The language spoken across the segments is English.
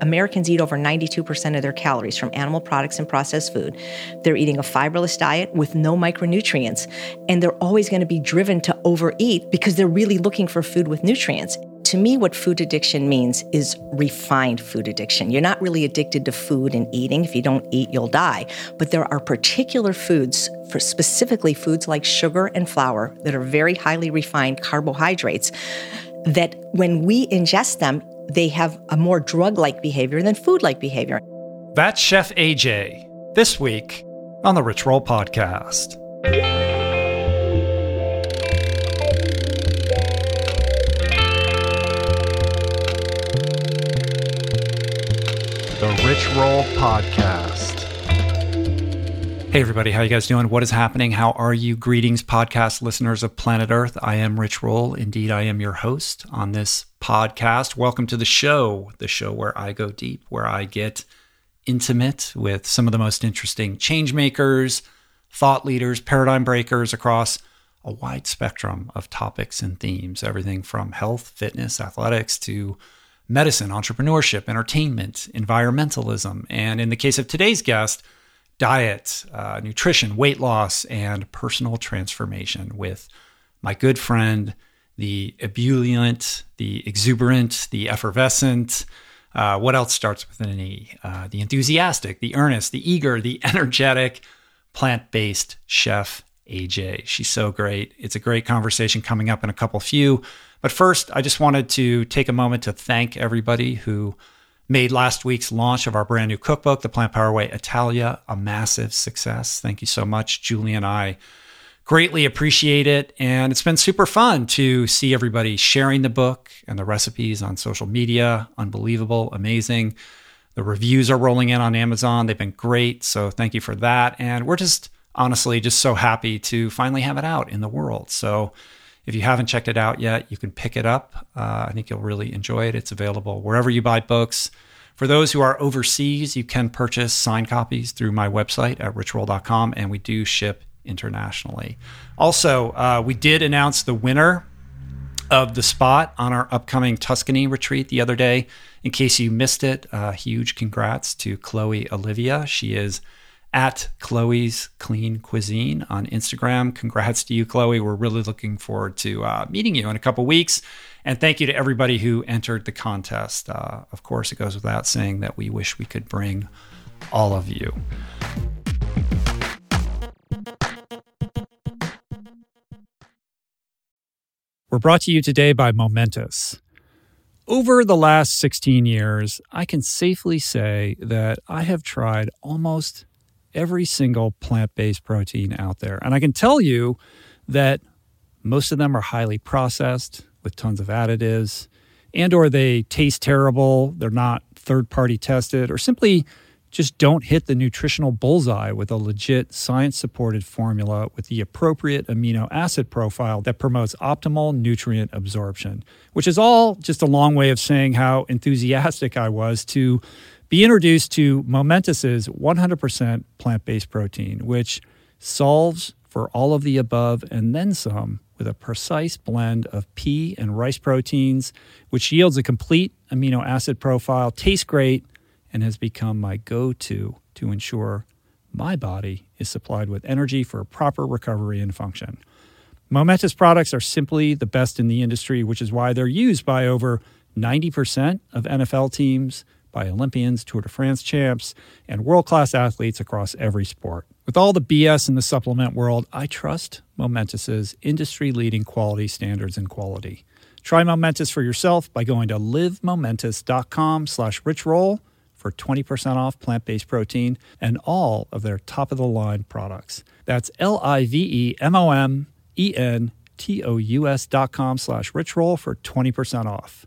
Americans eat over 92% of their calories from animal products and processed food. They're eating a fiberless diet with no micronutrients, and they're always going to be driven to overeat because they're really looking for food with nutrients. To me, what food addiction means is refined food addiction. You're not really addicted to food and eating. If you don't eat, you'll die. But there are particular foods, for specifically foods like sugar and flour, that are very highly refined carbohydrates, that when we ingest them, they have a more drug like behavior than food like behavior. That's Chef AJ, this week on the Rich Roll Podcast. The Rich Roll Podcast. Hey everybody, how you guys doing? What is happening? How are you? Greetings, podcast listeners of Planet Earth. I am Rich Roll. Indeed, I am your host on this podcast. Welcome to the show, the show where I go deep, where I get intimate with some of the most interesting change makers, thought leaders, paradigm breakers across a wide spectrum of topics and themes, everything from health, fitness, athletics to medicine, entrepreneurship, entertainment, environmentalism, and in the case of today's guest, diet, uh, nutrition, weight loss, and personal transformation with my good friend, the ebullient, the exuberant, the effervescent. Uh, what else starts with an E? Uh, the enthusiastic, the earnest, the eager, the energetic, plant based chef AJ. She's so great. It's a great conversation coming up in a couple few. But first, I just wanted to take a moment to thank everybody who made last week's launch of our brand new cookbook, The Plant Power Way Italia, a massive success. Thank you so much. Julie and I greatly appreciate it. And it's been super fun to see everybody sharing the book and the recipes on social media. Unbelievable, amazing. The reviews are rolling in on Amazon. They've been great. So thank you for that. And we're just honestly just so happy to finally have it out in the world. So if you haven't checked it out yet, you can pick it up. Uh, I think you'll really enjoy it. It's available wherever you buy books. For those who are overseas, you can purchase signed copies through my website at richroll.com, and we do ship internationally. Also, uh, we did announce the winner of the spot on our upcoming Tuscany retreat the other day. In case you missed it, uh, huge congrats to Chloe Olivia. She is at Chloe's Clean Cuisine on Instagram. Congrats to you, Chloe. We're really looking forward to uh, meeting you in a couple weeks. And thank you to everybody who entered the contest. Uh, of course, it goes without saying that we wish we could bring all of you. We're brought to you today by Momentous. Over the last 16 years, I can safely say that I have tried almost every single plant based protein out there. And I can tell you that most of them are highly processed with tons of additives and or they taste terrible, they're not third party tested or simply just don't hit the nutritional bullseye with a legit science supported formula with the appropriate amino acid profile that promotes optimal nutrient absorption, which is all just a long way of saying how enthusiastic I was to be introduced to Momentous's 100% plant based protein, which solves for all of the above and then some with a precise blend of pea and rice proteins, which yields a complete amino acid profile, tastes great, and has become my go to to ensure my body is supplied with energy for proper recovery and function. Momentous products are simply the best in the industry, which is why they're used by over 90% of NFL teams by Olympians, Tour de France champs, and world class athletes across every sport. With all the BS in the supplement world, I trust Momentous's industry leading quality standards and quality. Try Momentous for yourself by going to livemomentous.com slash richroll for 20% off plant-based protein and all of their top-of-the-line products. That's L-I-V-E-M-O-M-E-N-T-O-U-S dot com slash richroll for 20% off.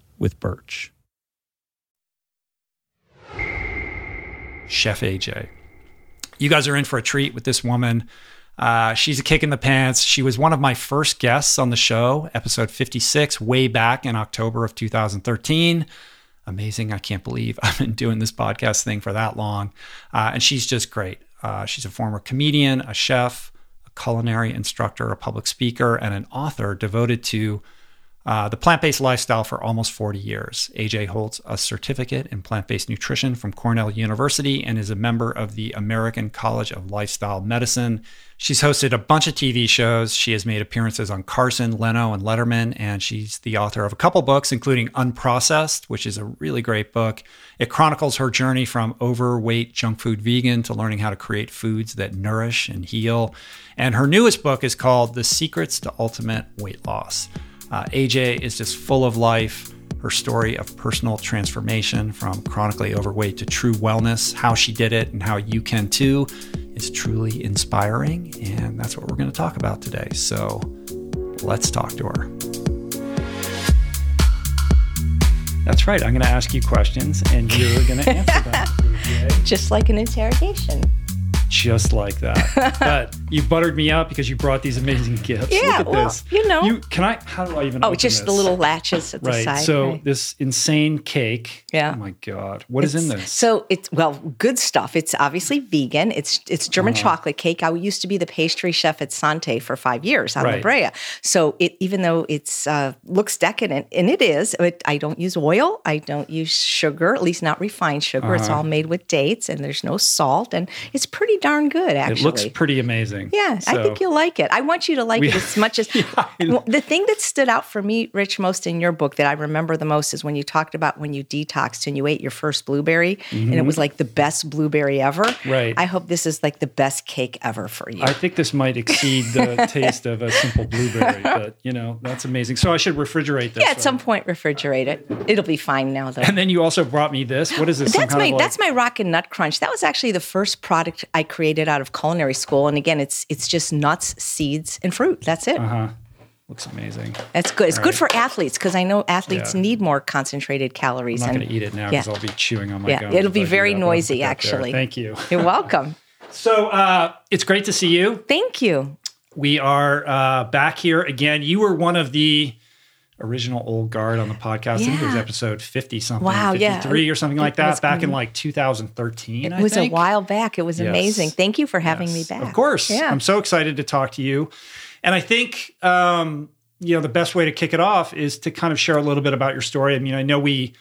with Birch. Chef AJ. You guys are in for a treat with this woman. Uh, she's a kick in the pants. She was one of my first guests on the show, episode 56, way back in October of 2013. Amazing. I can't believe I've been doing this podcast thing for that long. Uh, and she's just great. Uh, she's a former comedian, a chef, a culinary instructor, a public speaker, and an author devoted to uh, the plant based lifestyle for almost 40 years. AJ holds a certificate in plant based nutrition from Cornell University and is a member of the American College of Lifestyle Medicine. She's hosted a bunch of TV shows. She has made appearances on Carson, Leno, and Letterman, and she's the author of a couple books, including Unprocessed, which is a really great book. It chronicles her journey from overweight junk food vegan to learning how to create foods that nourish and heal. And her newest book is called The Secrets to Ultimate Weight Loss. Uh, AJ is just full of life. Her story of personal transformation from chronically overweight to true wellness, how she did it, and how you can too, is truly inspiring. And that's what we're going to talk about today. So let's talk to her. That's right. I'm going to ask you questions and you're going to answer them. Just like an interrogation just like that. but you buttered me up because you brought these amazing gifts. Yeah, Look at well, this. you know. You can I? How do I even? Oh, just the little latches at the Right. side. So right. this insane cake. Yeah. Oh my god. What is in this? So it's well, good stuff. It's obviously vegan. It's it's German Uh-huh. chocolate cake. I used to be the pastry chef at Sante for five years on Right. La Brea. So it even though it's uh, looks decadent, and it is, it, I don't use oil. I don't use sugar, at least not refined sugar. It's Uh-huh. all made with dates, and there's no salt, and it's pretty darn good. Actually, it looks pretty amazing. Yeah, I think you'll like it. I want you to like We- it as much as Well, the thing that stood out for me, Rich, most in your book that I remember the most is when you talked about when you detoxed and you ate your first blueberry, and it was like the best blueberry ever. Mm-hmm. Right. I hope this is like the best cake ever for you. I think this might exceed the taste of a simple blueberry, but you know that's amazing. So I should refrigerate this. yeah, at right? some point, refrigerate it. It'll be fine now, though. And then you also brought me this. What is this? That's my like- that's my rock and nut crunch. That was actually the first product I created out of culinary school. And again, it's it's just nuts, seeds, and fruit. That's it. Uh-huh. Looks amazing. That's good. It's All good right. for athletes because I know athletes Yeah. need more concentrated calories. I'm not going to eat it now yeah. because I'll be chewing on my Yeah, gums. it'll be very that, but I'll noisy, actually. Thank you. You're welcome. So uh, it's great to see you. Thank you. We are uh, back here again. You were one of the original old guard on the podcast. I think it was episode 50 something, Wow, yeah. 53 or something like It was that, back in like 2013. It I was a while back. It was Yes. amazing. Thank you for having Yes, me back. Of course. Yeah. I'm so excited to talk to you. And I think, um, you know, the best way to kick it off is to kind of share a little bit about your story. I mean, I know we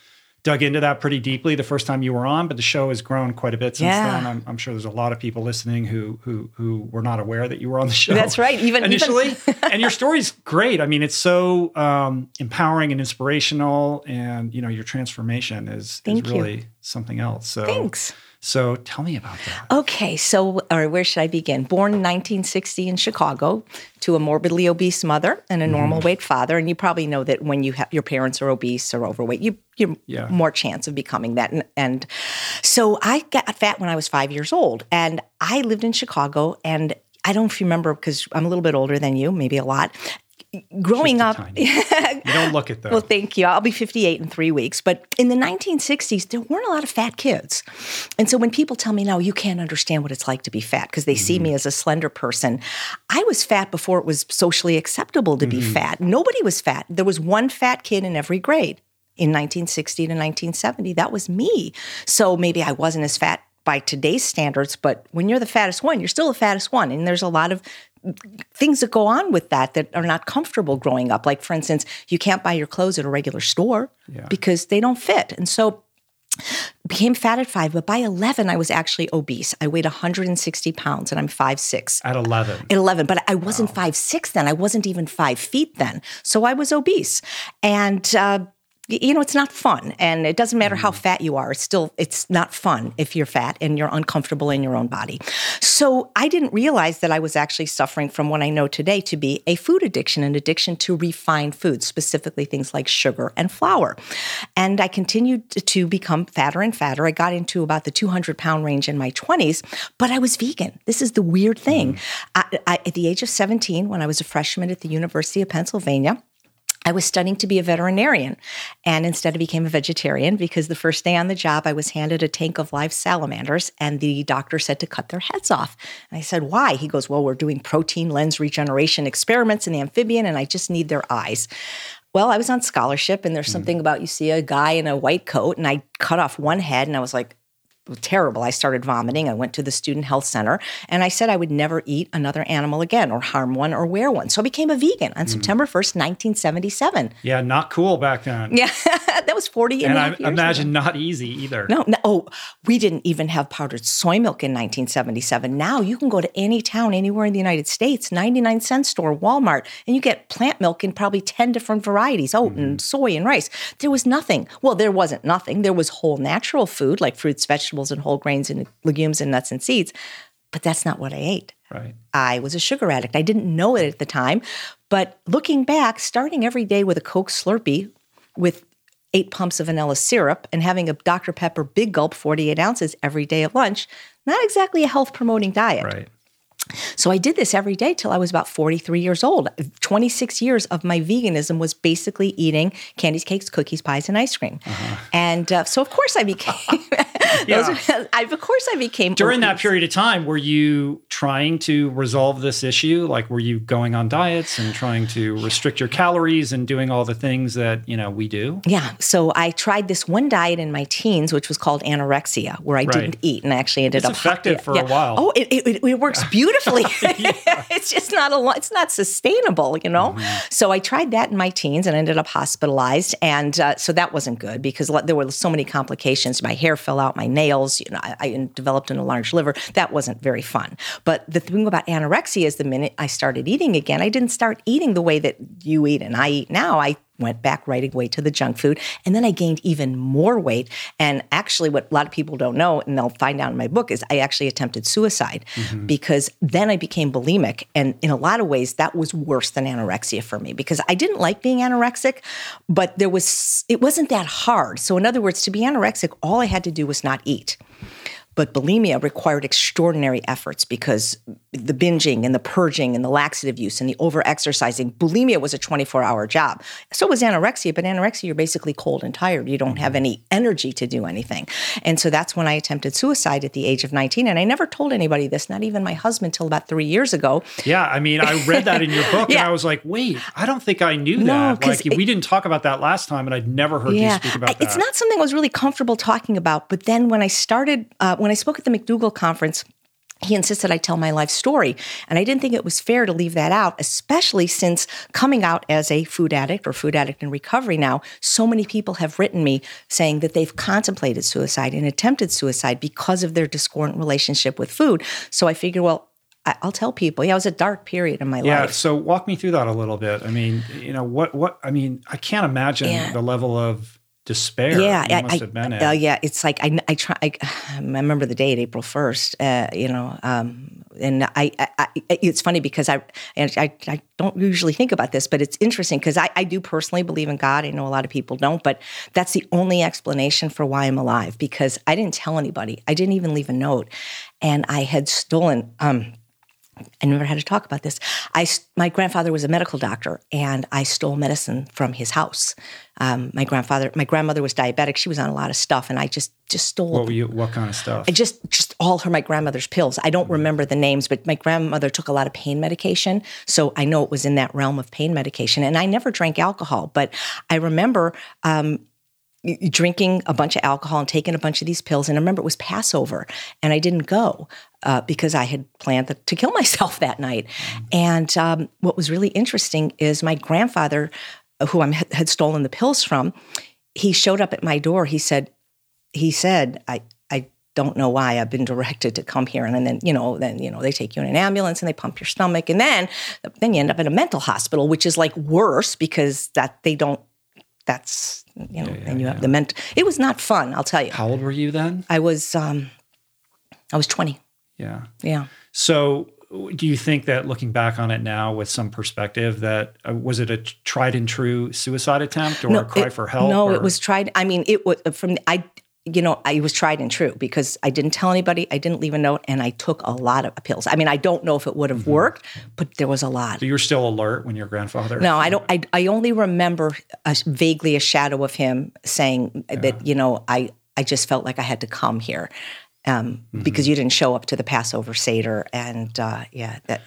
dug into that pretty deeply the first time you were on, but the show has grown quite a bit since Yeah. then. I'm, I'm sure there's a lot of people listening who who who were not aware that you were on the show. That's right. Even- initially, even- and your story's great. I mean, it's so um, empowering and inspirational, and you know, your transformation is, Thank is you. really something else. So, Thanks. So, tell me about that. Okay, so or where should I begin? Born in 1960 in Chicago to a morbidly obese mother and a Mm-hmm. normal weight father, and you probably know that when you have your parents are obese or overweight, you you're Yeah. more chance of becoming that. And, and so I got fat when I was five years old, and I lived in Chicago, and I don't know if you remember because I'm a little bit older than you, maybe a lot. Growing up. You don't look it though. well, thank you. I'll be 58 in three weeks. But in the 1960s, there weren't a lot of fat kids. And so when people tell me now, you can't understand what it's like to be fat because they see mm-hmm. me as a slender person, I was fat before it was socially acceptable to be mm-hmm. fat. Nobody was fat. There was one fat kid in every grade in 1960 to 1970. That was me. So maybe I wasn't as fat by today's standards, but when you're the fattest one, you're still the fattest one. And there's a lot of things that go on with that that are not comfortable growing up. Like, for instance, you can't buy your clothes at a regular store Yeah. because they don't fit. And so became fat at five, but by 11, I was actually obese. I weighed 160 pounds and I'm 5'6. At 11. At 11, but I wasn't five six then. I wasn't even five feet then. So I was obese. And, uh, you know, it's not fun. And it doesn't matter how mm. fat you are. It's still, it's not fun if you're fat and you're uncomfortable in your own body. So I didn't realize that I was actually suffering from what I know today to be a food addiction, an addiction to refined foods, specifically things like sugar and flour. And I continued to become fatter and fatter. I got into about the 200 pound range in my 20s, but I was vegan. This is the weird thing. Mm. I, I, at the age of 17, when I was a freshman at the University of Pennsylvania, I was studying to be a veterinarian and instead I became a vegetarian because the first day on the job I was handed a tank of live salamanders and the doctor said to cut their heads off. And I said, "Why?" He goes, "Well, we're doing protein lens regeneration experiments in the amphibian and I just need their eyes." Well, I was on scholarship and there's hmm. something about you see a guy in a white coat and I cut off one head and I was like terrible. I started vomiting. I went to the student health center and I said I would never eat another animal again or harm one or wear one. So I became a vegan on hmm. September 1st, 1977. Yeah, not cool back then. Yeah, that was 40 and, and a I imagine ago. not easy either. No, no, oh, we didn't even have powdered soy milk in 1977. Now you can go to any town anywhere in the United States, 99 cent store, Walmart, and you get plant milk in probably 10 different varieties, oat and hmm. soy and rice. There was nothing. Well, there wasn't nothing. There was whole natural food like fruits, vegetables, and whole grains and legumes and nuts and seeds. But that's not what I ate. Right. I was a sugar addict. I didn't know it at the time. But looking back, starting every day with a Coke Slurpee with eight pumps of vanilla syrup and having a Dr. Pepper big gulp, 48 ounces every day at lunch, not exactly a health promoting diet. Right. So I did this every day till I was about 43 years old. 26 years of my veganism was basically eating candies, cakes, cookies, pies, and ice cream. And uh, so, of course, I became. those are- I, of course, I became During that period of time, were you trying to resolve this issue? Like, were you going on diets and trying to restrict your calories and doing all the things that you know we do? Yeah. So I tried this one diet in my teens, which was called anorexia, where I Right. didn't eat and I actually ended It's up effective for a while. Oh, it, it, it works beautifully. it's just not a lot. It's not sustainable, you know. Mm-hmm. So I tried that in my teens and ended up hospitalized, and uh, so that wasn't good because there were so many complications. My hair fell out, my nails. You know, I, I developed an enlarged liver. That wasn't very fun. But the thing about anorexia is, the minute I started eating again, I didn't start eating the way that you eat and I eat now. I went back right away to the junk food. And then I gained even more weight. And actually, what a lot of people don't know, and they'll find out in my book, is I actually attempted suicide mm-hmm. because then I became bulimic. And in a lot of ways, that was worse than anorexia for me because I didn't like being anorexic, but there was, it wasn't that hard. So, in other words, to be anorexic, all I had to do was not eat. but bulimia required extraordinary efforts because the binging and the purging and the laxative use and the over-exercising. Bulimia was a 24-hour job. So was anorexia, but anorexia, you're basically cold and tired. You don't have any energy to do anything. And so that's when I attempted suicide at the age of 19. And I never told anybody this, not even my husband, till about three years ago. Yeah, I mean, I read that in your book yeah. and I was like, wait, I don't think I knew no, that. Like, it, we didn't talk about that last time, and I'd never heard yeah, you speak about that. It's not something I was really comfortable talking about. But then when I started, uh, when I spoke at the McDougall conference, he insisted I tell my life story. And I didn't think it was fair to leave that out, especially since coming out as a food addict or food addict in recovery now, so many people have written me saying that they've contemplated suicide and attempted suicide because of their discordant relationship with food. So I figured, well, I'll tell people, yeah, it was a dark period in my yeah, life. Yeah. So walk me through that a little bit. I mean, you know, what, what, I mean, I can't imagine yeah. the level of despair. Yeah, you must I, have been uh, yeah, it's like I, I try. I, I remember the date, April first. Uh, you know, um, and I, I, it's funny because I, and I, I don't usually think about this, but it's interesting because I, I do personally believe in God. I know a lot of people don't, but that's the only explanation for why I'm alive because I didn't tell anybody. I didn't even leave a note, and I had stolen. Um, I never had to talk about this. I, my grandfather was a medical doctor, and I stole medicine from his house. Um, my grandfather, my grandmother was diabetic. She was on a lot of stuff, and I just just stole. What were you? What kind of stuff? I just just all her my grandmother's pills. I don't remember the names, but my grandmother took a lot of pain medication, so I know it was in that realm of pain medication. And I never drank alcohol, but I remember um, drinking a bunch of alcohol and taking a bunch of these pills. And I remember it was Passover, and I didn't go uh, because I had planned to, to kill myself that night. And um, what was really interesting is my grandfather, who I had stolen the pills from, he showed up at my door. He said, he said, I, I don't know why I've been directed to come here. And then, you know, then, you know, they take you in an ambulance and they pump your stomach. And then, then you end up in a mental hospital, which is like worse because that they don't that's you know, yeah, yeah, and you have the mental. It was not fun, I'll tell you. How old were you then? I was, um, I was twenty. Yeah. Yeah. So, do you think that looking back on it now with some perspective, that uh, was it a tried and true suicide attempt or no, a cry it, for help? No, or? it was tried. I mean, it was from I you know, I was tried and true because I didn't tell anybody, I didn't leave a note, and I took a lot of pills. I mean, I don't know if it would have mm-hmm. worked, but there was a lot. So you were still alert when your grandfather? No, I don't. I, I only remember a, vaguely a shadow of him saying yeah. that you know I I just felt like I had to come here um, mm-hmm. because you didn't show up to the Passover Seder, and uh, yeah, that.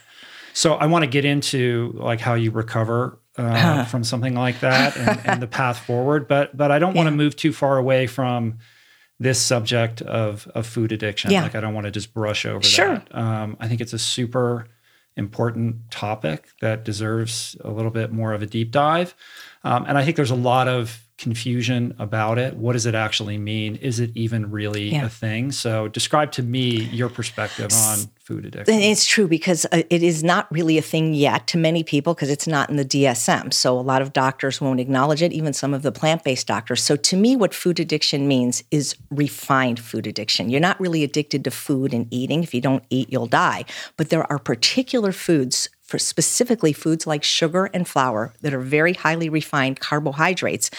So I want to get into like how you recover uh, from something like that and, and, the path forward, but but I don't yeah. want to move too far away from this subject of of food addiction. Yeah. Like I don't want to just brush over sure. that. Um, I think it's a super important topic that deserves a little bit more of a deep dive. Um, and I think there's a lot of confusion about it. What does it actually mean? Is it even really yeah. a thing? So, describe to me your perspective on food addiction. It's true because uh, it is not really a thing yet to many people because it's not in the DSM. So, a lot of doctors won't acknowledge it, even some of the plant based doctors. So, to me, what food addiction means is refined food addiction. You're not really addicted to food and eating. If you don't eat, you'll die. But there are particular foods for specifically foods like sugar and flour that are very highly refined carbohydrates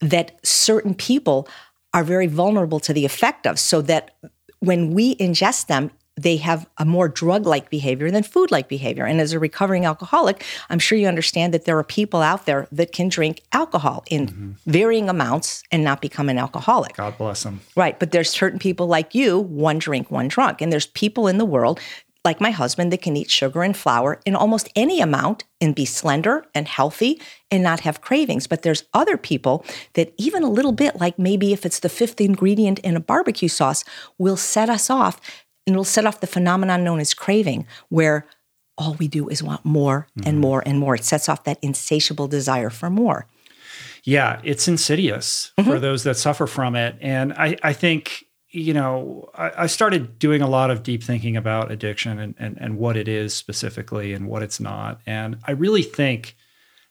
that certain people are very vulnerable to the effect of so that when we ingest them they have a more drug like behavior than food like behavior. And as a recovering alcoholic, I'm sure you understand that there are people out there that can drink alcohol in mm-hmm. varying amounts and not become an alcoholic. God bless them. Right. But there's certain people like you, one drink, one drunk. And there's people in the world like my husband, that can eat sugar and flour in almost any amount and be slender and healthy and not have cravings. But there's other people that, even a little bit, like maybe if it's the fifth ingredient in a barbecue sauce, will set us off and it'll set off the phenomenon known as craving, where all we do is want more mm-hmm. and more and more. It sets off that insatiable desire for more. Yeah, it's insidious mm-hmm. for those that suffer from it. And I, I think you know, I, I, started doing a lot of deep thinking about addiction and, and, and what it is specifically and what it's not. And I really think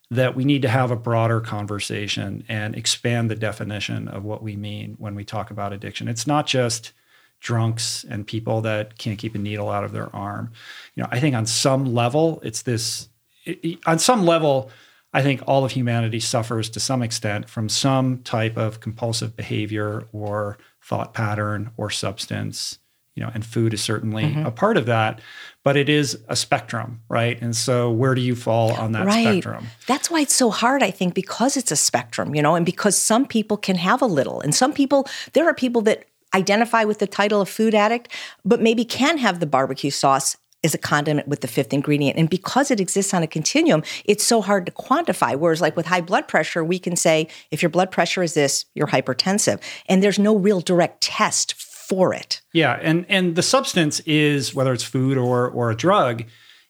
that we need to have a broader conversation and expand the definition of what we mean when we talk about addiction. It's not just drunks and people that can't keep a needle out of their arm. You know, I think on some level, it's this, it, on some level, I think all of humanity suffers to some extent from some type of compulsive behavior or thought pattern or substance you know, and food is certainly mm-hmm. a part of that, but it is a spectrum, right? And so where do you fall on that right. spectrum? That's why it's so hard, I think, because it's a spectrum, you know, and because some people can have a little, and some people, there are people that identify with the title of food addict, but maybe can have the barbecue sauce is a condiment with the fifth ingredient. And because it exists on a continuum, it's so hard to quantify. Whereas, like with high blood pressure, we can say, if your blood pressure is this, you're hypertensive. And there's no real direct test for it. Yeah. And and the substance is, whether it's food or or a drug,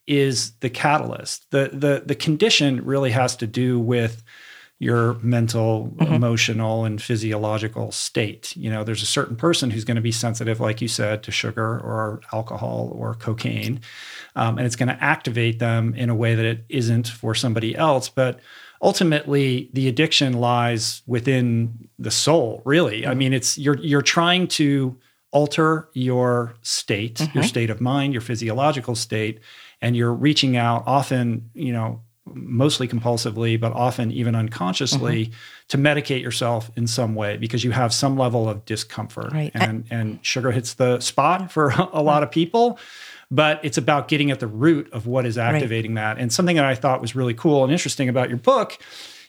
is the catalyst. The the the condition really has to do with your mental, mm-hmm. emotional, and physiological state. You know, there's a certain person who's going to be sensitive, like you said, to sugar or alcohol or cocaine, um, and it's going to activate them in a way that it isn't for somebody else. But ultimately, the addiction lies within the soul. Really, mm-hmm. I mean, it's you're you're trying to alter your state, mm-hmm. your state of mind, your physiological state, and you're reaching out often, you know mostly compulsively, but often even unconsciously, mm-hmm. to medicate yourself in some way because you have some level of discomfort. Right. And I, and sugar hits the spot for a lot of people. But it's about getting at the root of what is activating right. that. And something that I thought was really cool and interesting about your book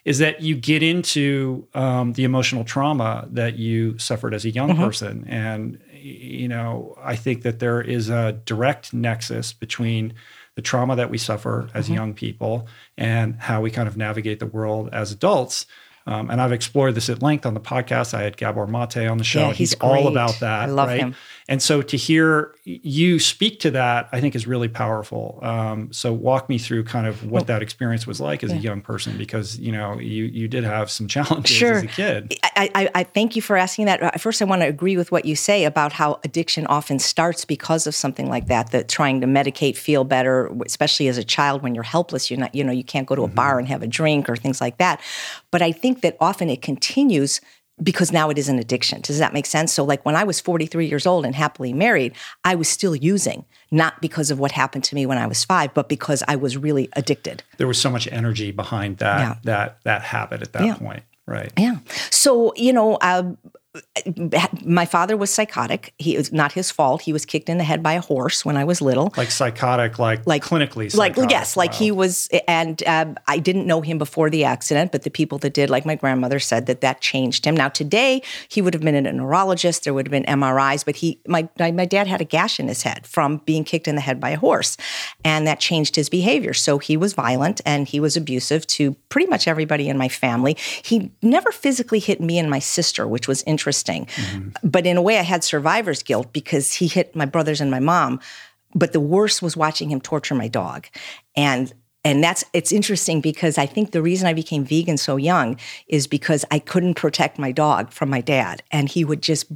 is that you get into um, the emotional trauma that you suffered as a young mm-hmm. person. And, you know, I think that there is a direct nexus between the trauma that we suffer as mm-hmm. young people and how we kind of navigate the world as adults. Um, and I've explored this at length on the podcast. I had Gabor Mate on the show. Yeah, he's, he's all about that. I love right? him. And so to hear you speak to that, I think is really powerful. Um, so walk me through kind of what that experience was like as yeah. a young person, because you know you you did have some challenges sure. as a kid. I, I, I thank you for asking that. Uh, first, I want to agree with what you say about how addiction often starts because of something like that. That trying to medicate, feel better, especially as a child when you're helpless, you're not, you know, you can't go to a mm-hmm. bar and have a drink or things like that. But I think that often it continues because now it is an addiction. Does that make sense? So, like when I was 43 years old and happily married, I was still using, not because of what happened to me when I was five, but because I was really addicted. There was so much energy behind that yeah. that that habit at that yeah. point, right? Yeah. So you know, uh, my father was psychotic. He was not his fault. He was kicked in the head by a horse when I was little. Like psychotic, like, like clinically psychotic. Like yes, like wow. he was. And um, I didn't know him before the accident, but the people that did, like my grandmother, said that that changed him. Now today, he would have been in a neurologist. There would have been MRIs, but he, my my dad had a gash in his head from being kicked in the head by a horse, and that changed his behavior. So he was violent and he was abusive to pretty much everybody in my family. He never physically hit me and my sister, which was interesting interesting. Mm-hmm. But in a way, I had survivor's guilt because he hit my brothers and my mom. But the worst was watching him torture my dog. And and that's it's interesting because I think the reason I became vegan so young is because I couldn't protect my dog from my dad, and he would just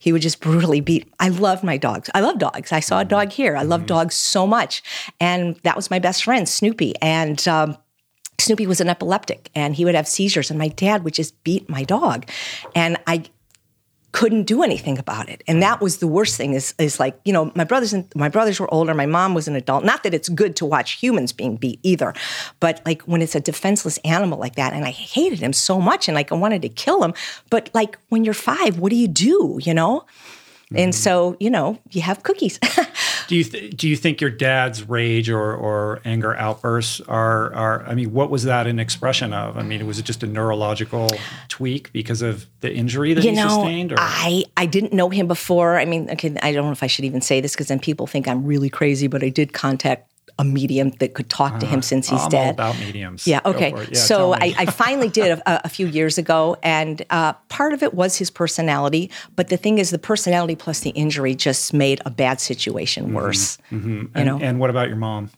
he would just brutally beat. I love my dogs. I love dogs. I saw a dog here. I love mm-hmm. dogs so much, and that was my best friend, Snoopy, and. Um, Snoopy was an epileptic and he would have seizures, and my dad would just beat my dog. And I, couldn't do anything about it. And that mm. was the worst thing is, is like, you know, my brothers and my brothers were older. My mom was an adult. Not that it's good to watch humans being beat either, but like when it's a defenseless animal like that, and I hated him so much and like I wanted to kill him. But like when you're five, what do you do, you know? Mm-hmm. And so, you know, you have cookies. do you th- do you think your dad's rage or, or anger outbursts are are I mean, what was that an expression of? I mean, was it just a neurological tweak because of the injury that you he know, sustained? Or? I I didn't know him before. I mean, okay, I don't know if I should even say this because then people think I'm really crazy. But I did contact a medium that could talk uh, to him uh, since he's I'm dead. about mediums. Yeah. Okay. Yeah, so I, I, finally did a, a, few years ago, and uh, part of it was his personality. But the thing is, the personality plus the injury just made a bad situation mm-hmm. worse. Mm-hmm. Mm-hmm. You and, know. And what about your mom?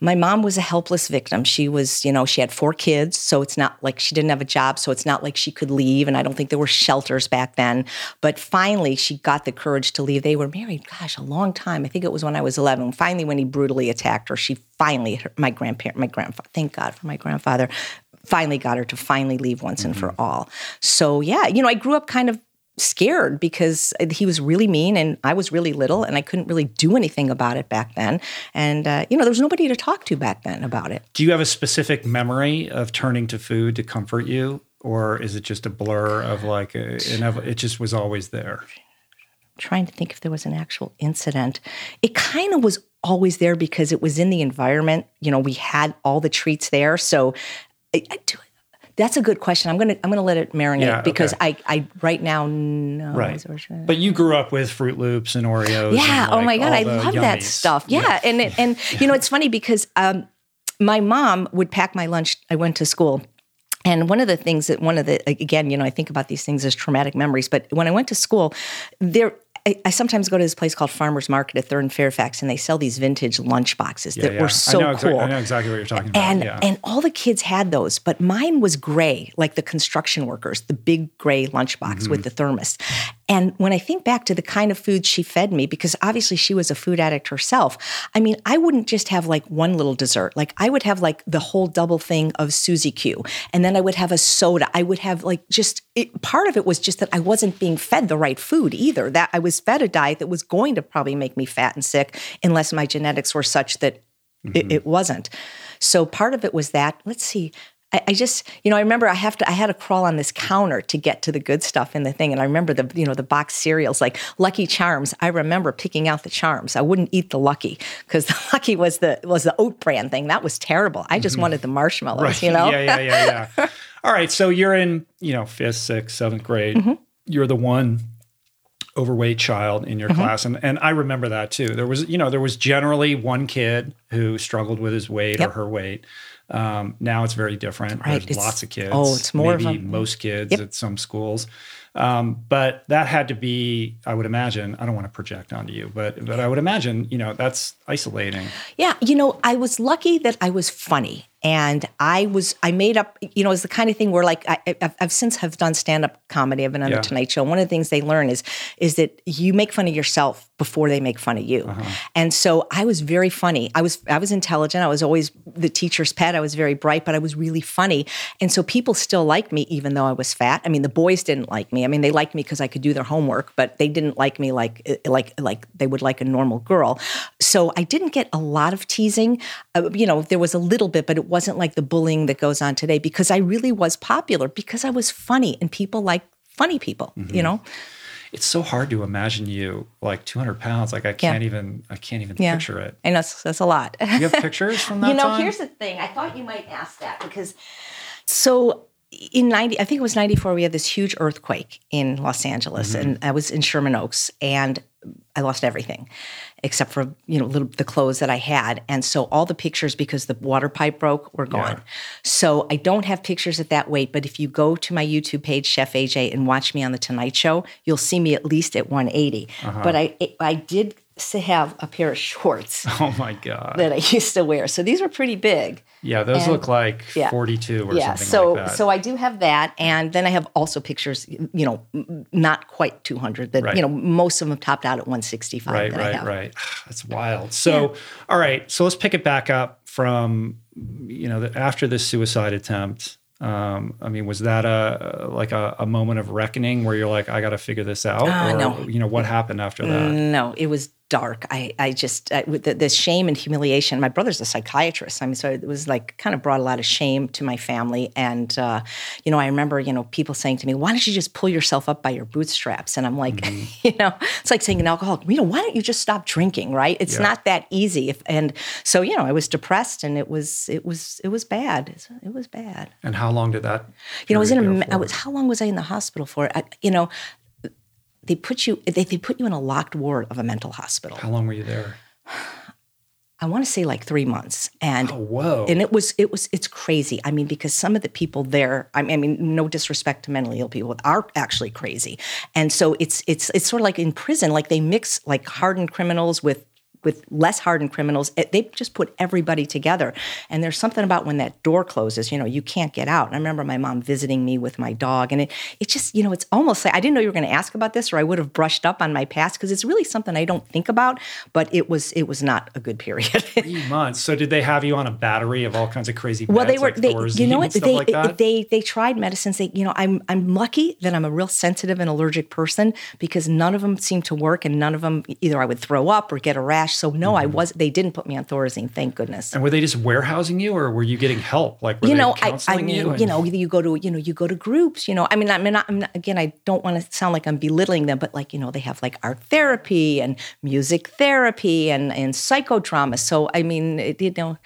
My mom was a helpless victim. She was, you know, she had four kids, so it's not like she didn't have a job. So it's not like she could leave, and I don't think there were shelters back then. But finally, she got the courage to leave. They were married, gosh, a long time. I think it was when I was eleven. Finally, when he brutally attacked her, she finally, my grandparent, my grandfather, thank God for my grandfather, finally got her to finally leave once mm-hmm. and for mm-hmm. all. So yeah, you know, I grew up kind of scared because he was really mean and I was really little and I couldn't really do anything about it back then. And, uh, you know, there was nobody to talk to back then about it. Do you have a specific memory of turning to food to comfort you? Or is it just a blur of like, a, it just was always there? Trying to think if there was an actual incident. It kind of was always there because it was in the environment. You know, we had all the treats there. So I, I do that's a good question. I'm gonna I'm gonna let it marinate Yeah, because okay. I I right now no. Right. But you grew up with Froot Loops and Oreos. Yeah. and, oh my God, I love that stuff. Yeah. And it, and you know, it's funny because um, my mom would pack my lunch. I went to school. And one of the things that one of the again, you know, I think about these things as traumatic memories. But when I went to school, there I, I sometimes go to this place called Farmers Market at Third and Fairfax, and they sell these vintage lunch boxes Yeah, that yeah. were so I know, exa- cool. I know exactly what you're talking about. And yeah. and all the kids had those, but mine was gray, like the construction workers, the big gray lunchbox Mm-hmm. with the thermos. And when I think back to the kind of food she fed me, because obviously she was a food addict herself, I mean, I wouldn't just have like one little dessert. Like I would have like the whole double thing of Suzy Q, and then I would have a soda. I would have like just it, part of it was just that I wasn't being fed the right food either. That I was fed a diet that was going to probably make me fat and sick, unless my genetics were such that it, mm-hmm. it wasn't. So part of it was that. Let's see. I, I just, you know, I remember I have to, I had to crawl on this counter to get to the good stuff in the thing, and I remember the, you know, the box cereals like Lucky Charms. I remember picking out the Charms. I wouldn't eat the Lucky because the Lucky was the was the oat bran thing. That was terrible. I just wanted the marshmallows. right. You know. Yeah, yeah, yeah, yeah. All right. So you're in, you know, fifth, sixth, seventh grade. Mm-hmm. You're the one overweight child in Mm-hmm. your class. And and I remember that too. There was, you know, there was generally one kid who struggled with his weight Yep. or her weight. Um, now it's very different. Right, There's it's- lots of kids. oh, it's more of maybe most kids Yep. at some schools. Um, but that had to be, I would imagine, I don't want to project onto you, but but I would imagine, you know, that's isolating. Yeah, you know, I was lucky that I was funny, and I was I made up. You know, it's the kind of thing where like I, I've, I've since have done stand up comedy. I've been on Yeah. the Tonight Show. One of the things they learn is is that you make fun of yourself before they make fun of you. Uh-huh. And so I was very funny. I was I was intelligent. I was always the teacher's pet. I was very bright, but I was really funny. And so people still liked me even though I was fat. I mean, the boys didn't like me. I mean, they liked me because I could do their homework, but they didn't like me like like like they would like a normal girl. So I didn't get a lot of teasing. Uh, you know, there was a little bit, but it wasn't like the bullying that goes on today because I really was popular because I was funny and people like funny people. Mm-hmm. You know. It's so hard to imagine you like 200 pounds. Like I can't even, I can't even Yeah. picture it. I know that's, that's a lot. You have pictures from that you know, time? here's the thing. I thought you might ask that because so in 90 I think it was 94 we had this huge earthquake in Los Angeles Mm-hmm. and I was in Sherman Oaks and I lost everything except for you know little the clothes that I had and so all the pictures because the water pipe broke were gone. So I don't have pictures at that weight but if you go to my YouTube page Chef AJ and watch me on the Tonight Show you'll see me at least at 180. Uh-huh. But I I did have a pair of shorts Oh my God. that I used to wear. So these were pretty big. yeah, those and- look like yeah. 42 or yeah. something So like that. so I do have that, and then I have also pictures. You know, not quite 200. That Right. you know, most of them topped out at 165. right, that I right, have. right. That's wild. So, all right. So let's pick it back up from, you know, the, after this suicide attempt. Um, I mean, was that a like a, a moment of reckoning where you're like, I got to figure this out, Ah, or no. you know, what happened after that? No, it was dark. I, I just I, with the, the shame and humiliation. My brother's a psychiatrist. I mean, so it was like kind of brought a lot of shame to my family. And uh, you know, I remember you know people saying to me, "Why don't you just pull yourself up by your bootstraps?" And I'm like, Mm-hmm. you know, it's like saying an alcoholic, you know, why don't you just stop drinking? Right? It's Yeah. not that easy. If, and so you know, I was depressed, and it was it was it was bad. It was bad. And how long did that? You know, I was in a. period me- go I was. How long was I in the hospital for? I, you know, they put you. They, they put you in a locked ward of a mental hospital. How long were you there? I want to say like three months, and Oh, whoa. and it was it was it's crazy. I mean, because some of the people there, I mean, I mean, no disrespect to mentally ill people, are actually crazy, and so it's it's it's sort of like in prison, like they mix like hardened criminals with with less hardened criminals. They just put everybody together, and there's something about when that door closes, you know, you can't get out. And I remember my mom visiting me with my dog, and it it just you know, it's almost like I didn't know you were going to ask about this, or I would have brushed up on my past because it's really something I don't think about. But it was it was not a good period. Three months. So did they have you on a battery of all kinds of crazy? Well, they were. like they, you know what? They, like that? they they tried medicines. They, you know, I'm I'm lucky that I'm a real sensitive and allergic person because none of them seemed to work, and none of them either I would throw up or get a rash. So no, I mm-hmm. was. They didn't put me on Thorazine, thank goodness. And were they just warehousing you, or were you getting help? Like were you they know, I, I counseling mean, you? you, know, you go to you know you go to groups. You know, I mean, I mean, I'm not, again, I don't want to sound like I'm belittling them, but like you know, they have like art therapy and music therapy and and psychodrama. So I mean, it, you know,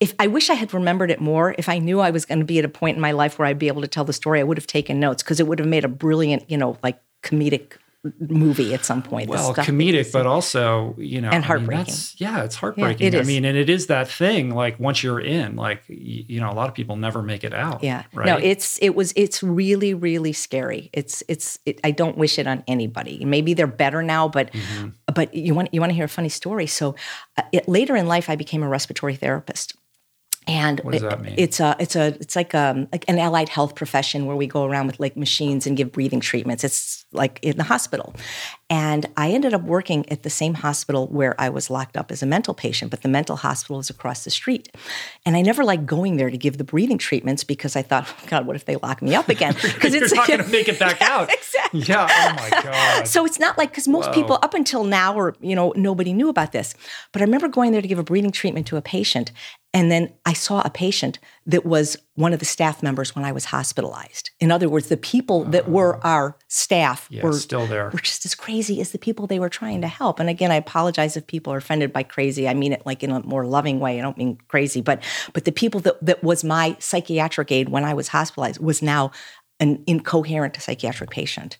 if I wish I had remembered it more, if I knew I was going to be at a point in my life where I'd be able to tell the story, I would have taken notes because it would have made a brilliant, you know, like comedic movie at some point. well, comedic, but also you know, And I mean, heartbreaking. that's- yeah, it's heartbreaking. it I mean, and it is that thing. Like once you're in, like you know, a lot of people never make it out. Yeah. Right. No, it's it was it's really really scary. It's it's it, I don't wish it on anybody. Maybe they're better now, but Mm-hmm. but you want you want to hear a funny story. So uh, it, later in life, I became a respiratory therapist. And What does that mean? it's a it's a it's like um like an allied health profession where we go around with like machines and give breathing treatments. It's like in the hospital. And I ended up working at the same hospital where I was locked up as a mental patient, but the mental hospital is across the street. And I never liked going there to give the breathing treatments because I thought, oh, God, what if they lock me up again? Because you're not going to make it back out. exactly. Yeah. Oh my god. So it's not like because most Whoa. people up until now, or you know, nobody knew about this. But I remember going there to give a breathing treatment to a patient, and then I saw a patient that was one of the staff members when I was hospitalized. In other words, the people that oh. were our staff yeah, were still there. were just as crazy as the people they were trying to help. And again, I apologize if people are offended by crazy. I mean it like in a more loving way. I don't mean crazy, but but the people that that was my psychiatric aid when I was hospitalized was now an incoherent psychiatric patient.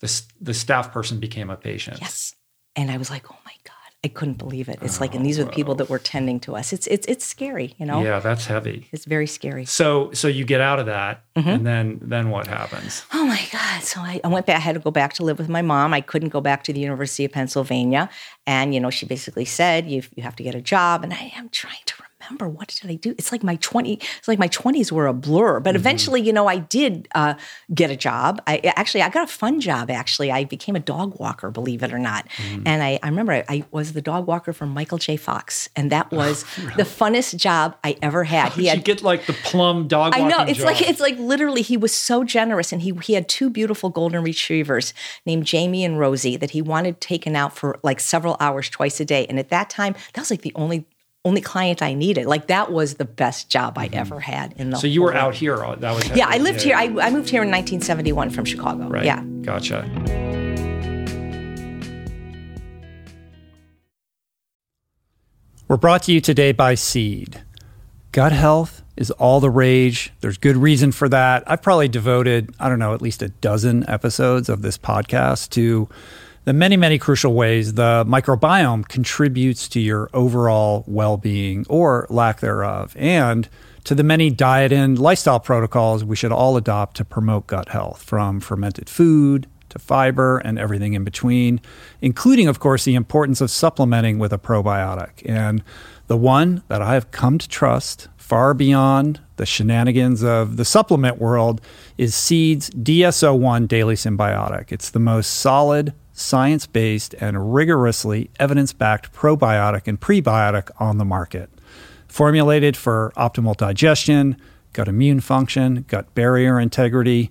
The the staff person became a patient. Yes. And I was like, oh my God. I couldn't believe it. It's like, and these are the people that were tending to us. It's it's it's scary, you know? Yeah, that's heavy. It's very scary. So so you get out of that, Mm-hmm. and then then what happens? Oh my God. So I, I went back, I had to go back to live with my mom. I couldn't go back to the University of Pennsylvania. And, you know, she basically said, you, you have to get a job. And I am trying to remember what did I do? It's like my 20, it's like my 20s were a blur. But eventually, you know, I did uh, get a job. I actually, I got a fun job, actually. I became a dog walker, believe it or not. And I, I remember I, I was the dog walker for Michael J. Fox. And that was the funnest job I ever had. He Did had you get like the plum dog I know it's like it's like literally he was so generous and he he had two beautiful golden retrievers named Jamie and Rosie that he wanted taken out for like several hours twice a day and at that time that was like the only only client I needed like that was the best job I ever had in the Mm-hmm. so you were whole out here. uh, That was yeah I lived here I, I moved here in 1971 from Chicago Right. yeah Gotcha. We're brought to you today by Seed. Gut health is all the rage. There's good reason for that. I've probably devoted, I don't know, at least a dozen episodes of this podcast to the many, many crucial ways the microbiome contributes to your overall well being or lack thereof, and to the many diet and lifestyle protocols we should all adopt to promote gut health, from fermented food to fiber and everything in between, including, of course, the importance of supplementing with a probiotic. And the one that I have come to trust far beyond the shenanigans of the supplement world is Seed's DSO1 Daily Synbiotic. It's the most solid, science based, and rigorously evidence backed probiotic and prebiotic on the market. Formulated for optimal digestion, gut immune function, gut barrier integrity,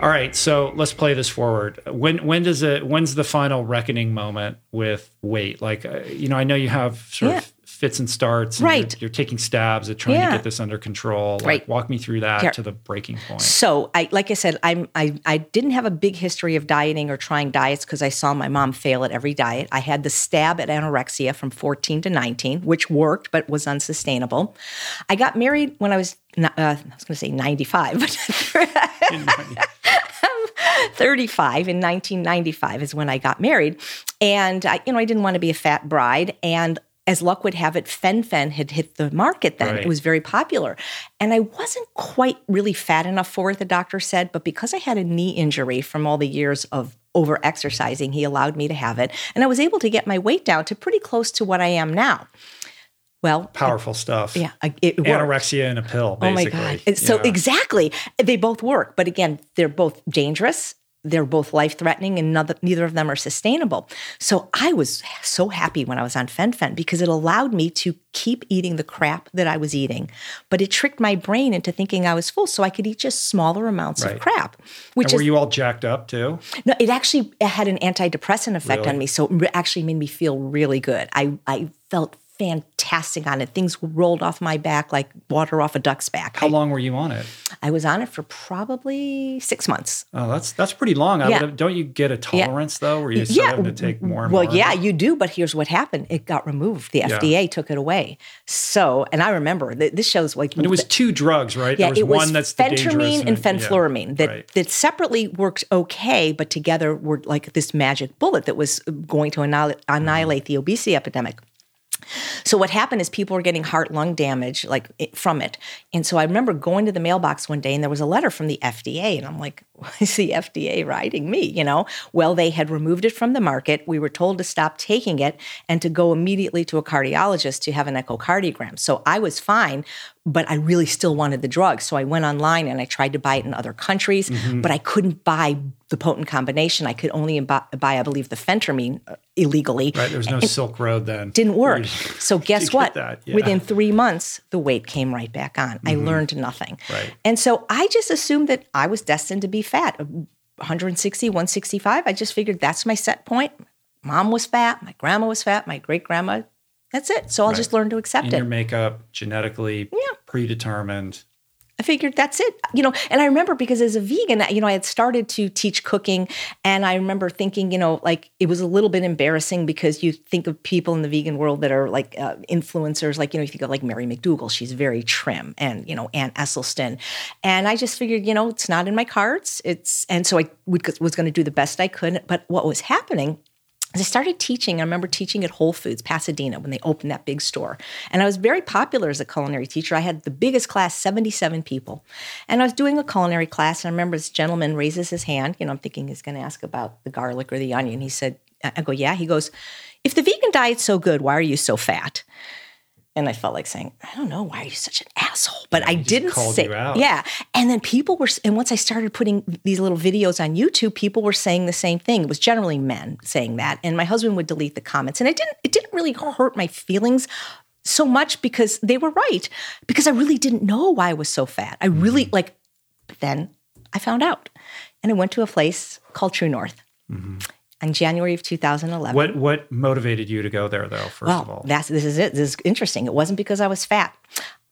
All right, so let's play this forward. When when does it when's the final reckoning moment with weight? Like uh, you know, I know you have sort Yeah. of fits and starts. and Right. You're, you're taking stabs at trying Yeah. to get this under control. Like, Right. Walk me through that Here. to the breaking point. So I like I said, I'm I I didn't have a big history of dieting or trying diets because I saw my mom fail at every diet. I had the stab at anorexia from 14 to 19, which worked but was unsustainable. I got married when I was uh, I was going to say 95, but 35 in 1995 is when I got married. And I, you know, I didn't want to be a fat bride. And as luck would have it, Fen-Phen had hit the market then. Right. It was very popular. And I wasn't quite really fat enough for it, the doctor said, but because I had a knee injury from all the years of over exercising, he allowed me to have it. And I was able to get my weight down to pretty close to what I am now. Well, Powerful stuff. yeah, it worked. Anorexia in a pill, Oh my. God. So Yeah. exactly. They both work. But again, they're both dangerous. They're both life threatening and neither, neither of them are sustainable. So I was so happy when I was on Fen-Phen because it allowed me to keep eating the crap that I was eating, but it tricked my brain into thinking I was full so I could eat just smaller amounts Right. of crap, which And were is you all jacked up too? no, it actually had an antidepressant effect Really? on me. So it actually made me feel really good. I, I felt fantastic on it. Things rolled off my back like water off a duck's back. How I, long were you on it? I was on it for probably six months. Oh, that's that's pretty long. I Yeah. would don't you get a tolerance though, where you start Yeah. having to take more and well, more? yeah, you do. But here's what happened: it got removed. The FDA took it away. So, and I remember th- this shows like And it was two drugs, right? yeah, there was it was one the phentermine and yeah, fenfluramine that right. that separately worked okay, but together were like this magic bullet that was going to annihilate, annihilate the obesity epidemic. So what happened is people were getting heart lung damage like it, from it. And so I remember going to the mailbox one day and there was a letter from the FDA and I'm like, why is the FDA writing me, you know? Well, they had removed it from the market. We were told to stop taking it and to go immediately to a cardiologist to have an echocardiogram. So I was fine, but I really still wanted the drug. So I went online and I tried to buy it in other countries, Mm-hmm. but I couldn't buy the potent combination. I could only buy, buy I believe, the phentermine uh, illegally Right, there was no Silk Road then. didn't work. You- So guess what? yeah. Within three months, the weight came right back on. I mm-hmm. learned nothing. Right. And so I just assumed that I was destined to be fat. 160, 165. I just figured that's my set point. Mom was fat. My grandma was fat. My great grandma. That's it. So I'll just learn to accept in it. your makeup, genetically predetermined. I figured that's it. You know, and I remember because as a vegan, you know, I had started to teach cooking and I remember thinking, you know, like it was a little bit embarrassing because you think of people in the vegan world that are like uh, influencers, like, you know, you think of like Mary McDougall, she's very trim and, you know, Ann Esselstyn, And I just figured, you know, it's not in my cards. It's, and so I would, was going to do the best I could. But what was happening I started teaching. I remember teaching at Whole Foods, Pasadena, when they opened that big store. And I was very popular as a culinary teacher. I had the biggest class, 77 people. And I was doing a culinary class, and I remember this gentleman raises his hand. You know, I'm thinking he's going to ask about the garlic or the onion. He said, I go, yeah. He goes, if the vegan diet's so good, why are you so fat? And I felt like saying, I don't know, why are you such an asshole? But Yeah, I didn't say, you out. yeah. And then people were, and once I started putting these little videos on YouTube, people were saying the same thing. It was generally men saying that, and my husband would delete the comments, and it didn't, it didn't really hurt my feelings so much because they were right. Because I really didn't know why I was so fat. I really Mm-hmm. like. But then I found out, and I went to a place called True North. In January of 2011. Mm-hmm. What what motivated you to go there though? First Well, of all, that's this is it. This is interesting. It wasn't because I was fat.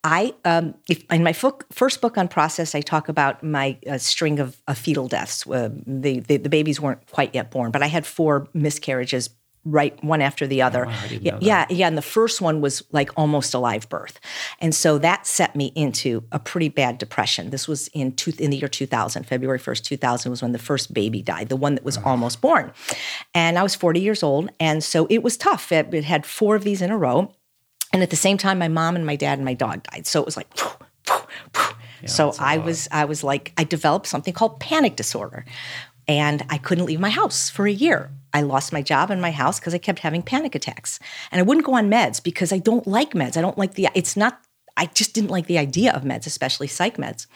I um, if, in my book, first book Unprocessed, I talk about my uh, string of, of fetal deaths. Uh, the, the the babies weren't quite yet born, but I had four miscarriages right one after the other. Oh, wow, I didn't yeah, yeah, yeah. And the first one was like almost a live birth, and so that set me into a pretty bad depression. This was in two, in the year 2000, February 1st, 2000 was when the first baby died, the one that was almost born, and I was 40 years old, and so it was tough. It, it had four of these in a row, and at the same time, my mom and my dad and my dog died. So it was like. so I was I was like I developed something called panic disorder, and I couldn't leave my house for a year. I lost my job and my house because I kept having panic attacks, and I wouldn't go on meds because I don't like meds. I don't like the. It's not. I just didn't like the idea of meds, especially psych meds.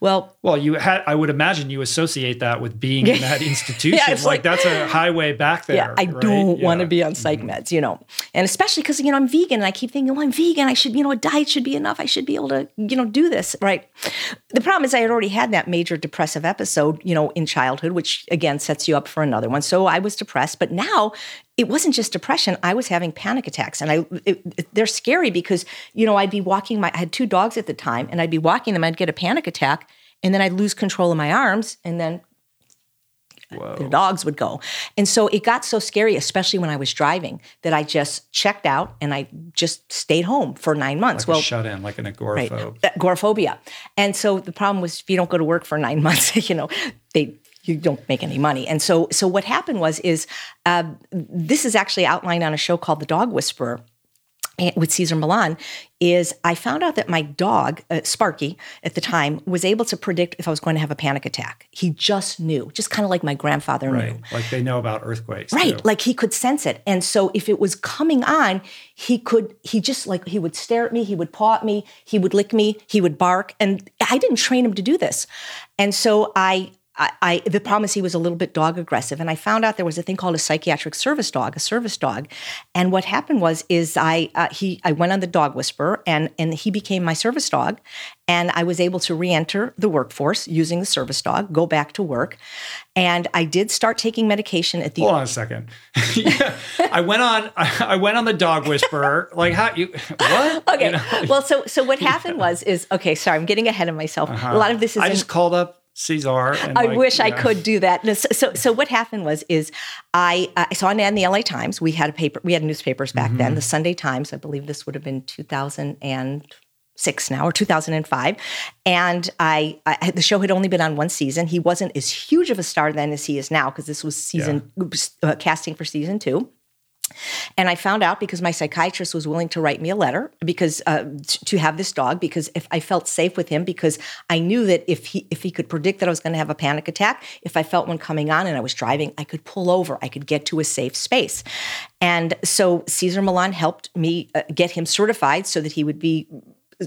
Well, well, you had I would imagine you associate that with being in that institution. it's like, like- that's a highway back there. yeah, I right? don't want to Mm-hmm. be on psych meds, you know, and especially because you know I'm vegan, and I keep thinking, well, I'm vegan. I should, you know, a diet should be enough. I should be able to, you know, do this, right? The problem is I had already had that major depressive episode, you know, in childhood, which again sets you up for another one. So I was depressed, but now it wasn't just depression. I was having panic attacks, and I it, it- they're scary because you know I'd be walking my I had two dogs at the time, and I'd be walking them, I'd get a panic attack, and then I'd lose control of my arms, and then the dogs would go. And so it got so scary, especially when I was driving, that I just checked out and I just stayed home for nine months. Like well, shut in, like an agoraphobe. uh, agoraphobia. And so the problem was if you don't go to work for nine months, you know, they you don't make any money. And so so what happened was is uh, this is actually outlined on a show called The Dog Whisperer with Cesar Millan is I found out that my dog, uh, Sparky, at the time, was able to predict if I was going to have a panic attack. He just knew, just kind of like my grandfather Right. knew. Like they know about earthquakes. Right. too. Like he could sense it. And so if it was coming on, he could, he just like, he would stare at me, he would paw at me, he would lick me, he would bark. And I didn't train him to do this. And so I, I, I the problem is he was a little bit dog aggressive, and I found out there was a thing called a psychiatric service dog, a service dog, and what happened was is I uh, he I went on the dog whisperer, and and he became my service dog, and I was able to re-enter the workforce using the service dog, go back to work, and I did start taking medication at the Hold on a second. yeah, I went on. I, went on the dog whisperer. Like how you? What? Okay. You know? well, so so what happened was is okay. Sorry, I'm getting ahead of myself. A lot of this is. Uh-huh. I in- just called up Cesar. And I like, wish I yeah. could do that. No, so, so, so what happened was is I uh, I saw an ad in the LA Times. We had a paper. We had newspapers back Mm-hmm. then. The Sunday Times. I believe this would have been 2006 now or 2005. And I, I the show had only been on one season. He wasn't as huge of a star then as he is now because this was season uh, casting for season two. And I found out because my psychiatrist was willing to write me a letter because uh, to have this dog because if I felt safe with him because I knew that if he if he could predict that I was going to have a panic attack, if I felt one coming on and I was driving, I could pull over, I could get to a safe space. And so Cesar Millan helped me uh, get him certified so that he would be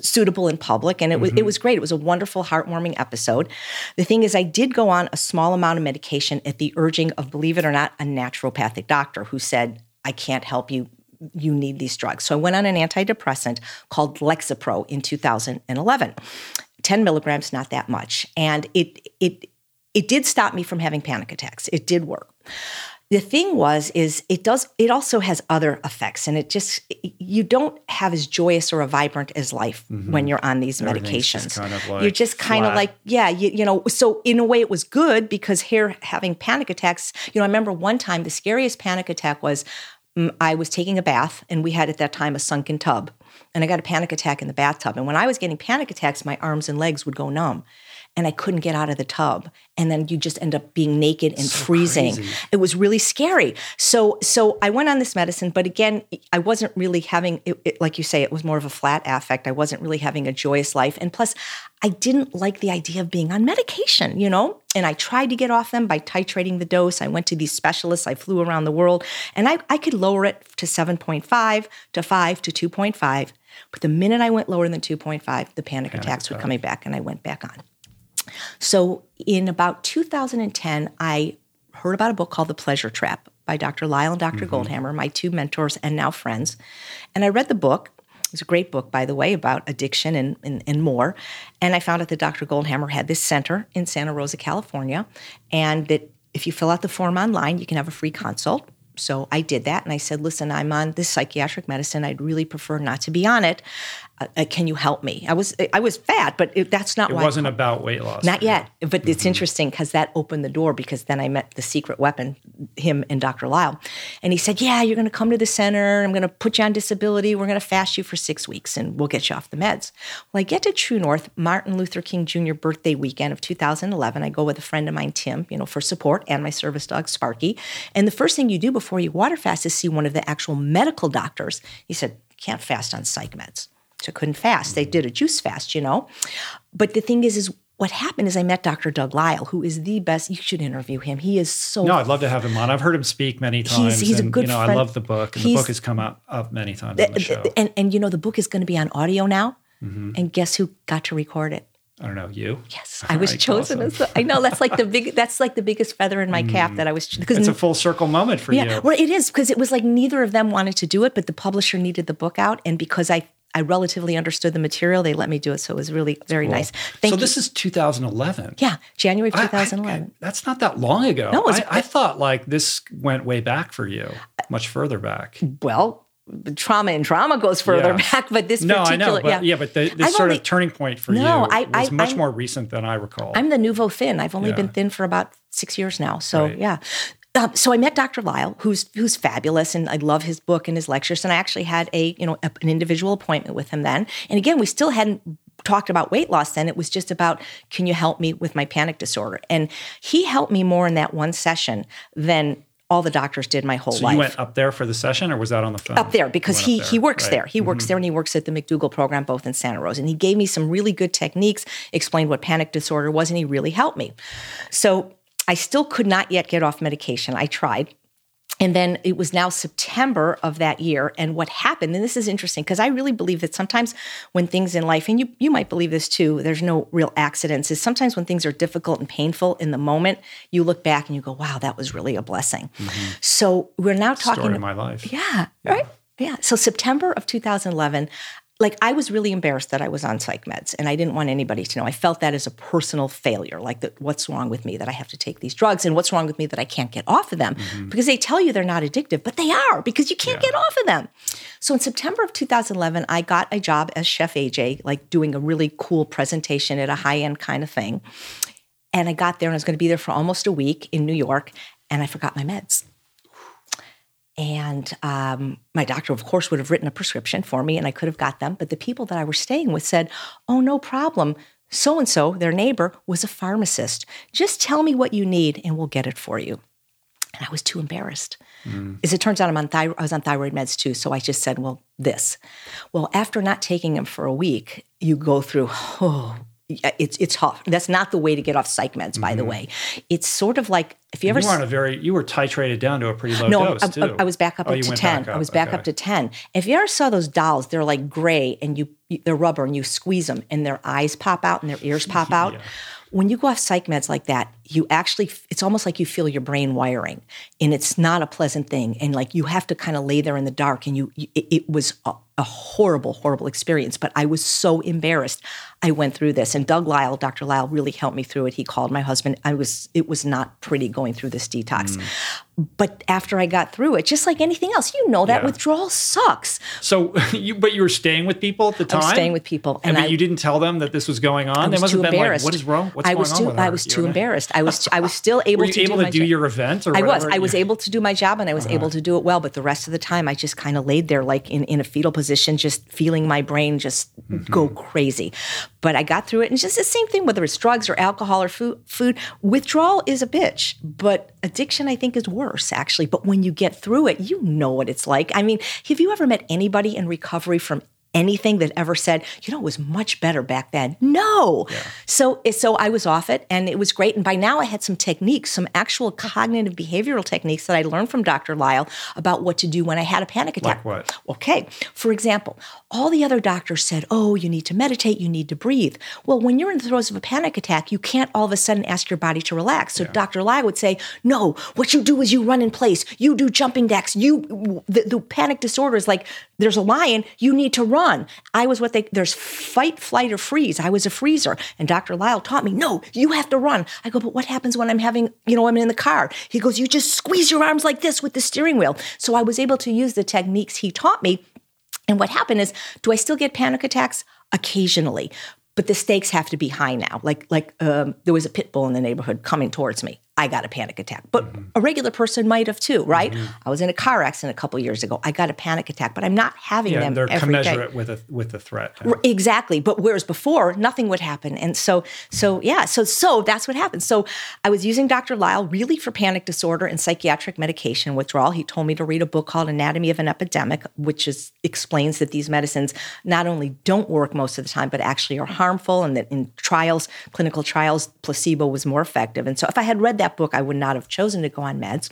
suitable in public. And it was it was great. It was a wonderful heartwarming episode. The thing is i did go on a small amount of medication at the urging of believe it or not a naturopathic doctor who said i can't help you. You need these drugs. So i went on an antidepressant called lexapro in 2011 10 milligrams not that much. And it it it did stop me from having panic attacks. It did work the thing was is it does it also has other effects and it just you don't have as joyous or a vibrant as life when you're on these Mm-hmm. Medications. just kind of you're just kind of like yeah you, you know so in a way it was good because here having panic attacks you know i remember one time the scariest panic attack was mm, i was taking a bath and we had at that time a sunken tub and i got a panic attack in the bathtub and when i was getting panic attacks my arms and legs would go numb and I couldn't get out of the tub. And then you just end up being naked and So freezing. crazy. It was really scary. So so I went on this medicine, but again, I wasn't really having it, it- like you say, it was more of a flat affect. I wasn't really having a joyous life. And plus, I didn't like the idea of being on medication, you know? And I tried to get off them by titrating the dose. I went to these specialists. I flew around the world and I, I could lower it to 7.5 to 5 to 2.5. But the minute I went lower than 2.5, the panic, attacks were coming back and I went back on. So in about 2010, I heard about a book called The Pleasure Trap by Dr. Lisle and doctor mm-hmm. Goldhamer, my two mentors and now friends. And I read the book. It was a great book, by the way, about addiction and, and, and more. And I found out that Dr. Goldhamer had this center in Santa Rosa, California, and that if you fill out the form online, you can have a free consult. So I did that, and I said, "Listen, I'm on this psychiatric medicine. I'd really prefer not to be on it. Uh, uh, can you help me?" I was I was fat, but it, that's not why It wasn't about weight loss. Not yet, but it's interesting because that opened the door because then I met the secret weapon, him and Dr. Lisle. And he said, Yeah, you're going to come to the center. I'm going to put you on disability. We're going to fast you for six weeks and we'll get you off the meds. Well, I get to True North, Martin Luther King Jr. birthday weekend of 2011. I go with a friend of mine, Tim, you know, for support and my service dog, Sparky. And the first thing you do before you water fast is see one of the actual medical doctors. He said, Can't fast on psych meds. So couldn't fast. They did a juice fast, you know. But the thing is, is what happened is I met Dr. Doug Lisle, who is the best. You should interview him. He is so No, I'd love to have him on. I've heard him speak many times. he's a and, good you know, I love the book, and the book has come up, up many times on the show. and and you know the book is going to be on audio now. Mm-hmm. And guess who got to record it? I don't know, you? Yes, I was right, chosen awesome. as the. I know that's like the big. That's like the biggest feather in my cap that I was because It's a full circle moment for yeah, you. well, it is because it was like neither of them wanted to do it, but the publisher needed the book out, and because I I relatively understood the material, they let me do it. So it was really very nice. Thank so you. this is 2011. yeah, January of I- I- 2011. I- that's not that long ago. No, it's- I, I thought like this went way back for you, much further back. well, trauma and drama goes further Yeah. back, but this No, I particular, know, but yeah, but the, I've sort only- of turning point for No, you I- was much I'm- more recent than I recall. I'm the nouveau thin. I've only been thin for about six years now. So Right. yeah. Um, so I met Dr. Lisle, who's who's fabulous, and I love his book and his lectures. And I actually had a you know a- an individual appointment with him then. And again, we still hadn't talked about weight loss then. It was just about can you help me with my panic disorder? And he helped me more in that one session than all the doctors did my whole so life you went up there for the session, or was that on the phone? up there because he up he works right. Mm-hmm. there. He works there and he works at the McDougall program both in Santa Rosa. And he gave me some really good techniques, explained what panic disorder was, and he really helped me. So I still could not yet get off medication. I tried. And then it was now September of that year. And what happened, and this is interesting because I really believe that sometimes when things in life, and you, you might believe this too, there's no real accidents, is sometimes when things are difficult and painful in the moment, you look back and you go, wow, that was really a blessing. Mm-hmm. So we're now talking. Story of my life. Yeah, right. Yeah. So September of 2011, like I was really embarrassed that I was on psych meds, and I didn't want anybody to know. I felt that as a personal failure. Like, that, what's wrong with me that I have to take these drugs, and what's wrong with me that I can't get off of them? Mm-hmm. Because they tell you they're not addictive, but they are because you can't get off of them. So in September of 2011, I got a job as chef AJ, like doing a really cool presentation at a high end kind of thing. And I got there, and I was going to be there for almost a week in New York, and I forgot my meds. And um, my doctor, of course, would have written a prescription for me and I could have got them. But the people that I was staying with said, Oh, no problem. So and so, their neighbor, was a pharmacist. Just tell me what you need and we'll get it for you. And I was too embarrassed. As it turns out, I'm on I was on thyroid meds too. So I just said, Well, this. Well, after not taking them for a week, you go through, oh, it's, it's tough. That's not the way to get off psych meds, by the mm-hmm. way. It's sort of like if you ever You were on a very, you were titrated down to a pretty low no, dose I, too. I, I was back up Oh, up to ten. back I was back okay. up to ten. If you ever saw those dolls, they're like gray, and you, you they're rubber, and you squeeze them, and their eyes pop out, and their ears pop out. When you go off psych meds like that, you actually it's almost like you feel your brain wiring, and it's not a pleasant thing. And like you have to kind of lay there in the dark, and you, it, it was a, a horrible, horrible experience. But I was so embarrassed. I went through this, and Doug Lisle, Dr. Lisle, really helped me through it. He called my husband. I was it was not pretty going through this detox. Mm. But after I got through it, just like anything else, you know that Yeah. withdrawal sucks. So, you, but you were staying with people at the I time. was staying with people, and, I- you didn't tell them that this was going on. I they was must too have been embarrassed. like, "What is wrong? What's I going was on too I her?" was You too embarrassed. I was I was still able Were you to able do to my do job. your event or I was. I was Uh-huh. able to do my job and I was able to do it well, but the rest of the time I just kind of laid there like in, in a fetal position, just feeling my brain just Mm-hmm. go crazy. but I got through it. And just the same thing, whether it's drugs or alcohol or food, food. Withdrawal is a bitch, but addiction, I think, is worse, actually. But when you get through it, you know what it's like. I mean, have you ever met anybody in recovery from anything that ever said, you know, it was much better back then. No. Yeah. So so I was off it and it was great. And by now I had some techniques, some actual cognitive behavioral techniques that I learned from Dr. Lisle about what to do when I had a panic attack. Like what? Okay. For example, all the other doctors said, oh, you need to meditate, you need to breathe. Well, when you're in the throes of a panic attack, you can't all of a sudden ask your body to relax. So yeah. Dr. Lisle would say, no, what you do is you run in place, you do jumping jacks, you the, the panic disorder is like there's a lion, you need to run. I was what they, there's fight, flight, or freeze. I was a freezer. And Dr. Lisle taught me, no, you have to run. I go, but what happens when I'm having, you know, I'm in the car? He goes, you just squeeze your arms like this with the steering wheel. So I was able to use the techniques he taught me. And what happened is, do I still get panic attacks? Occasionally, but the stakes have to be high now. Like like um, there was a pit bull in the neighborhood coming towards me. I got a panic attack. But mm-hmm. a regular person might have too, right? Mm-hmm. I was in a car accident a couple years ago. I got a panic attack, but I'm not having yeah, them they're every commensurate day. with a with a threat. Exactly. But whereas before, nothing would happen. And so so yeah, so so that's what happened. So I was using Dr. Lisle really for panic disorder and psychiatric medication withdrawal. He told me to read a book called Anatomy of an Epidemic, which is explains that these medicines not only don't work most of the time, but actually are harmful and that in trials, clinical trials, placebo was more effective. And so if I had read that book, I would not have chosen to go on meds.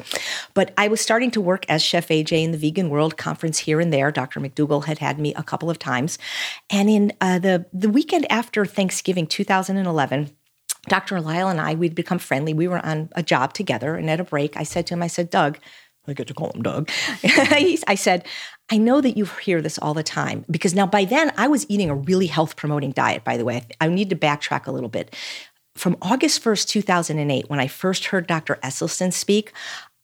But I was starting to work as Chef AJ in the Vegan World Conference here and there. Dr. McDougall had had me a couple of times. And in uh, the, the weekend after Thanksgiving 2011, Dr. Lisle and I, we'd become friendly. We were on a job together. And at a break, I said to him, I said, Doug, I get to call him Doug. I said, I know that you hear this all the time because now by then I was eating a really health promoting diet, by the way. I need to backtrack a little bit from August 1st, 2008, when I first heard Dr. Esselstyn speak,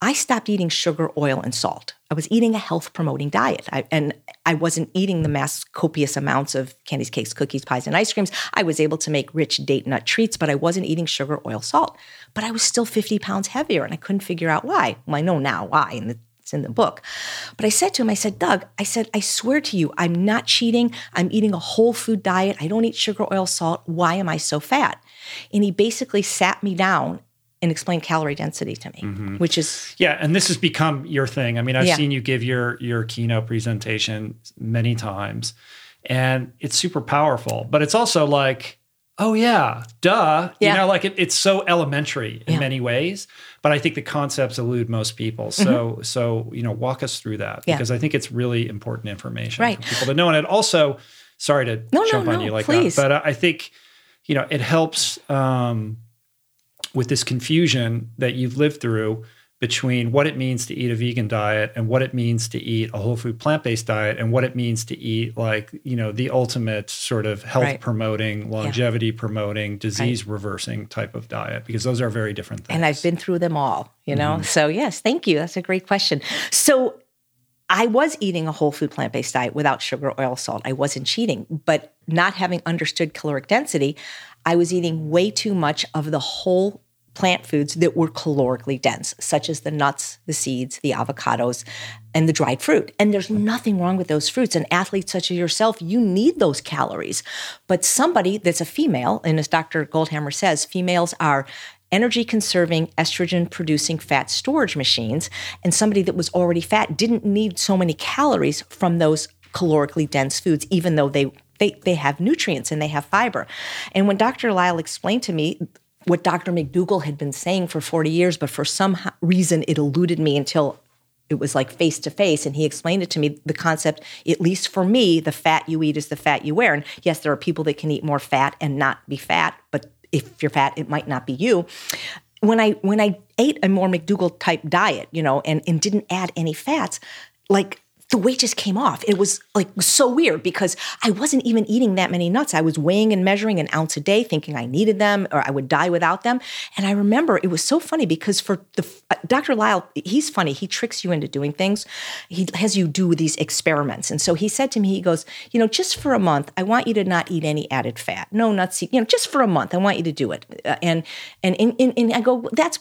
I stopped eating sugar, oil, and salt. I was eating a health promoting diet. I, and I wasn't eating the mass copious amounts of candies, cakes, cookies, pies, and ice creams. I was able to make rich date nut treats, but I wasn't eating sugar, oil, salt. But I was still 50 pounds heavier and I couldn't figure out why. Well, I know now why, and it's in the book. But I said to him, I said, Doug, I said, I swear to you, I'm not cheating. I'm eating a whole food diet. I don't eat sugar, oil, salt. Why am I so fat? And he basically sat me down and explained calorie density to me, mm-hmm. which is yeah. And this has become your thing. I mean, I've yeah. seen you give your your keynote presentation many times, and it's super powerful. But it's also like, oh yeah, duh. Yeah. You know, like it, it's so elementary in yeah. many ways. But I think the concepts elude most people. So mm-hmm. so you know, walk us through that because I think it's really important information right. for people to know. And it also, sorry to no, jump no, on no, you like please. that, but I think you know, it helps um, with this confusion that you've lived through between what it means to eat a vegan diet and what it means to eat a whole food plant-based diet and what it means to eat like you know the ultimate sort of health right. promoting longevity yeah. promoting disease right. reversing type of diet because those are very different things and i've been through them all you know mm-hmm. so yes thank you that's a great question so I was eating a whole food plant based diet without sugar, oil, salt. I wasn't cheating, but not having understood caloric density, I was eating way too much of the whole plant foods that were calorically dense, such as the nuts, the seeds, the avocados, and the dried fruit. And there's nothing wrong with those fruits. And athletes such as yourself, you need those calories. But somebody that's a female, and as Dr. Goldhamer says, females are energy conserving, estrogen producing fat storage machines. And somebody that was already fat didn't need so many calories from those calorically dense foods, even though they they, they have nutrients and they have fiber. And when Dr. Lisle explained to me what Dr. McDougall had been saying for 40 years, but for some reason it eluded me until it was like face to face and he explained it to me the concept at least for me the fat you eat is the fat you wear and yes there are people that can eat more fat and not be fat but if you're fat, it might not be you. When I when I ate a more McDougall type diet, you know, and, and didn't add any fats, like the weight just came off. It was like so weird because I wasn't even eating that many nuts. I was weighing and measuring an ounce a day, thinking I needed them or I would die without them. And I remember it was so funny because for the uh, Dr. Lisle, he's funny. He tricks you into doing things. He has you do these experiments. And so he said to me, he goes, you know, just for a month, I want you to not eat any added fat, no nuts, you know, just for a month, I want you to do it. Uh, and and and, and I go, that's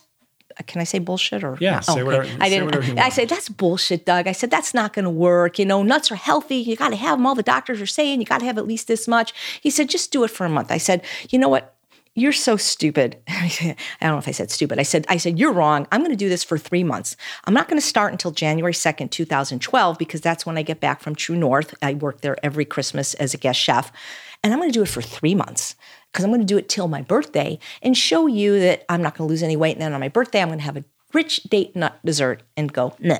can I say bullshit or Yeah, say whatever- I didn't. I said that's bullshit, Doug. I said that's not going to work. You know, nuts are healthy. You got to have them. All the doctors are saying you got to have at least this much. He said just do it for a month. I said, you know what? You're so stupid. I don't know if I said stupid. I said, I said, you're wrong. I'm going to do this for three months. I'm not going to start until January 2nd, 2012, because that's when I get back from True North. I work there every Christmas as a guest chef. And I'm going to do it for three months because I'm going to do it till my birthday and show you that I'm not going to lose any weight. And then on my birthday, I'm going to have a rich date nut dessert and go, nah.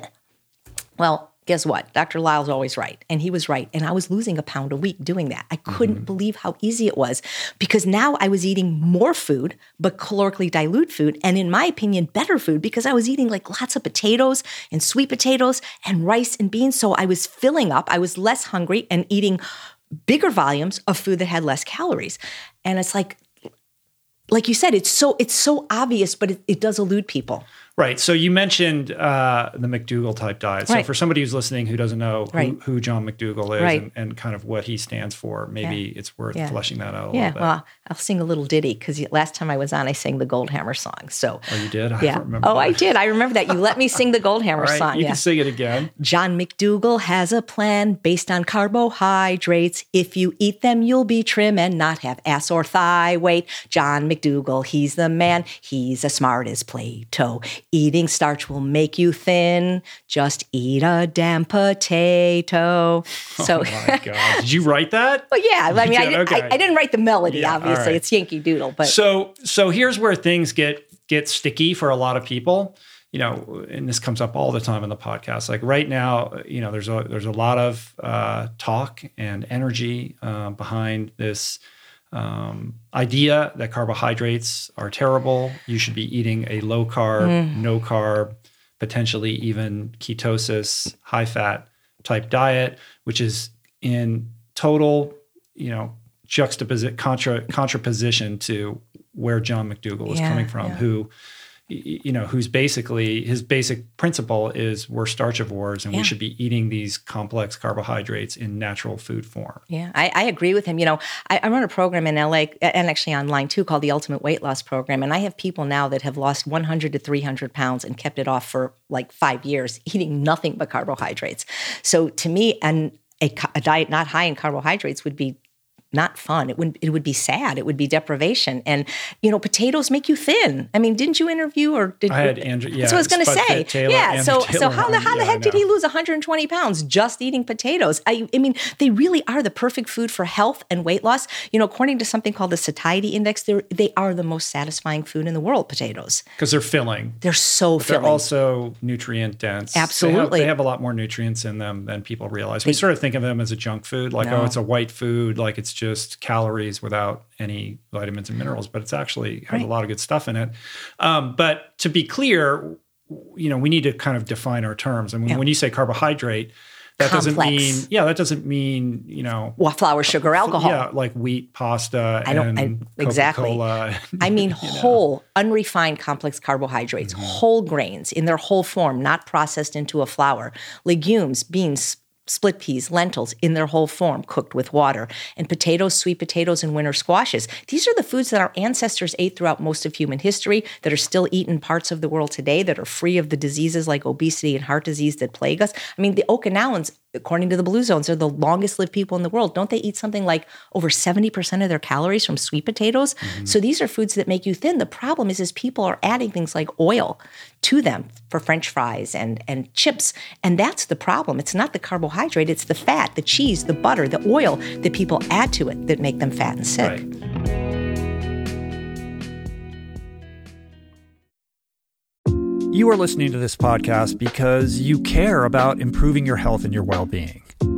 Well, guess what? Dr. Lisle's always right. And he was right. And I was losing a pound a week doing that. I couldn't mm-hmm. believe how easy it was because now I was eating more food, but calorically dilute food. And in my opinion, better food because I was eating like lots of potatoes and sweet potatoes and rice and beans. So I was filling up. I was less hungry and eating bigger volumes of food that had less calories. And it's like, like you said, it's so it's so obvious, but it, it does elude people. Right. So you mentioned uh, the McDougall type diet. So Right. for somebody who's listening who doesn't know who, Right. who John McDougall is Right. and, and kind of what he stands for, maybe it's worth Yeah. fleshing that out a Yeah, little bit. well, I'll sing a little ditty because last time I was on, I sang the Goldhamer song. So, oh, you did? I yeah. don't remember. Oh, I did. I remember that. You let me sing the Goldhamer song. you yeah. can sing it again. John McDougall has a plan based on carbohydrates. If you eat them, you'll be trim and not have ass or thigh weight. John McDougall, he's the man. He's as smart as Plato. Eating starch will make you thin. Just eat a damn potato. So, Oh my God. Did you write that? Well, yeah, I mean, I, did, did, okay. I, I didn't write the melody, Yeah, obviously. right. It's Yankee Doodle, but So so here's where things get get sticky for a lot of people. You know, and this comes up all the time in the podcast. Like right now, you know, there's a there's a lot of uh, talk and energy uh, behind this um, idea that carbohydrates are terrible. You should be eating a low carb, Mm. no carb, potentially even ketosis, high fat type diet, which is in total, you know, juxtaposition, contra, contraposition to where John McDougall is Yeah, coming from, yeah. who, you know, who's basically his basic principle is we're starchivores and Yeah. we should be eating these complex carbohydrates in natural food form. Yeah, I, I agree with him. You know, I, I run a program in LA and actually online too called the Ultimate Weight Loss Program. And I have people now that have lost 100 to 300 pounds and kept it off for like five years, eating nothing but carbohydrates. So to me, and a, a diet not high in carbohydrates would be not fun. It would it would be sad. It would be deprivation. And you know, potatoes make you thin. I mean, didn't you interview or did I had Andrew- yeah, That's what I was going to say. Taylor, yeah. Andrew So so how the how the yeah, heck did he lose 120 pounds just eating potatoes? I I mean, they really are the perfect food for health and weight loss. You know, according to something called the satiety index, they they are the most satisfying food in the world. Potatoes. Because they're filling. They're so filling. They're also nutrient dense. They have- Absolutely. They have, a lot more nutrients in them than people realize. We sort of think of them as a junk food, like, oh, No. oh, it's a white food, like it's just calories without any vitamins and minerals, but it's actually has a lot of good stuff in it. Um, but to be clear, you know, we need to kind of define our terms. I mean, Yeah. when you say carbohydrate, that doesn't mean, yeah, that doesn't mean, you know, Well, flour, sugar, alcohol. yeah, like wheat, pasta, I don't- and I- exactly. I mean, whole, unrefined complex carbohydrates, Mm-hmm. whole grains in their whole form, not processed into a flour, legumes, beans, split peas, lentils in their whole form, cooked with water, and potatoes, sweet potatoes, and winter squashes. These are the foods that our ancestors ate throughout most of human history, that are still eaten parts of the world today, that are free of the diseases like obesity and heart disease that plague us. I mean, the Okinawans, according to the Blue Zones, they are the longest lived people in the world. Don't they eat something like over 70% of their calories from sweet potatoes? Mm-hmm. So these are foods that make you thin. The problem is, is people are adding things like oil to them for French fries and, and chips. And that's the problem. It's not the carbohydrate, it's the fat, the cheese, the butter, the oil that people add to it that make them fat and sick. Right. You are listening to this podcast because you care about improving your health and your well being.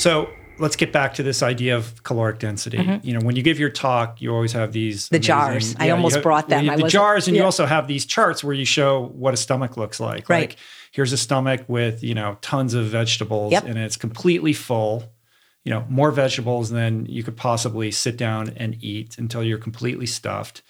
So, let's get back to this idea of caloric density. Mm-hmm. You know, when you give your talk, you always have these the amazing, jars. I almost have, brought them. the jars, and yeah. you also have these charts where you show what a stomach looks like. Right. Like here's a stomach with you know tons of vegetables, yep. and it's completely full. You know, more vegetables than you could possibly sit down and eat until you're completely stuffed.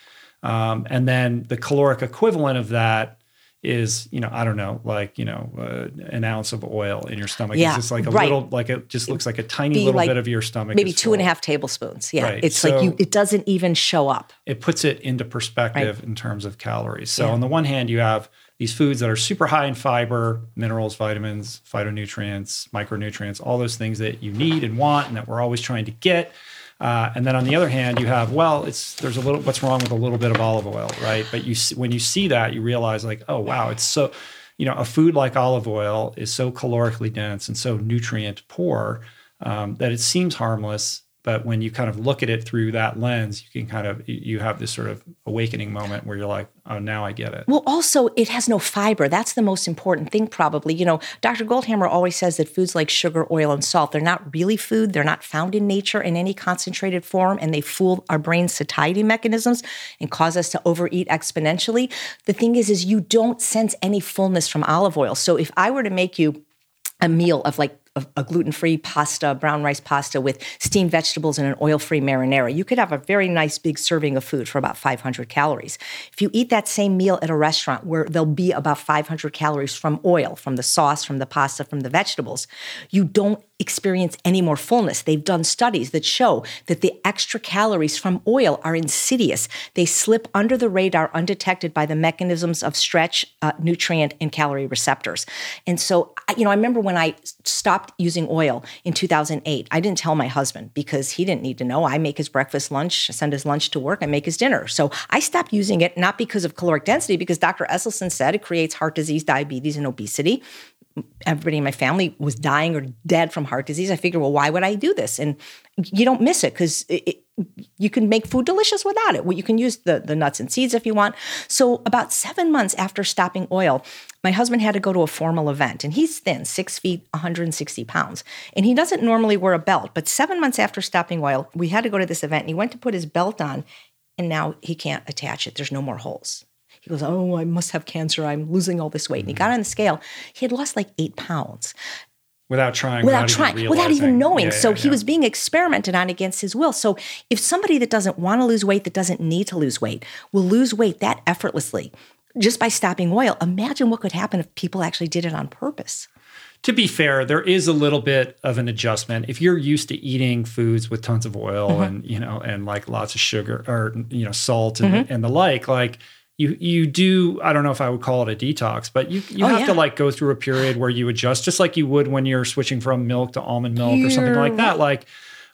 Um, and then the caloric equivalent of that is you know I don't know like you know uh, an ounce of oil in your stomach. Yeah, it's just like a right. little like it just looks like a tiny little like bit of your stomach. Maybe two and a half tablespoons. Yeah, right. it's so like you. It doesn't even show up. It puts it into perspective right. in terms of calories. So yeah. on the one hand, you have these foods that are super high in fiber, minerals, vitamins, phytonutrients, micronutrients, all those things that you need and want, and that we're always trying to get. Uh, and then on the other hand, you have well, it's there's a little what's wrong with a little bit of olive oil, right? But you when you see that, you realize like, oh wow, it's so you know a food like olive oil is so calorically dense and so nutrient poor um, that it seems harmless, but when you kind of look at it through that lens you can kind of you have this sort of awakening moment where you're like oh now i get it. Well also it has no fiber. That's the most important thing probably. You know dr goldhamer always says that foods like sugar oil and salt they're not really food. They're not found in nature in any concentrated form and they fool our brain satiety mechanisms and cause us to overeat exponentially. The thing is is you don't sense any fullness from olive oil. So if i were to make you a meal of like a, a gluten-free pasta, brown rice pasta with steamed vegetables and an oil-free marinara. You could have a very nice big serving of food for about 500 calories. If you eat that same meal at a restaurant where there'll be about 500 calories from oil, from the sauce, from the pasta, from the vegetables, you don't experience any more fullness. They've done studies that show that the extra calories from oil are insidious. They slip under the radar undetected by the mechanisms of stretch, uh, nutrient, and calorie receptors. And so, you know, I remember when I stopped using oil in 2008, I didn't tell my husband because he didn't need to know. I make his breakfast, lunch, send his lunch to work, I make his dinner. So I stopped using it not because of caloric density, because Dr. Esselstyn said it creates heart disease, diabetes, and obesity everybody in my family was dying or dead from heart disease. I figured, well, why would I do this? And you don't miss it because you can make food delicious without it. Well, you can use the, the nuts and seeds if you want. So, about seven months after stopping oil, my husband had to go to a formal event, and he's thin, six feet, 160 pounds. And he doesn't normally wear a belt. But seven months after stopping oil, we had to go to this event, and he went to put his belt on, and now he can't attach it. There's no more holes. He goes, Oh, I must have cancer. I'm losing all this weight. And he got on the scale. He had lost like eight pounds. Without trying, without, without trying, even without even knowing. Yeah, so yeah, he yeah. was being experimented on against his will. So if somebody that doesn't want to lose weight, that doesn't need to lose weight, will lose weight that effortlessly just by stopping oil, imagine what could happen if people actually did it on purpose to be fair, there is a little bit of an adjustment. If you're used to eating foods with tons of oil mm-hmm. and you know and like lots of sugar or you know salt and, mm-hmm. and the like, like you you do I don't know if I would call it a detox, but you you oh, have yeah. to like go through a period where you adjust, just like you would when you're switching from milk to almond milk you're or something like that. Like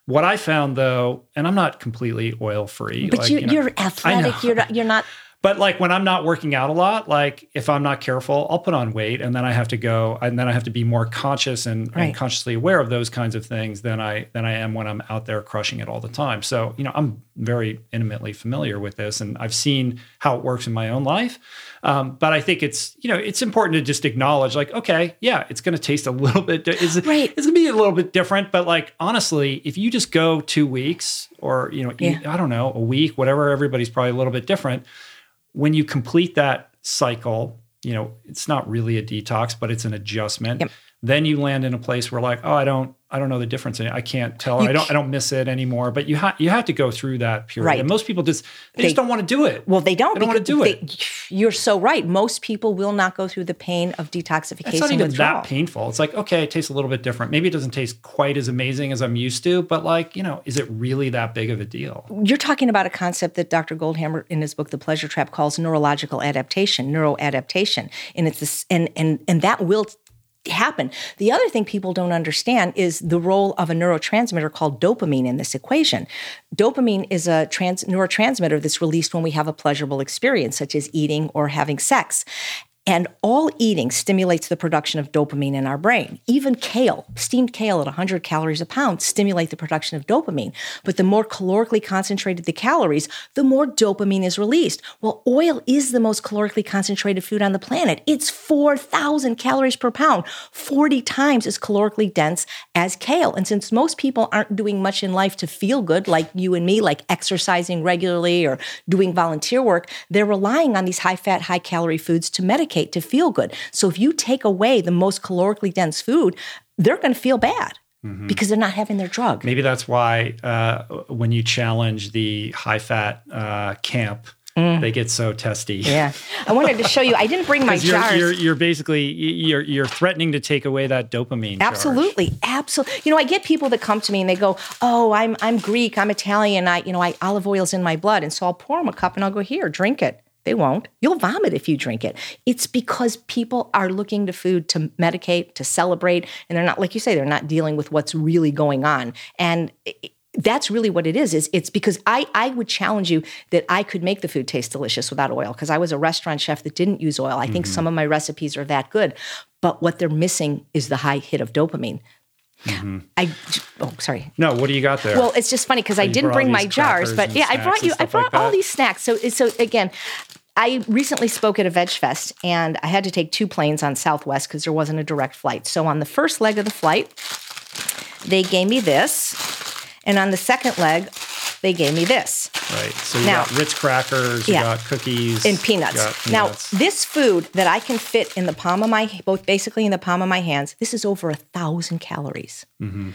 what I found though, and I'm not completely oil free, but like, you, you know, are athletic. You're not, you're not but like when I'm not working out a lot, like if I'm not careful, I'll put on weight and then I have to go and then I have to be more conscious and, Right. and consciously aware of those kinds of things than I than I am when I'm out there crushing it all the time. So, you know, I'm very intimately familiar with this and I've seen how it works in my own life. Um, but I think it's, you know, it's important to just acknowledge like, okay, yeah, it's going to taste a little bit, di- it's, Right. it's going to be a little bit different. But like, honestly, if you just go two weeks or, you know, eat, I don't know, a week, whatever, everybody's probably a little bit different. When you complete that cycle, you know, it's not really a detox, but it's an adjustment. Yep. Then you land in a place where like, oh, I don't, I don't know the difference. in it. I can't tell. You I don't, I don't miss it anymore. But you have, you have to go through that period. Right. And most people just, they, They- just don't want to do it. Well, they don't. They don't wanna because do it. you're so right. Most people will not go through the pain of detoxification It's not even withdrawal. that painful. It's like, okay, it tastes a little bit different. Maybe it doesn't taste quite as amazing as I'm used to, but like, you know, is it really that big of a deal? You're talking about a concept that Dr. Goldhamer in his book The Pleasure Trap calls neurological adaptation, neuroadaptation. And it's this and and and that will happen. The other thing people don't understand is the role of a neurotransmitter called dopamine in this equation. Dopamine is a trans- neurotransmitter that's released when we have a pleasurable experience such as eating or having sex. And all eating stimulates the production of dopamine in our brain. Even kale, steamed kale at 100 calories a pound, stimulate the production of dopamine. But the more calorically concentrated the calories, the more dopamine is released. Well, oil is the most calorically concentrated food on the planet. It's 4,000 calories per pound, 40 times as calorically dense as kale. And since most people aren't doing much in life to feel good, like you and me, like exercising regularly or doing volunteer work, they're relying on these high fat, high calorie foods to medicate, to feel good. So if you take away the most calorically dense food, they're going to feel bad because they're not having their drug. Maybe that's why uh, when you challenge the high fat uh, camp, they get so testy. Mm. Yeah. I wanted to show you, I didn't bring my You're, jars. you're, you're basically you're you're threatening to take away that dopamine. Absolutely, absolutely. You know, I get people that come to me and they go, "Oh, I'm I'm Greek, I'm Italian. I, you know, I olive oil's in my blood." And so I'll pour them a cup and I'll go, "Here, drink it." They won't. You'll vomit if you drink it. It's because people are looking to food to medicate, to celebrate, and they're not, like you say, they're not dealing with what's really going on. And it- that's really what it is. Is it's because I I would challenge you that I could make the food taste delicious without oil because I was a restaurant chef that didn't use oil. I think mm-hmm. some of my recipes are that good, but what they're missing is the high hit of dopamine. Mm-hmm. I oh sorry. No, what do you got there? Well, it's just funny because I didn't bring my jars, but yeah, I brought you. I brought like all these snacks. So so again. I recently spoke at a Veg Fest and I had to take two planes on Southwest because there wasn't a direct flight. So on the first leg of the flight, they gave me this. And on the second leg, they gave me this. right. So you now- got Ritz crackers, you Yeah. got cookies, and peanuts. got Now, this food that I can fit in the palm of my, both basically in the palm of my hands, this is over a thousand calories. Mm-hmm.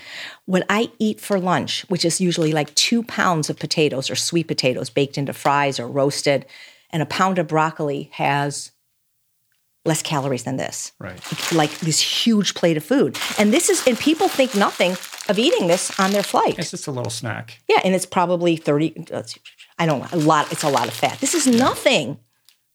What I eat for lunch, which is usually like two pounds of potatoes or sweet potatoes baked into fries or roasted, and a pound of broccoli has less calories than this. right. Like this huge plate of food. And this is, and people think nothing of eating this on their flight. It's just a little snack. Yeah, and it's probably 30, I don't know, a lot, it's a lot of fat. This is nothing.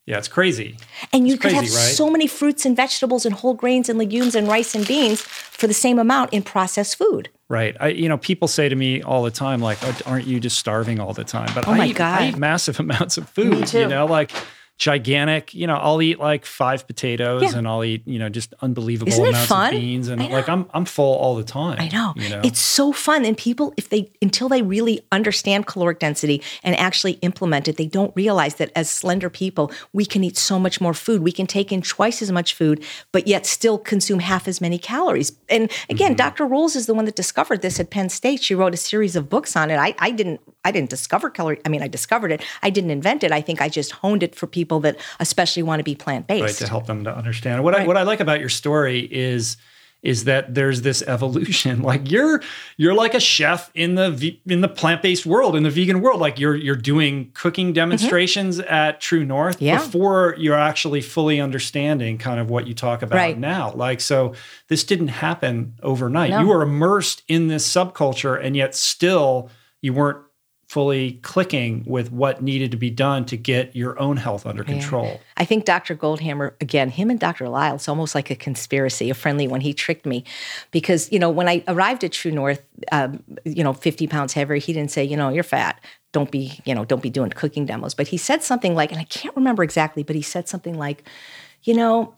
Yeah, it's crazy. And you It's could have right? so many fruits and vegetables and whole grains and legumes and rice and beans for the same amount in processed food. Right. I, you know, people say to me all the time, like, "Oh, aren't you just starving all the time? But Oh I, my eat, I eat massive amounts of food. Me too. You know, like gigantic. You know, I'll eat like five potatoes, Yeah. and I'll eat you know just unbelievable Isn't amounts of beans, and like I'm I'm full all the time. I know. You know, It's so fun. And people, if they, until they really understand caloric density and actually implement it, they don't realize that as slender people, we can eat so much more food. We can take in twice as much food, but yet still consume half as many calories. And again, Mm-hmm. Dr. Rolls is the one that discovered this at Penn State. She wrote a series of books on it. I, I didn't, I didn't discover calorie. I mean, I discovered it. I didn't invent it. I think I just honed it for people that especially want to be plant right based. to help them to understand. What I what I like about your story is is that there's this evolution. Like you're you're like a chef in the in the plant based world, in the vegan world. Like you're you're doing cooking demonstrations at True North Mm-hmm. Yeah. before you're actually fully understanding kind of what you talk about Right. now. Like so, this didn't happen overnight. No. You were immersed in this subculture, and yet still you weren't fully clicking with what needed to be done to get your own health under control. I think Dr. Goldhamer, again, him and Dr. Lisle, it's almost like a conspiracy, a friendly one. He tricked me because, you know, when I arrived at True North, um, you know, 50 pounds heavier, he didn't say, you know, you're fat. Don't be, you know, don't be doing cooking demos. But he said something like, and I can't remember exactly, but he said something like, you know,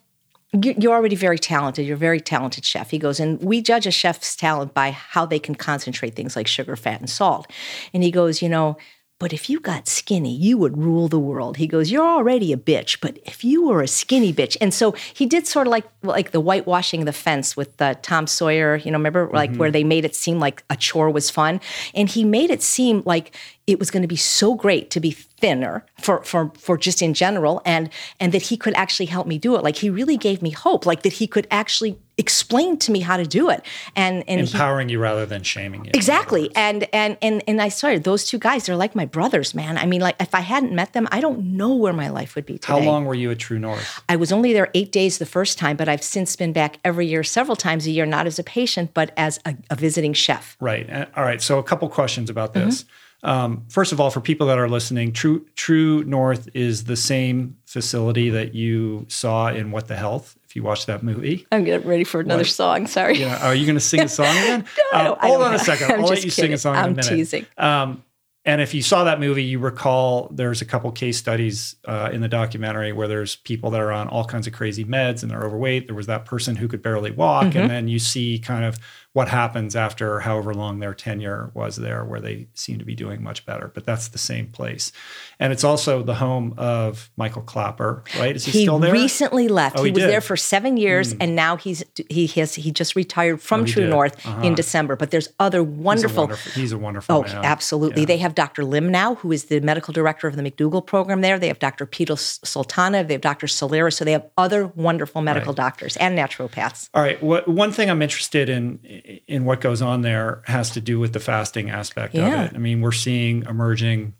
you're already very talented. You're a very talented chef. He goes, and we judge a chef's talent by how they can concentrate things like sugar, fat, and salt. And he goes, you know, but if you got skinny, you would rule the world. He goes, You're already a bitch, but if you were a skinny bitch. And so he did sort of like like the whitewashing the fence with uh, Tom Sawyer, you know, remember like mm-hmm. where they made it seem like a chore was fun. And he made it seem like it was going to be so great to be thinner for for for just in general and and that he could actually help me do it like he really gave me hope like that he could actually explain to me how to do it and and empowering he, you rather than shaming you exactly and and and and I started those two guys they're like my brothers man I mean like if I hadn't met them I don't know where my life would be today. How long were you at True North? I was only there 8 days the first time but I've since been back every year several times a year not as a patient but as a, a visiting chef. Right. All right so a couple questions about this. Mm-hmm. Um, first of all, for people that are listening, True True North is the same facility that you saw in What the Health. If you watched that movie, I'm getting ready for another what? song. Sorry. Yeah. Are you going to sing a song again? no, uh, hold on a second. I'll let you kidding. sing a song I'm in a minute. teasing. Um, and if you saw that movie, you recall there's a couple case studies uh, in the documentary where there's people that are on all kinds of crazy meds and they're overweight. There was that person who could barely walk, mm-hmm. and then you see kind of what happens after however long their tenure was there, where they seem to be doing much better. But that's the same place, and it's also the home of Michael Klaper, right? Is he, he still there? He recently left. Oh, he, he was there for seven years, mm. and now he's he has he just retired from oh, True did. North uh-huh. in December. But there's other wonderful. He's a wonderful. He's a wonderful oh, man. absolutely. Yeah. They have Dr. Lim now, who is the medical director of the McDougall program there. They have Dr. Peter Sultana. They have Dr. Solera. So they have other wonderful medical right. doctors and naturopaths. All right. What, one thing I'm interested in in what goes on there has to do with the fasting aspect yeah. of it. I mean, we're seeing emerging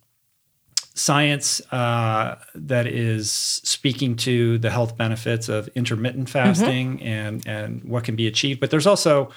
science uh, that is speaking to the health benefits of intermittent mm-hmm. fasting mm-hmm. and and what can be achieved. But there's also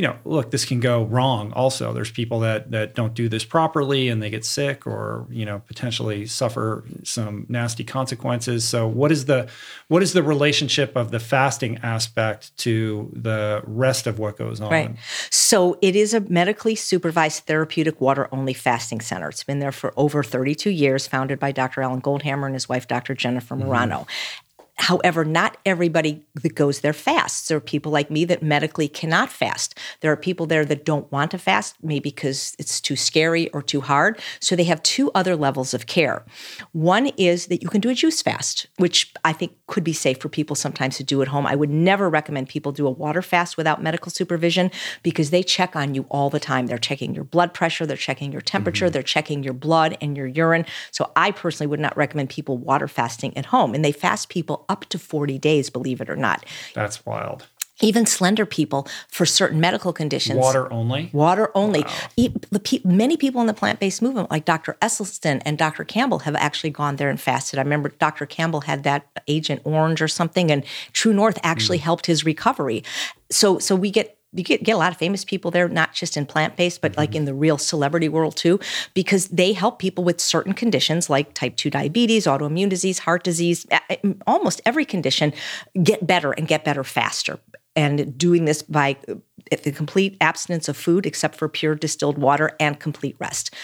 you know, look, this can go wrong. Also, there's people that that don't do this properly and they get sick, or you know, potentially suffer some nasty consequences. So, what is the what is the relationship of the fasting aspect to the rest of what goes on? Right. So, it is a medically supervised therapeutic water only fasting center. It's been there for over 32 years, founded by Dr. Alan Goldhamer and his wife, Dr. Jennifer Marano. Mm-hmm. However, not everybody that goes there fasts. There are people like me that medically cannot fast. There are people there that don't want to fast, maybe because it's too scary or too hard. So they have two other levels of care. One is that you can do a juice fast, which I think could be safe for people sometimes to do at home. I would never recommend people do a water fast without medical supervision because they check on you all the time. They're checking your blood pressure, they're checking your temperature, mm-hmm. they're checking your blood and your urine. So I personally would not recommend people water fasting at home. And they fast people up to 40 days, believe it or not. That's wild even slender people for certain medical conditions. Water only? Water only. Wow. Pe- many people in the plant based movement, like Dr. Esselstyn and Dr. Campbell, have actually gone there and fasted. I remember Dr. Campbell had that Agent Orange or something, and True North actually mm. helped his recovery. So, so we get you get, get a lot of famous people there, not just in plant based, but mm-hmm. like in the real celebrity world too, because they help people with certain conditions like type 2 diabetes, autoimmune disease, heart disease, almost every condition get better and get better faster. And doing this by uh, the complete abstinence of food except for pure distilled water and complete rest.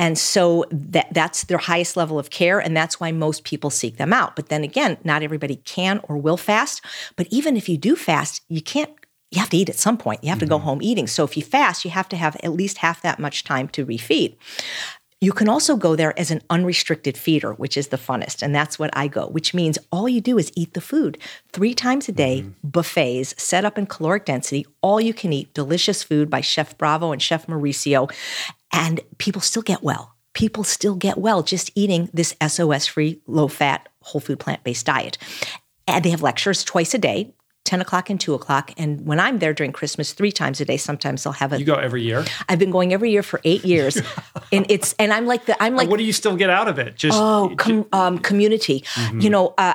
And so that that's their highest level of care and that's why most people seek them out. But then again, not everybody can or will fast, but even if you do fast, you can't you have to eat at some point. You have to mm-hmm. go home eating. So if you fast, you have to have at least half that much time to refeed. You can also go there as an unrestricted feeder, which is the funnest. And that's what I go, which means all you do is eat the food three times a day, mm-hmm. buffets set up in caloric density, all you can eat, delicious food by Chef Bravo and Chef Mauricio. And people still get well. People still get well just eating this SOS free, low fat, whole food plant based diet. And they have lectures twice a day 10 o'clock and 2 o'clock. And when I'm there during Christmas, three times a day, sometimes I'll have a. You go every year? I've been going every year for eight years. and it's, and I'm like the, I'm like. what do you still get out of it? Just. Oh, com, um, community. Mm-hmm. You know, uh,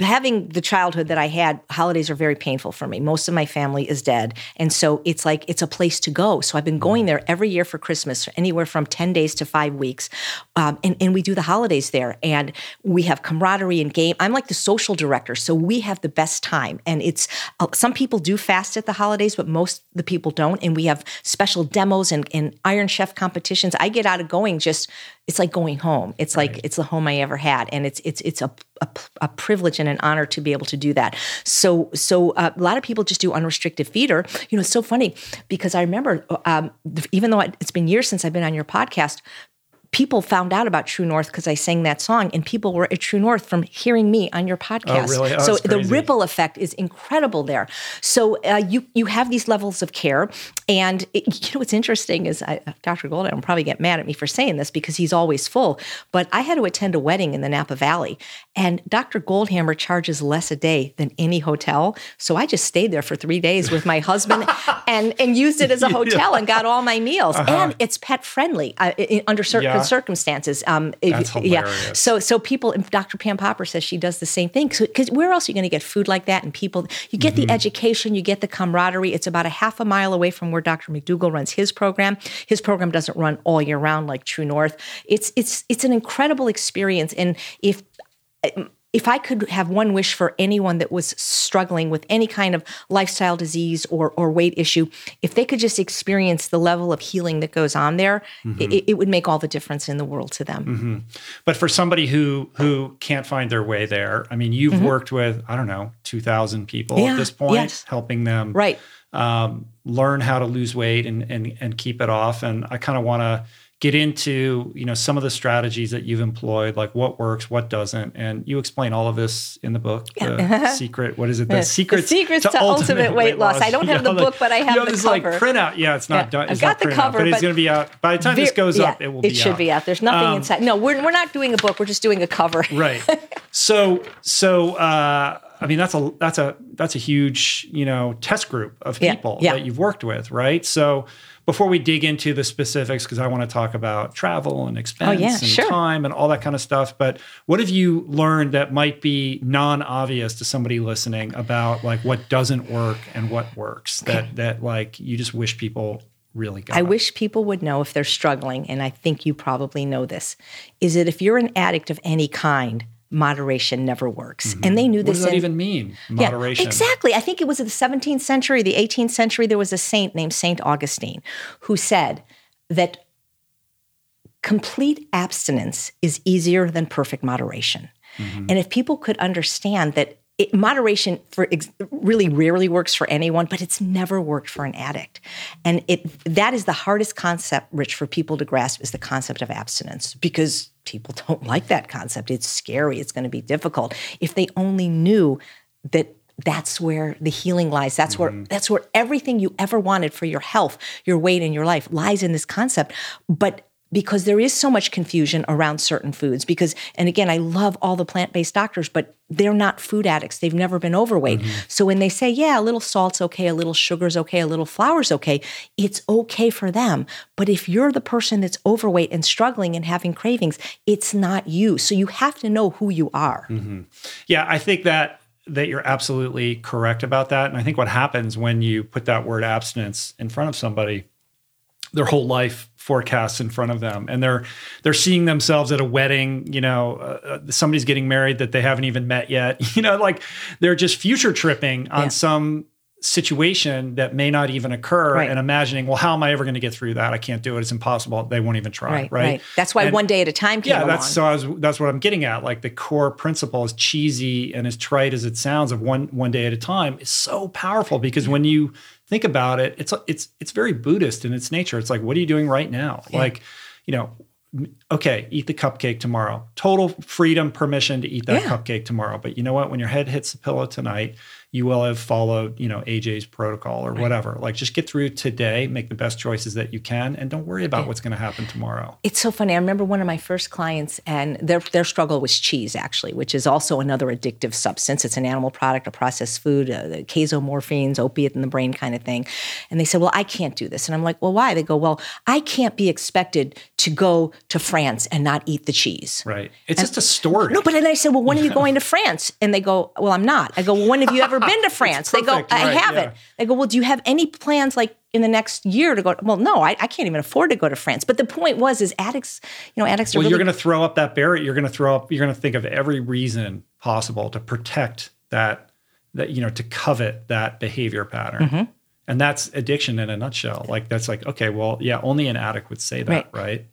having the childhood that I had, holidays are very painful for me. Most of my family is dead. And so it's like, it's a place to go. So I've been going there every year for Christmas, anywhere from 10 days to five weeks. Um, and, and we do the holidays there. And we have camaraderie and game. I'm like the social director. So we have the best time And it's uh, some people do fast at the holidays, but most the people don't. And we have special demos and, and Iron Chef competitions. I get out of going just it's like going home. It's like it's the home I ever had, and it's it's it's a, a, a privilege and an honor to be able to do that. So so uh, a lot of people just do unrestricted feeder. You know, it's so funny because I remember um, even though it's been years since I've been on your podcast, people found out about True North because I sang that song, and people were at True North from hearing me on your podcast. Oh, really? Oh, so the ripple effect is incredible there. So uh, you you have these levels of care, and it, you know what's interesting is I, Dr. Goldhamer will probably get mad at me for saying this because he's always full. But I had to attend a wedding in the Napa Valley, and Dr. Goldhamer charges less a day than any hotel. So I just stayed there for three days with my husband and and used it as a hotel yeah. and got all my meals. Uh-huh. And it's pet friendly uh, under certain yeah circumstances. Um, That's if, yeah. So so people, Dr. Pam Popper says she does the same thing. Because where else are you going to get food like that? And people, you get mm-hmm. the education, you get the camaraderie. It's about a half a mile away from where Dr. McDougall runs his program. His program doesn't run all year round like True North. It's it's it's an incredible experience. And if if I could have one wish for anyone that was struggling with any kind of lifestyle disease or, or weight issue, if they could just experience the level of healing that goes on there, mm-hmm. it, it, would make all the difference in the world to them. Mm-hmm. But for somebody who who can't find their way there, I mean, you've mm-hmm. worked with I don't know two thousand people yeah, at this point, yes. helping them right um, learn how to lose weight and and and keep it off. And I kind of want to get into you know some of the strategies that you've employed like what works what doesn't and you explain all of this in the book the secret what is it? The the secrets to, to ultimate, ultimate, weight loss. loss. i don't have the book but i have you know, the this cover. like printout yeah it's not yeah. done. It's I've got the cover out, but, it's going to be out. By the time this goes yeah, up it will be it should out. be out. there's nothing um, inside. No we're, we're not doing a book. We're just doing a cover. Right. So so uh I mean that's a that's a that's a huge you know test group of people yeah, that you've worked with, right? So before we dig into the specifics, because I want to talk about travel and oh, expense oh, yeah, and sure. time and all that kind of stuff. But what have you learned that might be non-obvious to somebody listening about like what doesn't work and what works that that like you just wish people really got? I wish people would know if they're struggling, and I think you probably know this, is that if you're an addict of any kind, moderation never works. Mm-hmm. And they knew this. What does that in, even mean? Moderation. Yeah, exactly. I think it was in the 17th century, the 18th century, there was a saint named Saint Augustine who said that complete abstinence is easier than perfect moderation. Mm-hmm. And if people could understand that it, moderation for ex- really rarely works for anyone, but it's never worked for an addict. And it that is the hardest concept, Rich, for people to grasp is the concept of abstinence because people don't like that concept. It's scary. It's going to be difficult. If they only knew that that's where the healing lies that's mm-hmm. where that's where everything you ever wanted for your health your weight and your life lies in this concept but because there is so much confusion around certain foods because and again i love all the plant-based doctors but they're not food addicts. They've never been overweight. Mm-hmm. so when they say yeah a little salt's okay a little sugar's okay a little flour's okay it's okay for them. But if you're the person that's overweight and struggling and having cravings it's not you. So you have to know who you are. Mm-hmm. yeah i think that that you're absolutely correct about that. And i think what happens when you put that word abstinence in front of somebody their whole life forecasts in front of them and they're they're seeing themselves at a wedding you know uh, uh somebody's getting married that they haven't even met yet you know like they're just future tripping on yeah. some situation that may not even occur right. and imagining well how am i ever going to get through that i can't do it it's impossible they won't even try right, right? right. that's why and, one day at a time came yeah that's so I was, that's what i'm getting at like the core principle as cheesy and as trite as it sounds of one one day at a time is so powerful because when you think about it, it's it's it's very Buddhist in its nature. It's like, what are you doing right now? Yeah. Like, you know, okay, eat the cupcake tomorrow. Total freedom, permission to eat that yeah. cupcake tomorrow. But you know what? When your head hits the pillow tonight, you will have followed, you know, AJ's protocol or right. whatever. Like just get through today, make the best choices that you can, and don't worry about what's going to happen tomorrow. It's so funny. I remember one of my first clients, and their their struggle was cheese, actually, which is also another addictive substance. It's an animal product, a processed food, uh, the casomorphins, opiate in the brain kind of thing. And they said, "Well, I can't do this." And I'm like, "Well, why?" They go, "Well, I can't be expected to go to France and not eat the cheese." Right. It's and, just a story. No, but then I said, "Well, when are you going to France?" And they go, "Well, I'm not." I go, "Well, when have you ever been to France. They go, I right, haven't. Yeah. They go, well, do you have any plans like in the next year to go? Well, no, I, I, can't even afford to go to France. But the point was, is addicts, you know, addicts. Well, really- you're going to throw up that barrier. You're going to throw up. You're going to think of every reason possible to protect that that you know to covet that behavior pattern. Mm-hmm. And that's addiction in a nutshell. Like that's like okay, well, yeah, only an addict would say that, Right. right?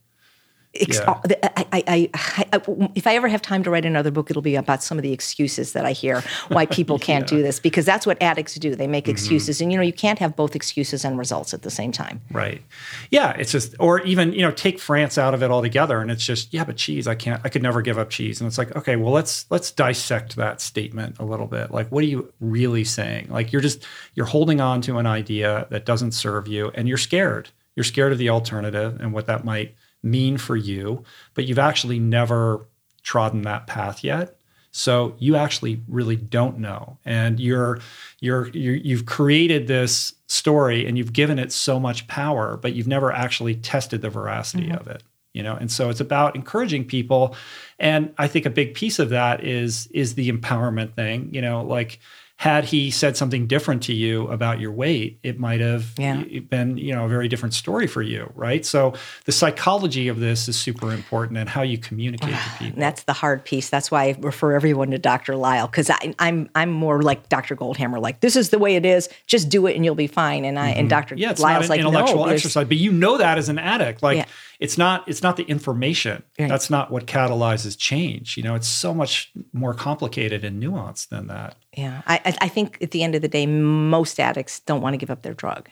Ex- Yeah. I, I, I, I, if I ever have time to write another book, it'll be about some of the excuses that I hear why people can't do this because that's what addicts do. They make mm-hmm. excuses, and you know you can't have both excuses and results at the same time. Right. Yeah, it's just or even, you know, take France out of it altogether and it's just, yeah, but cheese, I can't I could never give up cheese. And it's like, okay, well let's let's dissect that statement a little bit. Like what are you really saying? Like you're just you're holding on to an idea that doesn't serve you and you're scared. You're scared of the alternative and what that might mean for you, but you've actually never trodden that path yet. So you actually really don't know, and you're you're, you're you've created this story and you've given it so much power, but you've never actually tested the veracity mm-hmm. of it. You know, and so it's about encouraging people, and I think a big piece of that is is the empowerment thing. You know, like had he said something different to you about your weight, it might have Yeah. been you know a very different story for you, right? So the psychology of this is super important, and how you communicate to people. And that's the hard piece. That's why I refer everyone to Dr. Lisle because I'm I'm more like Dr. Goldhamer. Like this is the way it is. Just do it and you'll be fine. And I and Dr. Mm-hmm. Yeah, it's Lisle's not an like intellectual no, exercise, but you know that as an addict. Like Yeah. It's not it's not the information. Right. That's not what catalyzes change. You know, it's so much more complicated and nuanced than that. Yeah, I I- I think at the end of the day, most addicts don't want to give up their drug.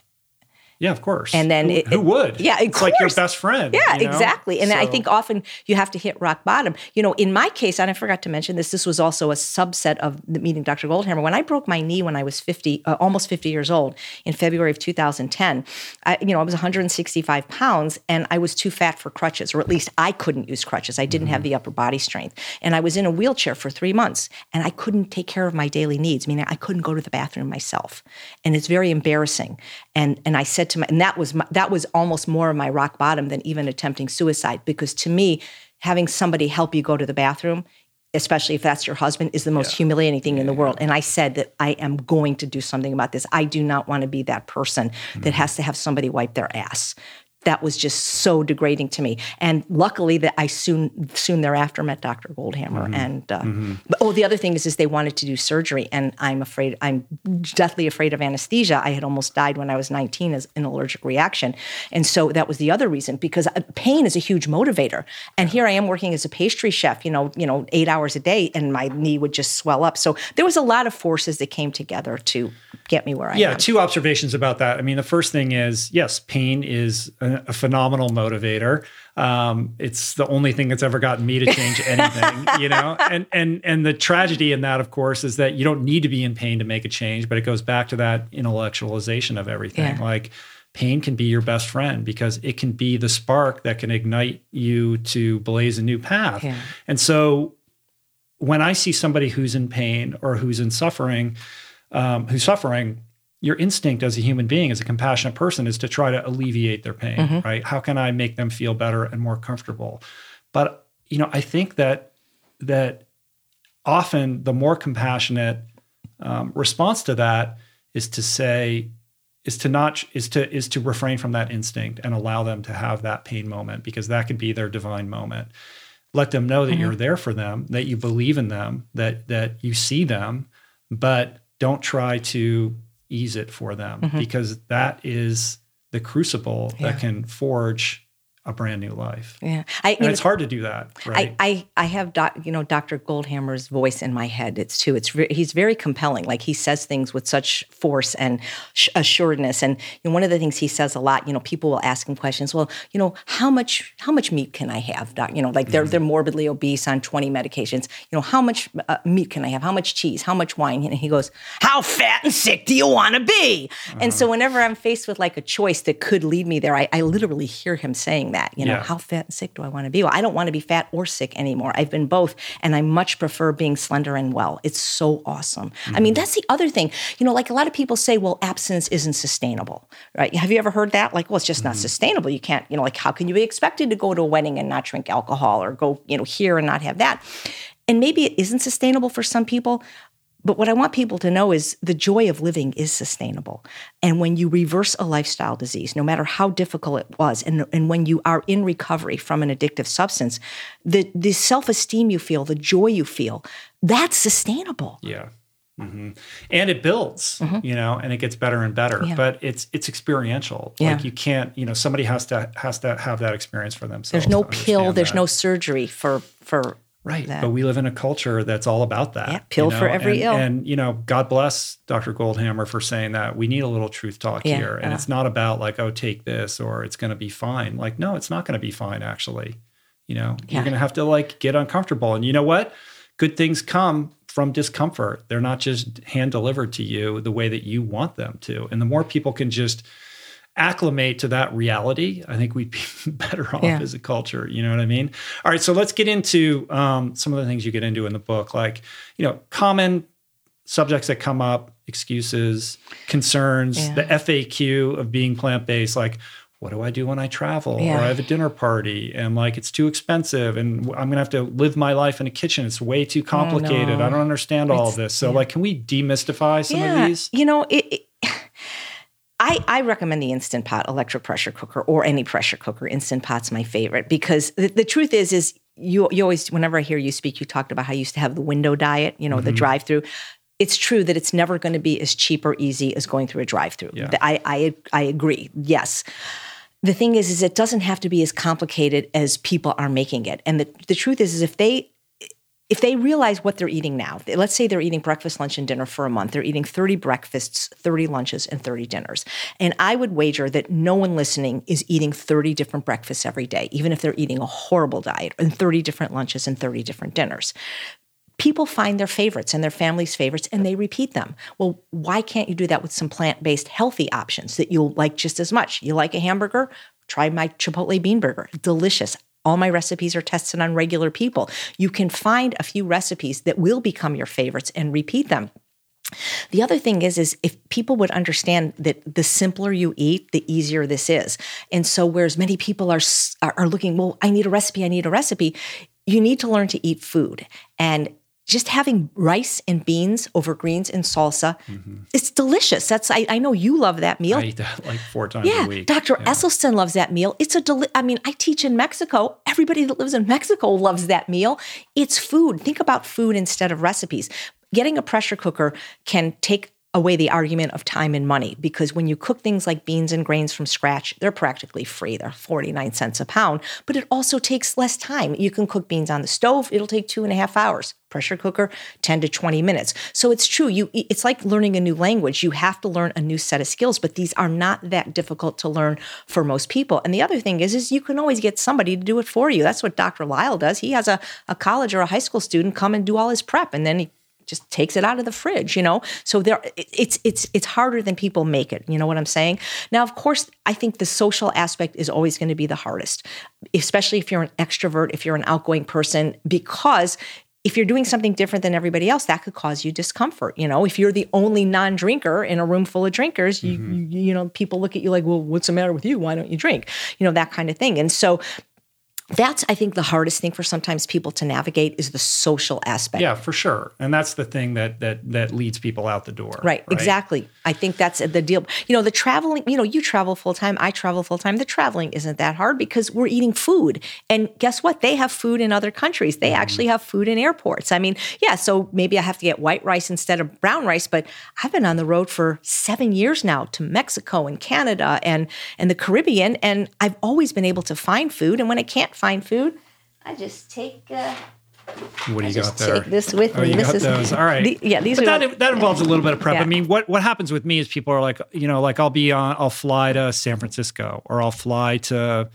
Yeah, of course. And then who, it- who would? yeah, of it's like your best friend. Yeah, you know? exactly. And I think often you have to hit rock bottom. You know, in my case, and I forgot to mention this, this was also a subset of the meeting Dr. Goldhamer. When I broke my knee when I was 50, uh, almost 50 years old in February of 2010, I, you know, I was 165 pounds and I was too fat for crutches, or at least I couldn't use crutches. I didn't have Mm-hmm. the upper body strength. And I was in a wheelchair for three months and I couldn't take care of my daily needs, meaning I couldn't go to the bathroom myself. And it's very embarrassing. And, and I said to my, and that was, my, that was almost more of my rock bottom than even attempting suicide because to me, having somebody help you go to the bathroom, especially if that's your husband, is the most humiliating thing in the world. And I said that I am going to do something about this. I do not want to be that person that mm-hmm. has to have somebody wipe their ass. That was just so degrading to me. And luckily, that I soon soon thereafter met Dr. Goldhamer. And uh, but, oh, the other thing is, is they wanted to do surgery, and I'm afraid I'm deathly afraid of anesthesia. I had almost died when I was 19 as an allergic reaction, and so that was the other reason because uh, pain is a huge motivator. And here I am working as a pastry chef, you know, you know, eight hours a day, and my knee would just swell up. So there was a lot of forces that came together to get me where I am. Yeah, two observations about that. I mean, the first thing is yes, pain is a, a phenomenal motivator. Um, it's the only thing that's ever gotten me to change anything, you know. And and and the tragedy in that, of course, is that you don't need to be in pain to make a change. But it goes back to that intellectualization of everything. Yeah. Like pain can be your best friend because it can be the spark that can ignite you to blaze a new path. Yeah. And so when I see somebody who's in pain or who's in suffering, um, who's suffering, your instinct as a human being, as a compassionate person, is to try to alleviate their pain, right? How can I make them feel better and more comfortable? But you know, I think that that often the more compassionate um, response to that is to say is to not is to is to refrain from that instinct and allow them to have that pain moment because that could be their divine moment let them know that you're there for them that you believe in them that that you see them but don't try to ease it for them mm-hmm. because that is the crucible Yeah. that can forge a brand new life Yeah, I, and know, it's hard to do that right I, I, I have doc, you know Dr. Goldhamer's voice in my head. It's too. It's re- he's very compelling. Like he says things with such force and sh- assuredness. And you know, one of the things he says a lot. You know, people will ask him questions. Well, you know, how much how much meat can I have? Doc? You know, like they're they're morbidly obese on twenty medications. You know, how much uh, meat can I have? How much cheese? How much wine? And he goes, How fat and sick do you want to be? And so whenever I'm faced with like a choice that could lead me there, I, I literally hear him saying that. You know, Yeah. how fat and sick do I want to be? Well, I don't want to be fat or sick anymore. I've been both, and I much prefer being slender and well. It's so awesome. I mean, mm-hmm. that's the other thing. You know, like a lot of people say, well, abstinence isn't sustainable, right? Have you ever heard that? Like, well, it's just not mm-hmm. sustainable. You can't, you know, like, how can you be expected to go to a wedding and not drink alcohol or go, you know, here and not have that? And maybe it isn't sustainable for some people, but what I want people to know is the joy of living is sustainable. And when you reverse a lifestyle disease, no matter how difficult it was, and, and when you are in recovery from an addictive substance, the, the self esteem you feel, the joy you feel, that's sustainable. yeah Mm-hmm. And it builds, mm-hmm. you know, and it gets better and better. Yeah. But it's it's experiential. Yeah. Like you can't, you know, somebody has to has to have that experience for themselves. There's no pill. There's that. no surgery for for right. That. But we live in a culture that's all about that. Yeah, pill you know? for every and, ill. And you know, God bless Dr. Goldhamer for saying that we need a little truth talk yeah. here, and uh. it's not about like, oh, take this or it's going to be fine. Like, no, it's not going to be fine. Actually, you know, you're going to have to like get uncomfortable, and you know what? Good things come from discomfort. They're not just hand delivered to you the way that you want them to. And the more people can just acclimate to that reality, I think we'd be better off yeah. as a culture. You know what I mean? All right, so let's get into um, some of the things you get into in the book, like you know, common subjects that come up, excuses, concerns, yeah. the FAQ of being plant based, like what do I do when I travel yeah. or I have a dinner party and like it's too expensive and I'm gonna have to live my life in a kitchen. It's way too complicated. I don't understand all of this. So like, can we demystify some of these? You know, it, it, I, I recommend the Instant Pot electric pressure cooker or any pressure cooker. Instant Pot's my favorite because the, the truth is, is you you always whenever I hear you speak, you talked about how you used to have the window diet, you know, mm-hmm. the drive through it's true that it's never going to be as cheap or easy as going through a drive-through. Yeah. I, I I agree. Yes the thing is is it doesn't have to be as complicated as people are making it and the, the truth is is if they if they realize what they're eating now let's say they're eating breakfast lunch and dinner for a month they're eating 30 breakfasts 30 lunches and 30 dinners and i would wager that no one listening is eating 30 different breakfasts every day even if they're eating a horrible diet and 30 different lunches and 30 different dinners people find their favorites and their family's favorites and they repeat them. Well, why can't you do that with some plant based healthy options that you'll like just as much? You like a hamburger? Try my Chipotle bean burger. Delicious. All my recipes are tested on regular people. You can find a few recipes that will become your favorites and repeat them. The other thing is, is if people would understand that the simpler you eat, the easier this is. And so, whereas many people are are looking, well, I need a recipe, I need a recipe. You need to learn to eat food, and just having rice and beans over greens and salsa, mm-hmm. it's delicious. That's I, I, know you love that meal. I eat that like four times yeah, a week. Dr. Yeah. Esselstyn loves that meal. It's a deli- I mean, I teach in Mexico. Everybody that lives in Mexico loves that meal. It's food. Think about food instead of recipes. Getting a pressure cooker can take away the argument of time and money because when you cook things like beans and grains from scratch, they're practically free. They're 49 cents a pound, but it also takes less time. You can cook beans on the stove, it'll take two and a half hours. Pressure cooker, 10 to 20 minutes. So it's true. You it's like learning a new language. You have to learn a new set of skills, but these are not that difficult to learn for most people. And the other thing is, is you can always get somebody to do it for you. That's what Dr. Lisle does. He has a, a college or a high school student come and do all his prep, and then he just takes it out of the fridge, you know? So there it's it's it's harder than people make it. You know what I'm saying? Now, of course, I think the social aspect is always going to be the hardest, especially if you're an extrovert, if you're an outgoing person, because if you're doing something different than everybody else, that could cause you discomfort. You know, if you're the only non-drinker in a room full of drinkers, mm-hmm. you, you, you know, people look at you like, well, what's the matter with you? Why don't you drink? You know, that kind of thing. And so that's i think the hardest thing for sometimes people to navigate is the social aspect. Yeah for sure. And that's the thing that that that leads people out the door right, right? exactly. I think that's the deal. You know the traveling you know you travel full time i travel full time the traveling isn't that hard because we're eating food. And guess what? They have food in other countries. They mm. actually have food in airports. I mean yeah so maybe i have to get white rice instead of brown rice but i've been on the road for seven years now to mexico and canada and and the caribbean and i've always been able to find food. And when i can't find food, I just take. Uh, what do you got there? Take this with oh, me. This is those. All right. The, yeah, these but are that, that involves a little bit of prep. Yeah. I mean, what what happens with me is people are like, you know, like I'll be on, I'll fly to San Francisco or I'll fly to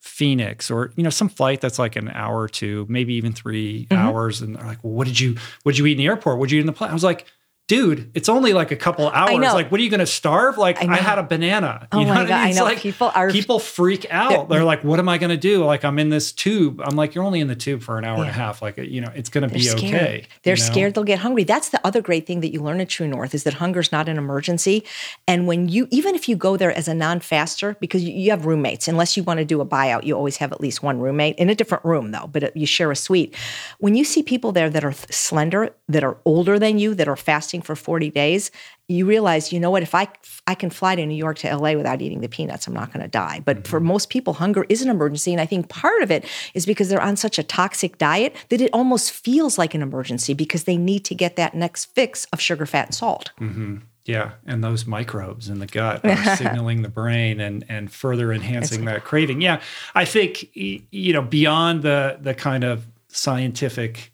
Phoenix or you know some flight that's like an hour or two, maybe even 3 mm-hmm. hours, and they're like, well, what did you what did you eat in the airport? What did you eat in the plane? I was like dude, it's only like a couple hours. Like, what are you going to starve? Like, I, I, had a banana. Oh you oh know my God. I, mean? I know like, people are people freak out. They're, they're, like, what am I going to do? Like, I'm in this tube. I'm like, you're only in the tube for an hour yeah. and a half. Like, you know, it's going to be scared. okay. They're you know? scared they'll get hungry. That's the other great thing that you learn at True North is that hunger's not an emergency. And when you, even if you go there as a non-faster, because you, you have roommates, unless you want to do a buyout, you always have at least one roommate in a different room though, but uh, you share a suite. When you see people there that are slender, that are older than you, that are fasting fasting for 40 days, you realize, you know what, if I I can fly to New York to LA without eating the peanuts, I'm not going to die. But mm-hmm. for most people, hunger is an emergency. And I think part of it is because they're on such a toxic diet that it almost feels like an emergency because they need to get that next fix of sugar, fat, and salt. Mm-hmm. Yeah, and those microbes in the gut are signaling the brain and and further enhancing that craving. Yeah, I think you know beyond the the kind of scientific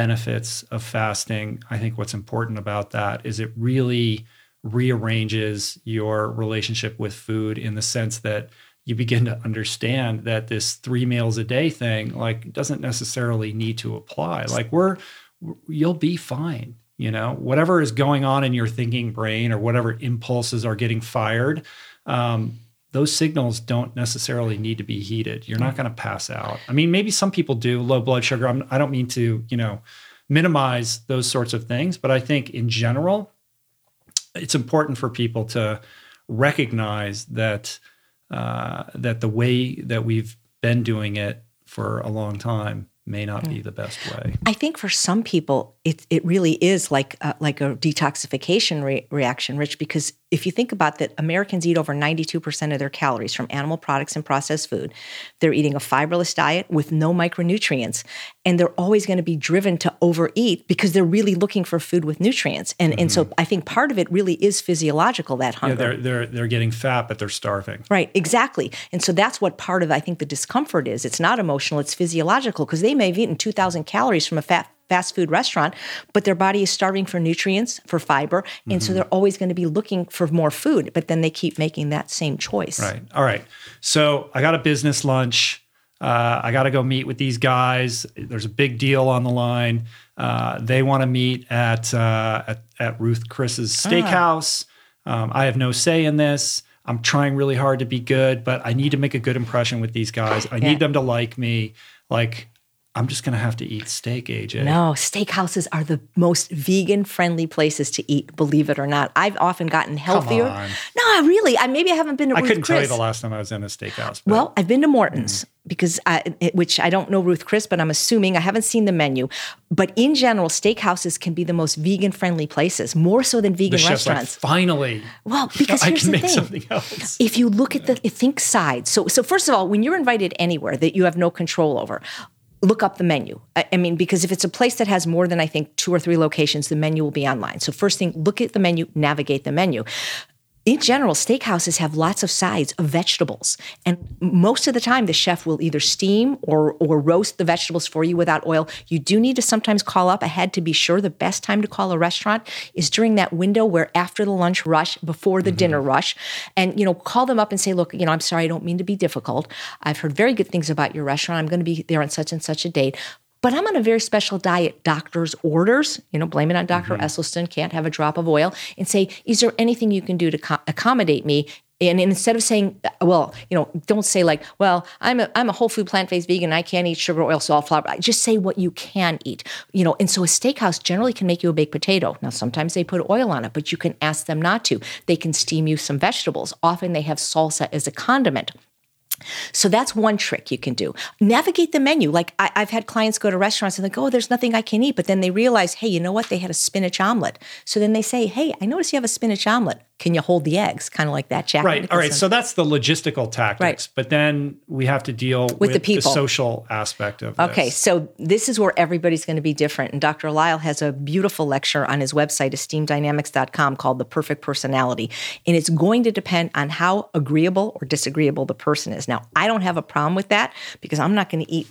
benefits of fasting, I think what's important about that is it really rearranges your relationship with food in the sense that you begin to understand that this three meals a day thing like doesn't necessarily need to apply. Like we're you'll be fine you know? Whatever is going on in your thinking brain or whatever impulses are getting fired um, those signals don't necessarily need to be heated you're not going to pass out i mean maybe some people do low blood sugar I'm, i do not mean to you know minimize those sorts of things but i think in general it's important for people to recognize that uh, that the way that we've been doing it for a long time may not be the best way. I think for some people, it it really is like a, like a detoxification re- reaction, Rich. Because if you think about that, Americans eat over ninety two percent of their calories from animal products and processed food. They're eating a fiberless diet with no micronutrients, and they're always going to be driven to overeat because they're really looking for food with nutrients. And mm-hmm. and so I think part of it really is physiological that hunger. Yeah, they're they're they're getting fat, but they're starving. Right, exactly. And so that's what part of I think the discomfort is. It's not emotional; it's physiological because they may have eaten two thousand calories from a fat fast food restaurant, but their body is starving for nutrients, for fiber, and mm-hmm. so they're always going to be looking for more food, but then they keep making that same choice. Right. All right. So I got a business lunch. Uh, I got to go meet with these guys. There's a big deal on the line. Uh, they want to meet at, uh, at, at Ruth Chris's ah. steakhouse. Ah. Um, I have no say in this. I'm trying really hard to be good, but I need to make a good impression with these guys. I yeah. need them to like me. Like I'm just going to have to eat steak, AJ. No, steakhouses are the most vegan friendly places to eat, believe it or not. I've often gotten healthier. No, really. I maybe I haven't been to I Ruth couldn't Chris. tell you the last time I was in a steakhouse. But. Well, I've been to Morton's. Mm. Because I, which I don't know Ruth Chris, but I'm assuming I haven't seen the menu. But in general, steakhouses can be the most vegan friendly places, more so than vegan restaurants. Like, Finally, well, because I here's can the make thing. something else. If you look at the think side, so so first of all, when you're invited anywhere that you have no control over, look up the menu. I, mean, because if it's a place that has more than I think two or three locations, the menu will be online. So first thing, look at the menu, navigate the menu in general, steakhouses have lots of sides of vegetables. And most of the time, the chef will either steam or, or roast the vegetables for you without oil. You do need to sometimes call up ahead to be sure the best time to call a restaurant is during that window where after the lunch rush, before the mm-hmm. dinner rush. And, you know, call them up and say, look, you know, I'm sorry, I don't mean to be difficult. I've heard very good things about your restaurant. I'm going to be there on such and such a date but I'm on a very special diet. Doctor's orders, you know, blame it on doctor mm-hmm. Esselstyn, can't have a drop of oil, and say, is there anything you can do to co- accommodate me? And instead of saying, well, you know, don't say like, well, I'm a, I'm a whole food plant based vegan. I can't eat sugar, oil, salt, flour. Just say what you can eat. You know, and so a steakhouse generally can make you a baked potato. Now, sometimes they put oil on it, but you can ask them not to. They can steam you some vegetables. Often they have salsa as a condiment. So that's one trick you can do. Navigate the menu. Like I, have had clients go to restaurants and they go, oh, there's nothing I can eat. But then they realize, hey, you know what? They had a spinach omelet. So then they say, hey, I notice you have a spinach omelet can you hold the eggs? Kind of like that, Jack. Right. Nicholson. All right. So that's the logistical tactics. Right. But then we have to deal with, with the people, the social aspect of this. okay, this. so this is where everybody's going to be different. And Dr. Lisle has a beautiful lecture on his website, esteemdynamics.com, called The Perfect Personality. And it's going to depend on how agreeable or disagreeable the person is. Now, I don't have a problem with that because I'm not going to eat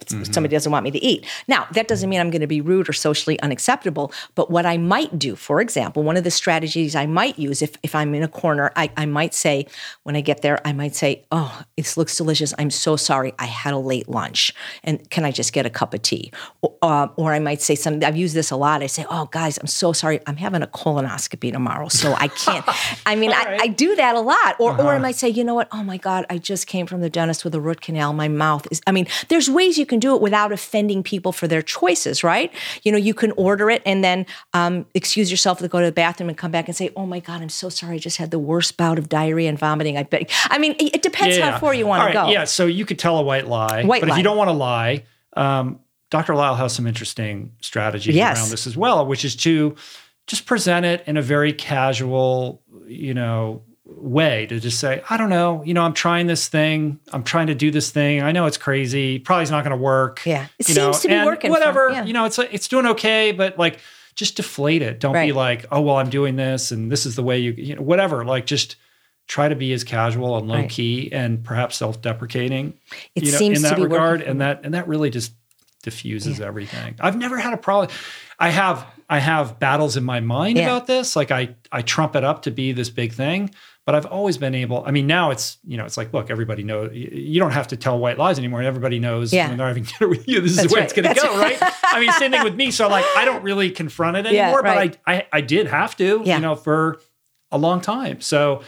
mm-hmm. somebody doesn't want me to eat. Now, that doesn't mean I'm going to be rude or socially unacceptable, but what I might do, for example, one of the strategies I might use if, if I'm in a corner, I, I might say, when I get there, I might say, Oh, this looks delicious. I'm so sorry. I had a late lunch. And can I just get a cup of tea? Or, uh, or I might say something, I've used this a lot. I say, Oh, guys, I'm so sorry. I'm having a colonoscopy tomorrow, so I can't. I mean, right. I, I, do that a lot. Or, uh-huh. or I might say, You know what? Oh my God, I just came from the dentist with a root canal. My mouth is, I mean, there's ways you can do it without offending people for their choices, right? You know, you can order it and then um, excuse yourself to go to the bathroom and come back and say, "Oh my God, I'm so sorry. I just had the worst bout of diarrhea and vomiting." I bet. I mean, it depends yeah, how far you want to go. Yeah. So you could tell a white lie, white but lie. if you don't want to lie. Um, Dr. Lisle has some interesting strategies Yes. around this as well, which is to just present it in a very casual, you know, way to just say, I don't know, you know, I'm trying this thing, I'm trying to do this thing. I know it's crazy, probably it's not going to work. Yeah. It you know, seems to be working for- Whatever, yeah. you know, it's it's doing okay, but like just deflate it. Don't be like, oh well, I'm doing this and this is the way you, you know, whatever. Like just try to be as casual and low Right. key and perhaps self-deprecating. It you know, seems in that regard, and that and that really just diffuses everything. I've never had a problem. I have I have battles in my mind Yeah. about this. Like I I trump it up to be this big thing, but I've always been able. I mean, now it's you know it's like look, everybody knows. You don't have to tell white lies anymore. Everybody knows Yeah. when they're having dinner with you. This is That's where right. it's going to go, right? I mean, same thing with me. So like, I don't really confront it Yeah, anymore, right. but I, I I did have to, Yeah. you know, for a long time. So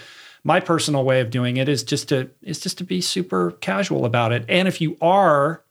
my personal way of doing it is just to is just to be super casual about it. And if you are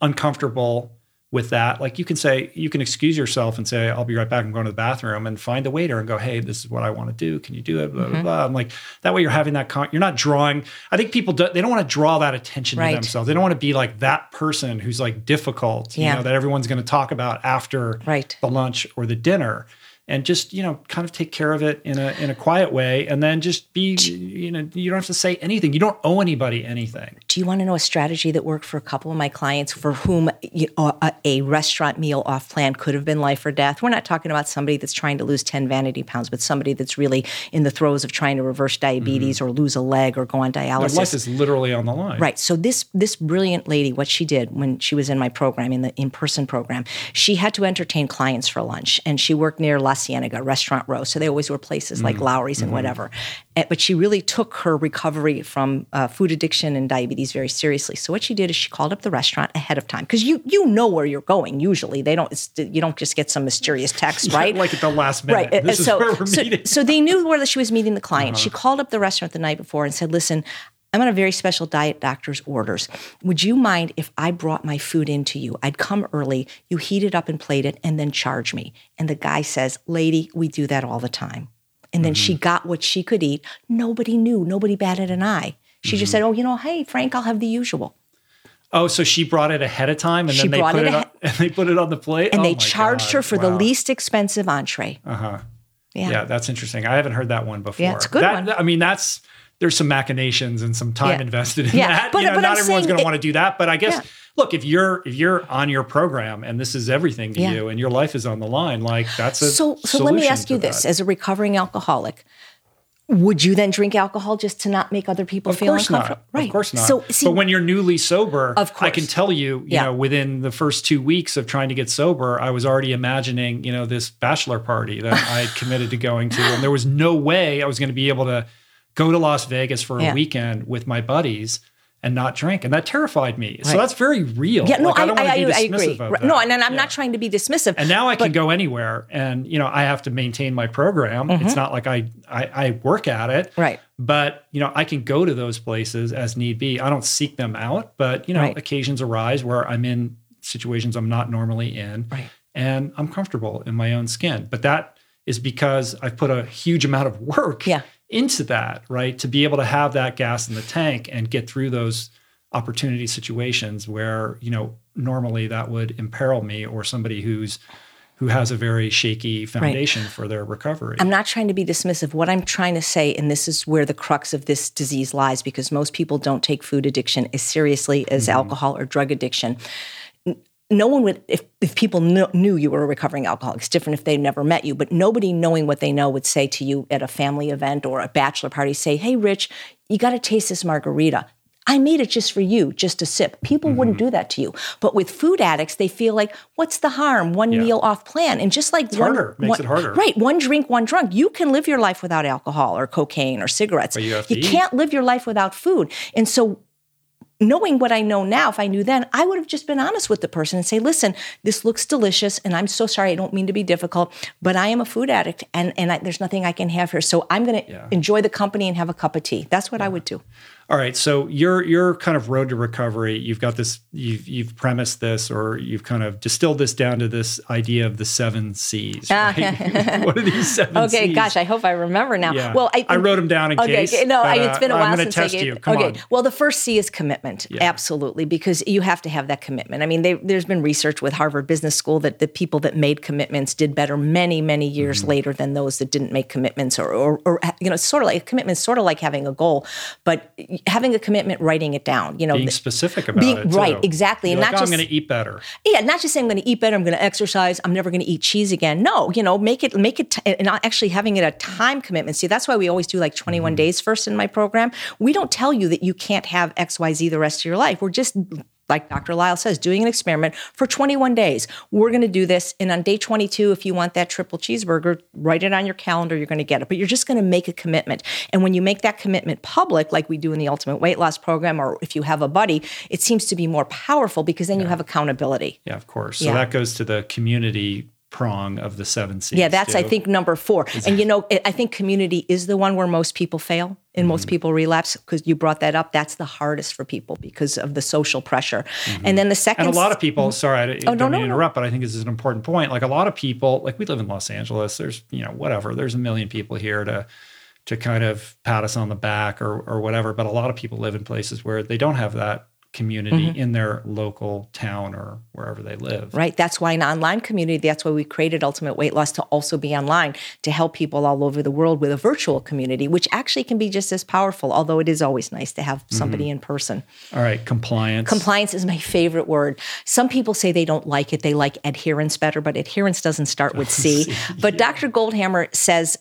uncomfortable with that, like you can say, you can excuse yourself and say, I'll be right back. I'm going to the bathroom and find the waiter and go, Hey, this is what I want to do. Can you do it? Blah, Mm-hmm. blah, blah. I'm like, that way you're having that, con- you're not drawing. I think people, do, they don't want to draw that attention Right. to themselves. They don't want to be like that person who's like difficult, you Yeah. know, that everyone's going to talk about after Right. the lunch or the dinner. And just you know, kind of take care of it in a in a quiet way, and then just be you know, you don't have to say anything. You don't owe anybody anything. Do you want to know a strategy that worked for a couple of my clients for whom you know, a, a restaurant meal off plan could have been life or death? We're not talking about somebody that's trying to lose 10 vanity pounds, but somebody that's really in the throes of trying to reverse diabetes mm-hmm. or lose a leg or go on Their dialysis. life is literally on the line. Right. So this this brilliant lady, what she did when she was in my program, in the in person program, she had to entertain clients for lunch, and she worked near La Cienega Restaurant Row. So they always were places like Lawry's and whatever. Eh, But she really took her recovery from uh, food addiction and diabetes very seriously. So what she did is she called up the restaurant ahead of time because you you know where you're going. Usually they don't. It's, you don't just get some mysterious text, right? Like at the last minute. Right. This Uh, is so, where we're so, meeting. Uh-huh. so they knew where she was meeting the client. She called up the restaurant the night before and said, "Listen, I'm on a very special diet doctor's orders. Would you mind if I brought my food into you? I'd come early, you heat it up and plate it, and then charge me." And the guy says, "Lady, we do that all the time." And then Mm-hmm. she got what she could eat. Nobody knew. Nobody batted an eye. She Mm-hmm. just said, "Oh, you know, hey Frank, I'll have the usual." oh, so she brought it ahead of time, and She then they put it it, on, and they put it on the plate, And Oh they charged God. her for the least expensive entree. Uh huh. Yeah. Yeah, that's interesting. I haven't heard that one before. Yeah, it's good That- one. I mean, that's there's some machinations and some time Yeah. invested in Yeah, that. but- you know, but not I'm everyone's going to want to do that, but I guess Yeah. look if you're if you're on your program and this is everything to you and your life is on the line, like that's a So, so let me ask you this: that. as a recovering alcoholic, would you then drink alcohol just to not make other people Of feel course uncomfortable? not. Of course not. So, see, but when you're newly sober, Of course. I can tell you, you Yeah. know, within the first two weeks of trying to get sober, I was already imagining, you know, this bachelor party that I had committed to going to, and there was no way I was going to be able to go to Las Vegas for Yeah. a weekend with my buddies and not drink, and that terrified me. So that's very real. yeah, no, Like, I, don't I, want to be I dismissive agree. Right. that. No, and, and I'm Yeah. not trying to be dismissive. And now I can but- go anywhere, and you know I have to maintain my program. It's not like I, I I work at it, Mm-hmm. Right. But you know I can go to those places as need be. I don't seek them out, but you know Right. occasions arise where I'm in situations I'm not normally in, Right. and I'm comfortable in my own skin. But that is because I've put a huge amount of work Yeah. Into that, right? To be able to have that gas in the tank and get through those opportunity situations where you know normally that would imperil me or somebody who's who has a very shaky foundation for their recovery. I'm not trying to be dismissive. What I'm trying to say, and this is where the crux of this disease lies, because most people don't take food addiction as seriously as Mm-hmm. alcohol or drug addiction. No one would, if, if people kno- knew you were a recovering alcoholic, it's different if they never met you, but nobody knowing what they know would say to you at a family event or a bachelor party, say, Hey, Rich, you got to taste this margarita. I made it just for you, just a sip. People wouldn't Mm-hmm. do that to you. But with food addicts, they feel like, what's the harm? One meal off plan. And just like one, harder. Makes one- it harder. Right. One drink, one drunk. You can live your life without alcohol or cocaine or cigarettes. You to can't live your life without food. And so knowing what I know now, if I knew then, I would have just been honest with the person and say, listen, this looks delicious. And I'm so sorry. I don't mean to be difficult, but I am a food addict and, and I, there's nothing I can have here. So I'm going to Yeah. enjoy the company and have a cup of tea. That's what I would do. All right, so your your kind of road to recovery, you've got this, you've you've premised this, or you've kind of distilled this down to this idea of the seven C's. Right? what are these seven okay, C's? gosh, I hope I remember now. Yeah. Well, I, I wrote them down in okay, case. no, but, I, it's been a uh, while since test I gave. you. Come okay, on. well, the first C is commitment. Yeah. Absolutely, because you have to have that commitment. I mean, they, there's been research with Harvard Business School that the people that made commitments did better many, many years Mm-hmm. later than those that didn't make commitments, or, or, or you know, sort of like a commitment, sort of like having a goal, but having a commitment, writing it down. You know, Being specific about being- it. too. right, exactly, You're and like, not "Oh, just- I'm going to eat better. yeah, not just saying I'm going to eat better, I'm going to exercise, I'm never going to eat cheese again. No, you know, make it make it t- and actually having it a time commitment. See, that's why we always do like 21 mm-hmm. days first in my program. We don't tell you that you can't have XYZ the rest of your life. We're just like Dr. Lisle says, doing an experiment for 21 days. We're going to do this. And on day 22, if you want that triple cheeseburger, write it on your calendar. You're going to get it. But you're just going to make a commitment. And when you make that commitment public, like we do in the Ultimate Weight Loss Program, or if you have a buddy, it seems to be more powerful because then you have accountability. Yeah, of course. So Yeah. that goes to the community prong of the seven C's. Yeah, that's I think number four. And you know, I think community is the one where most people fail and most mm-hmm. people relapse because you brought that up. That's the hardest for people because of the social pressure. Mm-hmm. And then the second, And a lot of people, mm-hmm. sorry, I oh, don't Oh, no, mean no, to no. interrupt, but I think this is an important point. Like a lot of people, like we live in Los Angeles, there's, you know, whatever, there's a million people here to to kind of pat us on the back or or whatever. But a lot of people live in places where they don't have that community Mm-hmm. in their local town or wherever they live. right? That's why an online community. That's why we created Ultimate Weight Loss to also be online to help people all over the world with a virtual community, which actually can be just as powerful. Although it is always nice to have somebody in person. All right, compliance. Compliance is my favorite word. Some people say they don't like it. They like adherence better, but adherence doesn't start with C. But Dr. Goldhamer says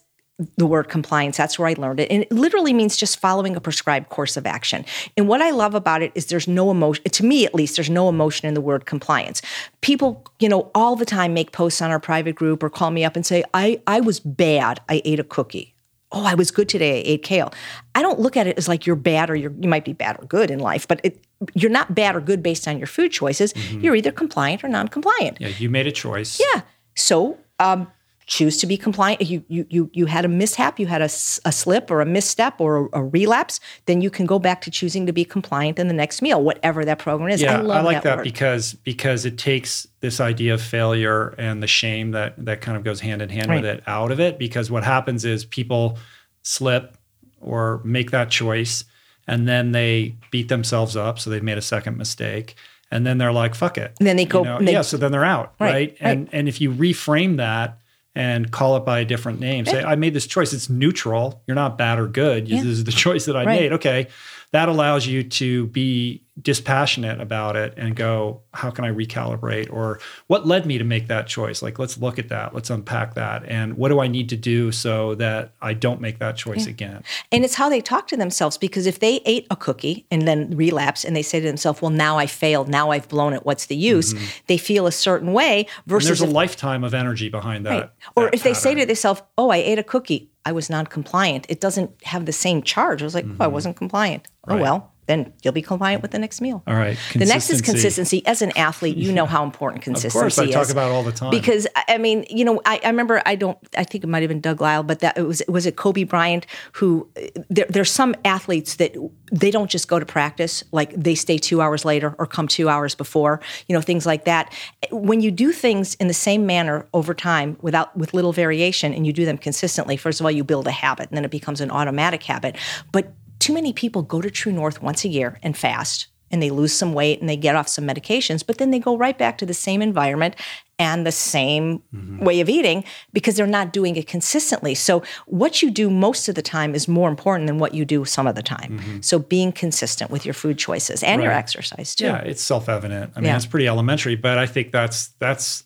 the word compliance. That's where I learned it. And it literally means just following a prescribed course of action. And what I love about it is there's no emotion, to me at least, there's no emotion in the word compliance. People, you know, all the time make posts on our private group or call me up and say, I, I was bad. I ate a cookie. Oh, I was good today. I ate kale. I don't look at it as like you're bad or you're, you might be bad or good in life, but it, you're not bad or good based on your food choices. You're either compliant or non-compliant. yeah, you made a choice. Yeah. So um, choose to be compliant. You you you you had a mishap, you had a slip or a misstep or a, a relapse. Then you can go back to choosing to be compliant in the next meal, whatever that program is. Yeah, I love like that, word. because because it takes this idea of failure and the shame that that kind of goes hand in hand with it out of it. Because what happens is people slip or make that choice, and then they beat themselves up, so they've made a second mistake, and then they're like, "Fuck it." And then they You go- know? they- yeah, so then they're out, Right, right? And and if you reframe that. And call it by a different name. Say, I made this choice. It's neutral. You're not bad or good. This is the choice that I Right. made. Okay. That allows you to be dispassionate about it and go, how can I recalibrate? Or what led me to make that choice? Like, let's look at that. Let's unpack that. And what do I need to do so that I don't make that choice again? And it's how they talk to themselves because if they ate a cookie and then relapse and they say to themselves, "Well, now I failed. Now I've blown it. What's the use?" They feel a certain way Mm-hmm. And versus there's a if- lifetime of energy behind that. Right. Or that if they say to themselves, "Oh, I ate a cookie. I was non-compliant." It doesn't have the same charge. I was like, "Oh, I wasn't compliant." Oh Mm-hmm. Well, then you'll be compliant with the next meal. All right. The next is Consistency. consistency. As an athlete, you know how important consistency is. Of course, I is. talk about it all the time. Because I I mean, you know, I, I remember I don't. I think it might have been Doug Lisle, but that it was was it Kobe Bryant who there, there's some athletes that they don't just go to practice like they stay two hours later or come two hours before. You know, things like that. When you do things in the same manner over time without with little variation, and you do them consistently, first of all, you build a habit, and then it becomes an automatic habit. But too many people go to True North once a year and fast and they lose some weight and they get off some medications, but then they go right back to the same environment and the same mm-hmm. way of eating because they're not doing it consistently. So, what you do most of the time is more important than what you do some of the time. Mm-hmm. So, being consistent with your food choices and your exercise too. Yeah, it's self-evident. I mean, Yeah. it's pretty elementary, but I think that's that's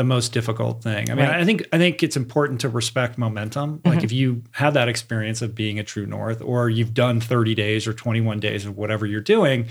the most difficult thing. I mean, Right. I think I think it's important to respect momentum. Mm-hmm. Like if you have that experience of being a true north or you've done 30 days or 21 days of whatever you're doing,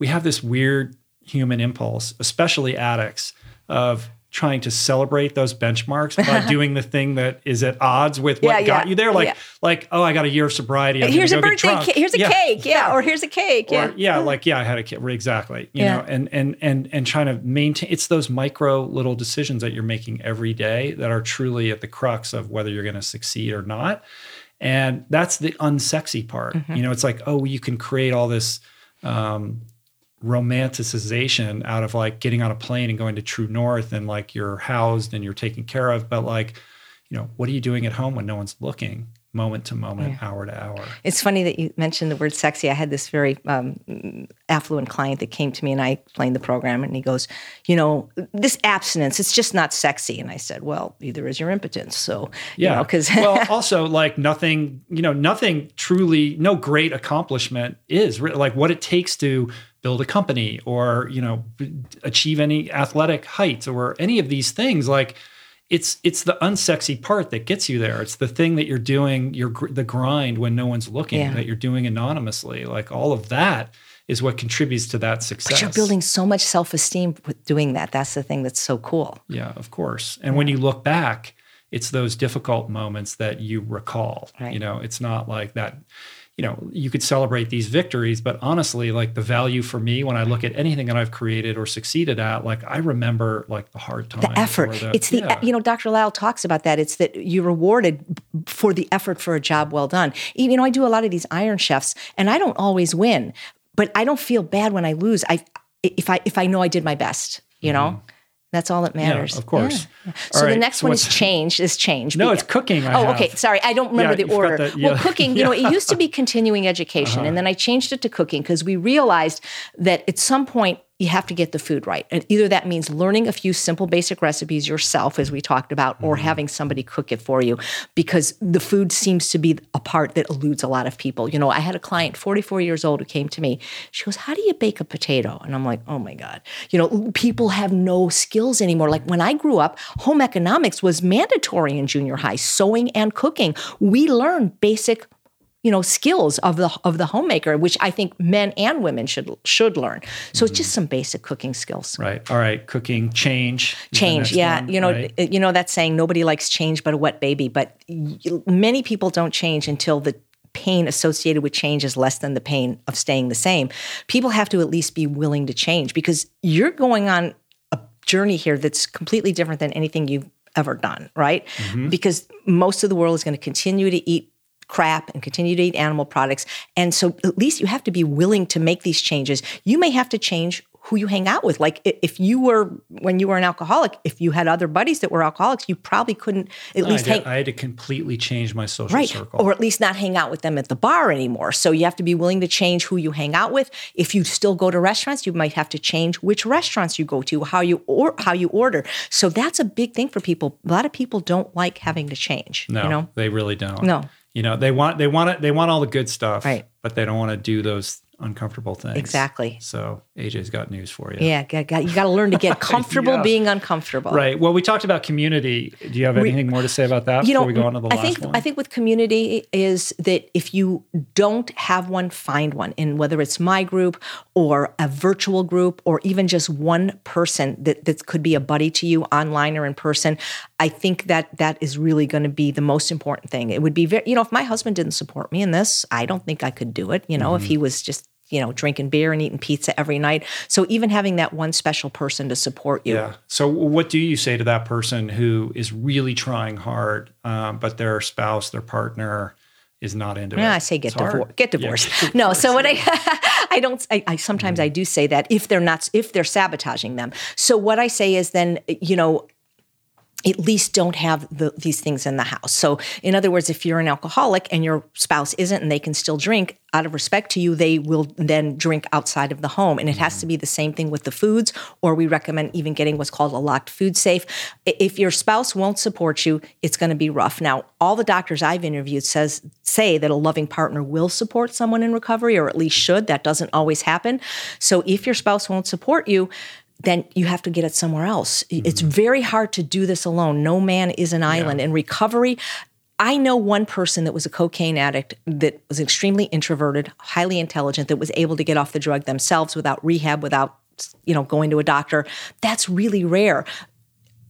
we have this weird human impulse, especially addicts of trying to celebrate those benchmarks by doing the thing that is at odds with what Yeah, got yeah, you there like yeah. like oh I got a year of sobriety I'm Here's a gonna go get birthday cake. Here's a Yeah. cake. Yeah. Or here's a cake. Yeah. Or, yeah, like yeah, I had a kid. Exactly. You Yeah. know, and and and and trying to maintain. It's those micro little decisions that you're making every day that are truly at the crux of whether you're going to succeed or not. And that's the unsexy part. Mm-hmm. You know, it's like, oh, you can create all this um, romanticization out of like getting on a plane and going to True North and like you're housed and you're taken care of. But like, you know, what are you doing at home when no one's looking? Moment to moment, hour to hour. It's funny that you mentioned the word sexy. I had this very um, affluent client that came to me and I explained the program and he goes, You know, this abstinence, it's just not sexy. And I said, Well, either is your impotence. So, Yeah. you know, because well, also like nothing, you know, nothing truly, no great accomplishment is like what it takes to build a company or, you know, achieve any athletic heights or any of these things. Like it's, it's the unsexy part that gets you there. It's the thing that you're doing, your, the grind when no one's looking Yeah. that you're doing anonymously. Like all of that is what contributes to that success. but you're building so much self esteem with doing that. That's the thing that's so cool. Yeah, of course. And when you look back, it's those difficult moments that you recall. Right. You know, it's not like that, you know, you could celebrate these victories, but honestly, like the value for me when I look at anything that I've created or succeeded at, like I remember like the hard time. the effort. the- it's the yeah. you know Dr. Lisle talks about that. It's that you're rewarded for the effort for a job well done. You know, I do a lot of these Iron Chefs, and I don't always win, but I don't feel bad when I lose. I if I if I know I did my best. You know. Mm-hmm. That's all that matters. Mm-hmm. of course. Yeah. So the next so one is change. Is change. No, it's cooking. I oh, have. okay. Sorry, I don't remember Yeah, the order. yeah. Uh-huh. Well, cooking. You know, it used to be continuing education, and then I changed it to cooking because we realized that at some point you have to get the food right, and either that means learning a few simple, basic recipes yourself, as we talked about, or Mm-hmm. having somebody cook it for you, because the food seems to be a part that eludes a lot of people. You know, I had a client, 44 years old, who came to me. She goes, "How do you bake a potato?" And I'm like, "Oh my god!" You know, people have no skills anymore. Like when I grew up, home economics was mandatory in junior high. Sewing and cooking, we learned basic you know skills of the of the homemaker which i think men and women should should learn so it's just some basic cooking skills Right. All right. Cooking change. change yeah one, you know right? you know that saying nobody likes change but a wet baby but y- many people don't change until the pain associated with change is less than the pain of staying the same people have to at least be willing to change because you're going on a journey here that's completely different than anything you've ever done right Mm-hmm. because most of the world is going to continue to eat crap and continue to eat animal products. And so at least you have to be willing to make these changes. You may have to change who you hang out with. Like if you were when you were an alcoholic, if you had other buddies that were alcoholics, you probably couldn't at I, least did- hang I had to completely change my social right circle. or at least not hang out with them at the bar anymore. So you have to be willing to change who you hang out with. If you still go to restaurants, you might have to change which restaurants you go to, how you or how you order. So that's a big thing for people. A lot of people don't like having to change, no, you know? they really don't. No. You know, they want they want it they want all the good stuff, Right. But they don't want to do those uncomfortable things. Exactly. So AJ's got news for you. Yeah, got, got, you got to learn to get comfortable Yeah. being uncomfortable. Right. Well, we talked about community. Do you have anything more to say about that You before know, we go on to the I last think one? I think with community is that if you don't have one, find one, and whether it's my group or a virtual group or even just one person that that could be a buddy to you online or in person. I think that that is really going to be the most important thing. It would be very, you know, if my husband didn't support me in this, I don't think I could do it. You know, if Mm-hmm. he was just you know drinking beer and eating pizza every night. So even having that one special person to support you. Yeah. So, what do you say to that person who is really trying hard, um, but their spouse, their partner, is not into it? Yeah, I say get It's hard. divorced. Get divorced. no, so what I I don't I, I sometimes I do say that if they're not if they're sabotaging them. So what I say is then you know at least don't have the, these things in the house. So, in other words, if you're an alcoholic and your spouse isn't and they can still drink, out of respect to you, they will then drink outside of the home. And it has to be the same thing with the foods, or we recommend even getting what's called a locked food safe. If your spouse won't support you, it's going to be rough. Now, all the doctors I've interviewed says say that a loving partner will support someone in recovery, or at least should. That doesn't always happen. So, if your spouse won't support you, then you have to get it somewhere else. It's mm-hmm. very hard to do this alone. No man is an island. In recovery, I know one person that was a cocaine addict that was extremely introverted, highly intelligent, that was able to get off the drug themselves without rehab, without you know going to a doctor. That's really rare.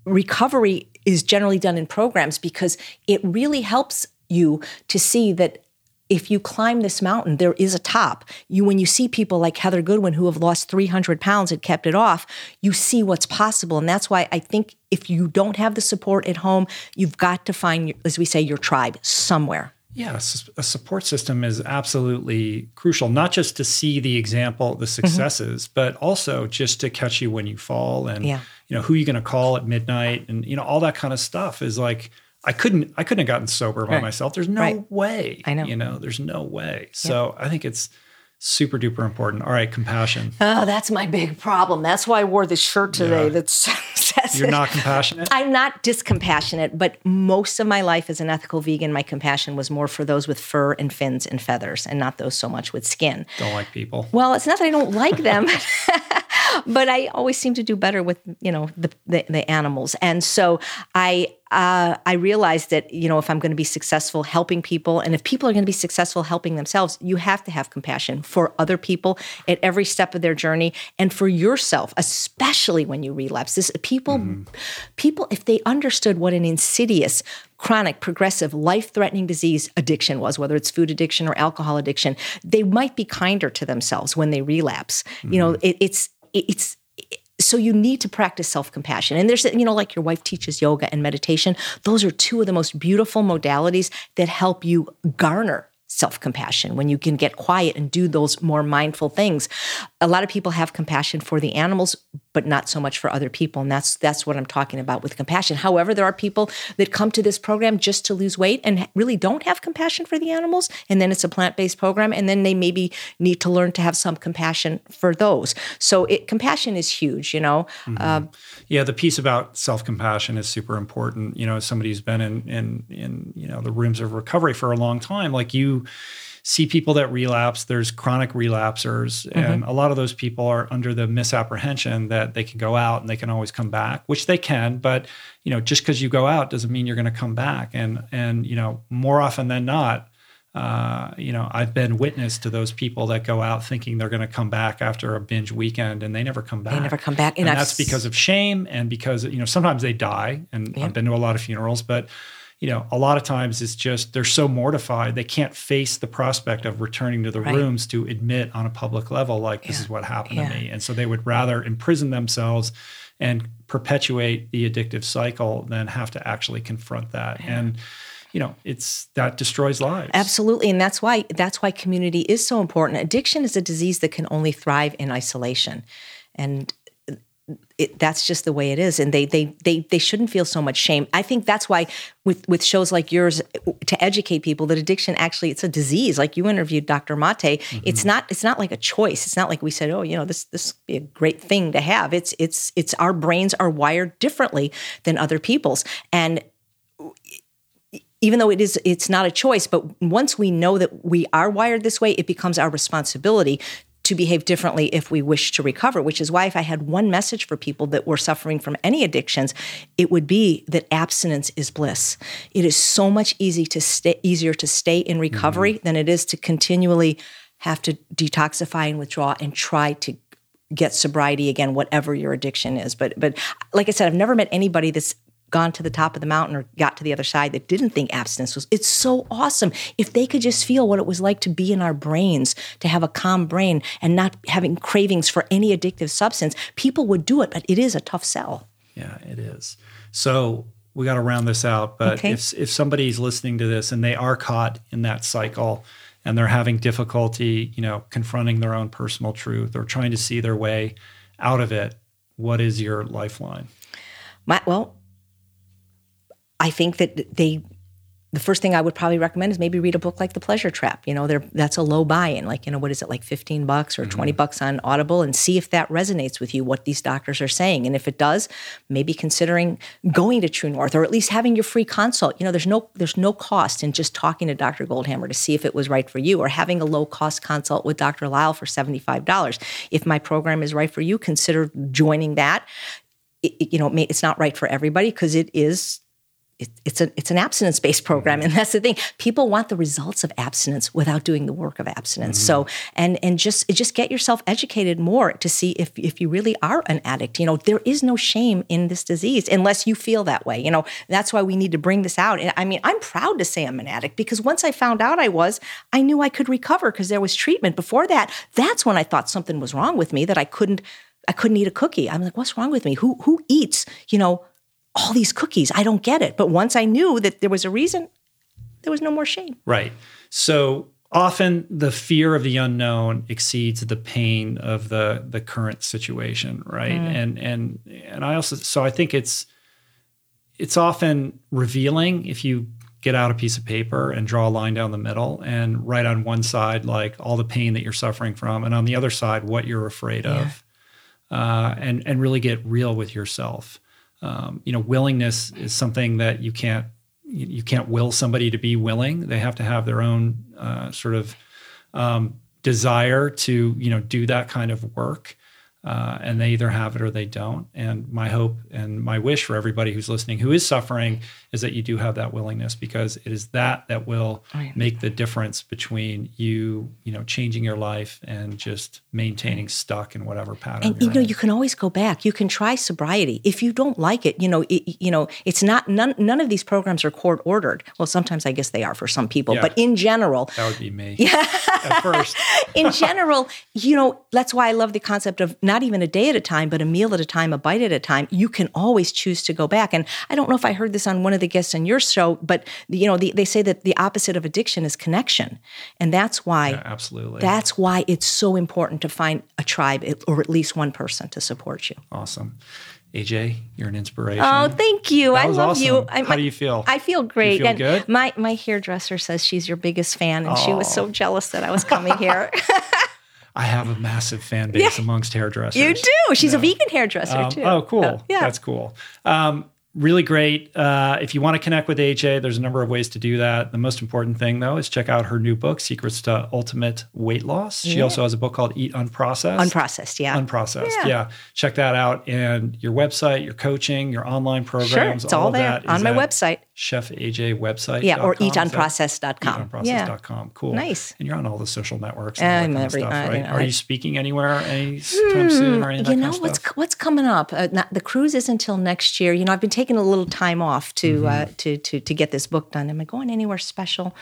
Recovery is generally done in programs because it really helps you to see that if you climb this mountain, there is a top. You, when you see people like Heather Goodwin who have lost 300 pounds and kept it off, you see what's possible. And that's why I think if you don't have the support at home, you've got to find, as we say, your tribe somewhere. Yeah, a support system is absolutely crucial, not just to see the example, the mm-hmm. successes, mm-hmm. but also just to catch you when you fall and yeah. you know who you're going to call at midnight and you know all that kind of stuff is like I couldn't I couldn't have gotten sober by right. myself. There's no right. way. I know. You know, there's no way. So I think it's super duper important. All right, compassion. Oh, that's my big problem. That's why I wore this shirt today. Yeah. That says you're not compassionate. I'm not discompassionate, but most of my life as an ethical vegan, my compassion was more for those with fur and fins and feathers, and not those so much with skin. Don't like people. Well, it's not that I don't like them. but I always seem to do better with you know the, the, the animals, and so I uh, I realized that you know if I'm going to be successful helping people, and if people are going to be successful helping themselves, you have to have compassion for other people at every step of their journey, and for yourself, especially when you relapse. This people, mm-hmm. people, if they understood what an insidious chronic, progressive, life threatening disease addiction was, whether it's food addiction or alcohol addiction, they might be kinder to themselves when they relapse. Mm-hmm. You know, mm-hmm. it, it's it's so you need to practice self-compassion and there's you know like your wife teaches yoga and meditation those are two of the most beautiful modalities that help you garner self compassion, when you can get quiet and do those more mindful things. A lot of people have compassion for the animals, but not so much for other people. And that's that's what I'm talking about with compassion. However, there are people that come to this program just to lose weight and really don't have compassion for the animals. And then it's a plant-based program. And then they maybe need to learn to have some compassion for those. So it, compassion is huge, you know. Mm-hmm. Uh, yeah, the piece about self-compassion is super important. You know, as somebody who's been in in in you know the rooms of recovery for a long time, like you see people that relapse. There's chronic relapsers, mm-hmm. and a lot of those people are under the misapprehension that they can go out and they can always come back, which they can. But you know, just because you go out doesn't mean you're going to come back. And and you know, more often than not, uh, you know, I've been witness to those people that go out thinking they're going to come back after a binge weekend and they never come back. They never come back, and, and that's because of shame and because you know sometimes they die. And I've been to a lot of funerals, but you know, a lot of times it's just they're so mortified they can't face the prospect of returning to the right. rooms to admit on a public level, like, this yeah. is what happened yeah. to me. And so they would rather imprison themselves and perpetuate the addictive cycle than have to actually confront that. Yeah. And you know it's that destroys lives absolutely and that's why that's why community is so important addiction is a disease that can only thrive in isolation and it, that's just the way it is. And they they they they shouldn't feel so much shame. I think that's why with with shows like yours to educate people that addiction actually it's a disease. Like you interviewed dr Maté mm-hmm. it's not it's not like a choice. It's not like we said oh you know this this be a great thing to have. It's it's it's our brains are wired differently than other people's. And even though it is it's not a choice but once we know that we are wired this way it becomes our responsibility to behave differently if we wish to recover, which is why if I had one message for people that were suffering from any addictions, it would be that abstinence is bliss. It is so much easy to stay, easier to stay in recovery mm-hmm. than it is to continually have to detoxify and withdraw and try to get sobriety again whatever your addiction is but but like i said i've never met anybody that's gone to the top of the mountain or got to the other side that didn't think abstinence was it's so awesome. If they could just feel what it was like to be in our brains to have a calm brain and not having cravings for any addictive substance people would do it but it is a tough sell. Yeah it is. So we got to round this out but okay. if if somebody's listening to this and they are caught in that cycle and they're having difficulty you know confronting their own personal truth or trying to see their way out of it what is your lifeline? My, well I think that they the first thing I would probably recommend is maybe read a book like The Pleasure Trap. You know, that's a low buy-in, like you know, what is it, like fifteen bucks or mm-hmm. twenty bucks on Audible, and see if that resonates with you. What these doctors are saying, and if it does, maybe considering going to True North or at least having your free consult. You know, there's no there's no cost in just talking to Dr. Goldhamer to see if it was right for you, or having a low cost consult with Dr. Lisle for seventy five dollars. If my program is right for you, consider joining that. It, you know, it's not right for everybody because it is it, it's a it's an abstinence based program, mm-hmm. and that's the thing. People want the results of abstinence without doing the work of abstinence. Mm-hmm. So and and just just get yourself educated more to see if if you really are an addict. You know, there is no shame in this disease unless you feel that way. You know, that's why we need to bring this out. And I mean, I'm proud to say I'm an addict because once I found out I was, I knew I could recover because there was treatment. Before that, that's when I thought something was wrong with me that I couldn't I couldn't eat a cookie. I'm like, what's wrong with me? Who who eats, you know, all these cookies. I don't get it. But once I knew that there was a reason, there was no more shame. Right. So often the fear of the unknown exceeds the pain of the the current situation, right? Mm. And and and I also so I think it's it's often revealing if you get out a piece of paper and draw a line down the middle and write on one side like all the pain that you're suffering from and on the other side what you're afraid yeah. of uh, and and really get real with yourself um, you know willingness is something that you can't you can't will somebody to be willing. They have to have their own uh, sort of um, desire to you know do that kind of work uh, and they either have it or they don't. And my hope and my wish for everybody who's listening who is suffering is that you do have that willingness because it is that that will oh, yeah. make the difference between you, you know, changing your life and just maintaining stuck in whatever pattern. And you know, in. you can always go back. You can try sobriety if you don't like it. You know, it, you know, it's not none. None of these programs are court ordered. Well, sometimes I guess they are for some people, yeah. but in general, that would be me. Yeah, at first. in general, you know, that's why I love the concept of not even a day at a time, but a meal at a time, a bite at a time, you can always choose to go back. And I don't know if I heard this on one of the guests on your show, but you know, the, they say that the opposite of addiction is connection, and that's why yeah, absolutely that's why it's so important to find a tribe or at least one person to support you. Awesome. AJ, you're an inspiration. Oh, thank you. I love awesome. you. I, How do you feel? I feel great. Feel and good? My my hairdresser says she's your biggest fan, and oh. she was so jealous that I was coming here. I have a massive fan base yeah. amongst hairdressers. You do. She's a vegan hairdresser um, too. Oh, cool. Yeah, that's cool. Um, really great. Uh, if you want to connect with AJ, there's a number of ways to do that. The most important thing, though, is check out her new book, Secrets to Ultimate Weight Loss. She yeah. also has a book called Eat Unprocessed. Unprocessed, yeah. Unprocessed, yeah. yeah. Check that out. And your website, your coaching, your online programs, sure, it's all, all there on my website. Chef AJ website. Yeah, or eatunprocessed.com. Eatunprocessed.com. Yeah. Cool. Nice. And you're on all the social networks and all that every, kind of stuff, right? Are you speaking anywhere anytime hmm, soon or anything? You know, what's, what's coming up? Uh, not, the cruise is until next year. You know, I've been taking a little time off to, uh, mm-hmm. uh, to, to, to get this book done. Am I going anywhere special?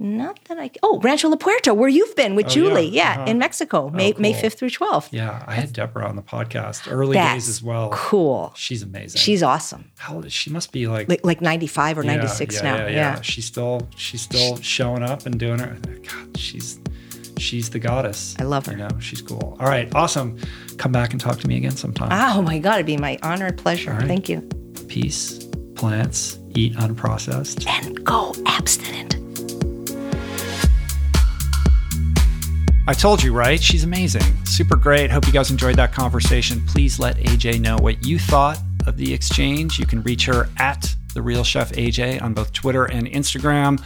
Not that I. Oh, Rancho La Puerta, where you've been with oh, Julie. Yeah, yeah uh-huh. in Mexico, May, oh, cool. May 5th through 12th. Yeah, I had Deborah on the podcast early days as well. Cool. She's amazing. She's awesome. How old is she? Must be like like, like 95 or yeah, 96 yeah, now. Yeah, yeah, She's still she's still showing up and doing her. God, she's she's the goddess. I love her. You know, she's cool. All right, awesome. Come back and talk to me again sometime. Oh my God, it'd be my honor and pleasure. Right. Thank you. Peace, plants, eat unprocessed, and go abstinent. I told you, right? She's amazing. Super great. Hope you guys enjoyed that conversation. Please let AJ know what you thought of the exchange. You can reach her at The Real Chef AJ on both Twitter and Instagram.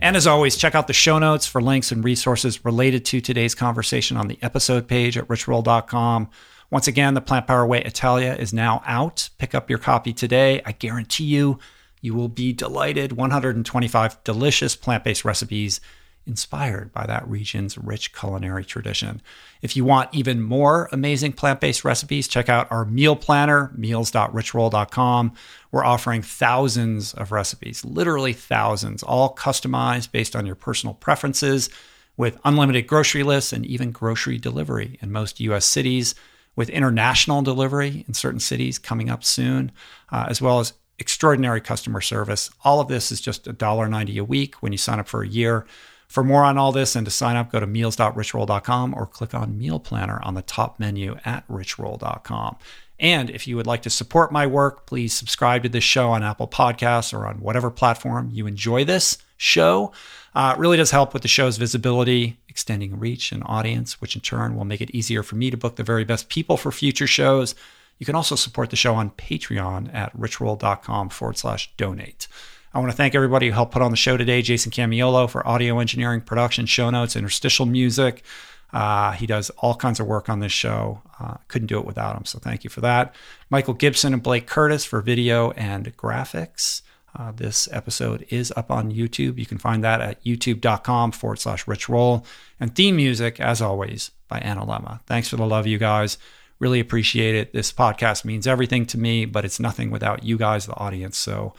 And as always, check out the show notes for links and resources related to today's conversation on the episode page at richroll.com. Once again, the Plant Power Way Italia is now out. Pick up your copy today. I guarantee you, you will be delighted. 125 delicious plant based recipes inspired by that region's rich culinary tradition. If you want even more amazing plant based recipes, check out our meal planner, meals.richroll.com. We're offering thousands of recipes, literally thousands, all customized based on your personal preferences, with unlimited grocery lists and even grocery delivery in most US cities, with international delivery in certain cities coming up soon, uh, as well as extraordinary customer service. All of this is just $1.90 a week when you sign up for a year. For more on all this and to sign up, go to meals.richroll.com or click on Meal Planner on the top menu at richroll.com. And if you would like to support my work, please subscribe to this show on Apple Podcasts or on whatever platform you enjoy this show. Uh, it really does help with the show's visibility, extending reach and audience, which in turn will make it easier for me to book the very best people for future shows. You can also support the show on Patreon at richroll.com forward slash donate. I want to thank everybody who helped put on the show today Jason Camiolo for audio engineering, production, show notes, interstitial music. Uh, he does all kinds of work on this show. Uh, couldn't do it without him, so thank you for that. Michael Gibson and Blake Curtis for video and graphics. Uh, this episode is up on YouTube. You can find that at youtube.com forward slash rich roll. And theme music, as always, by Annalemma. Thanks for the love, you guys. Really appreciate it. This podcast means everything to me, but it's nothing without you guys, the audience. So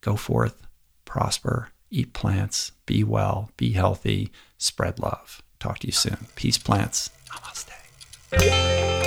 Go forth, prosper, eat plants, be well, be healthy, spread love. Talk to you soon. Peace, plants. Namaste.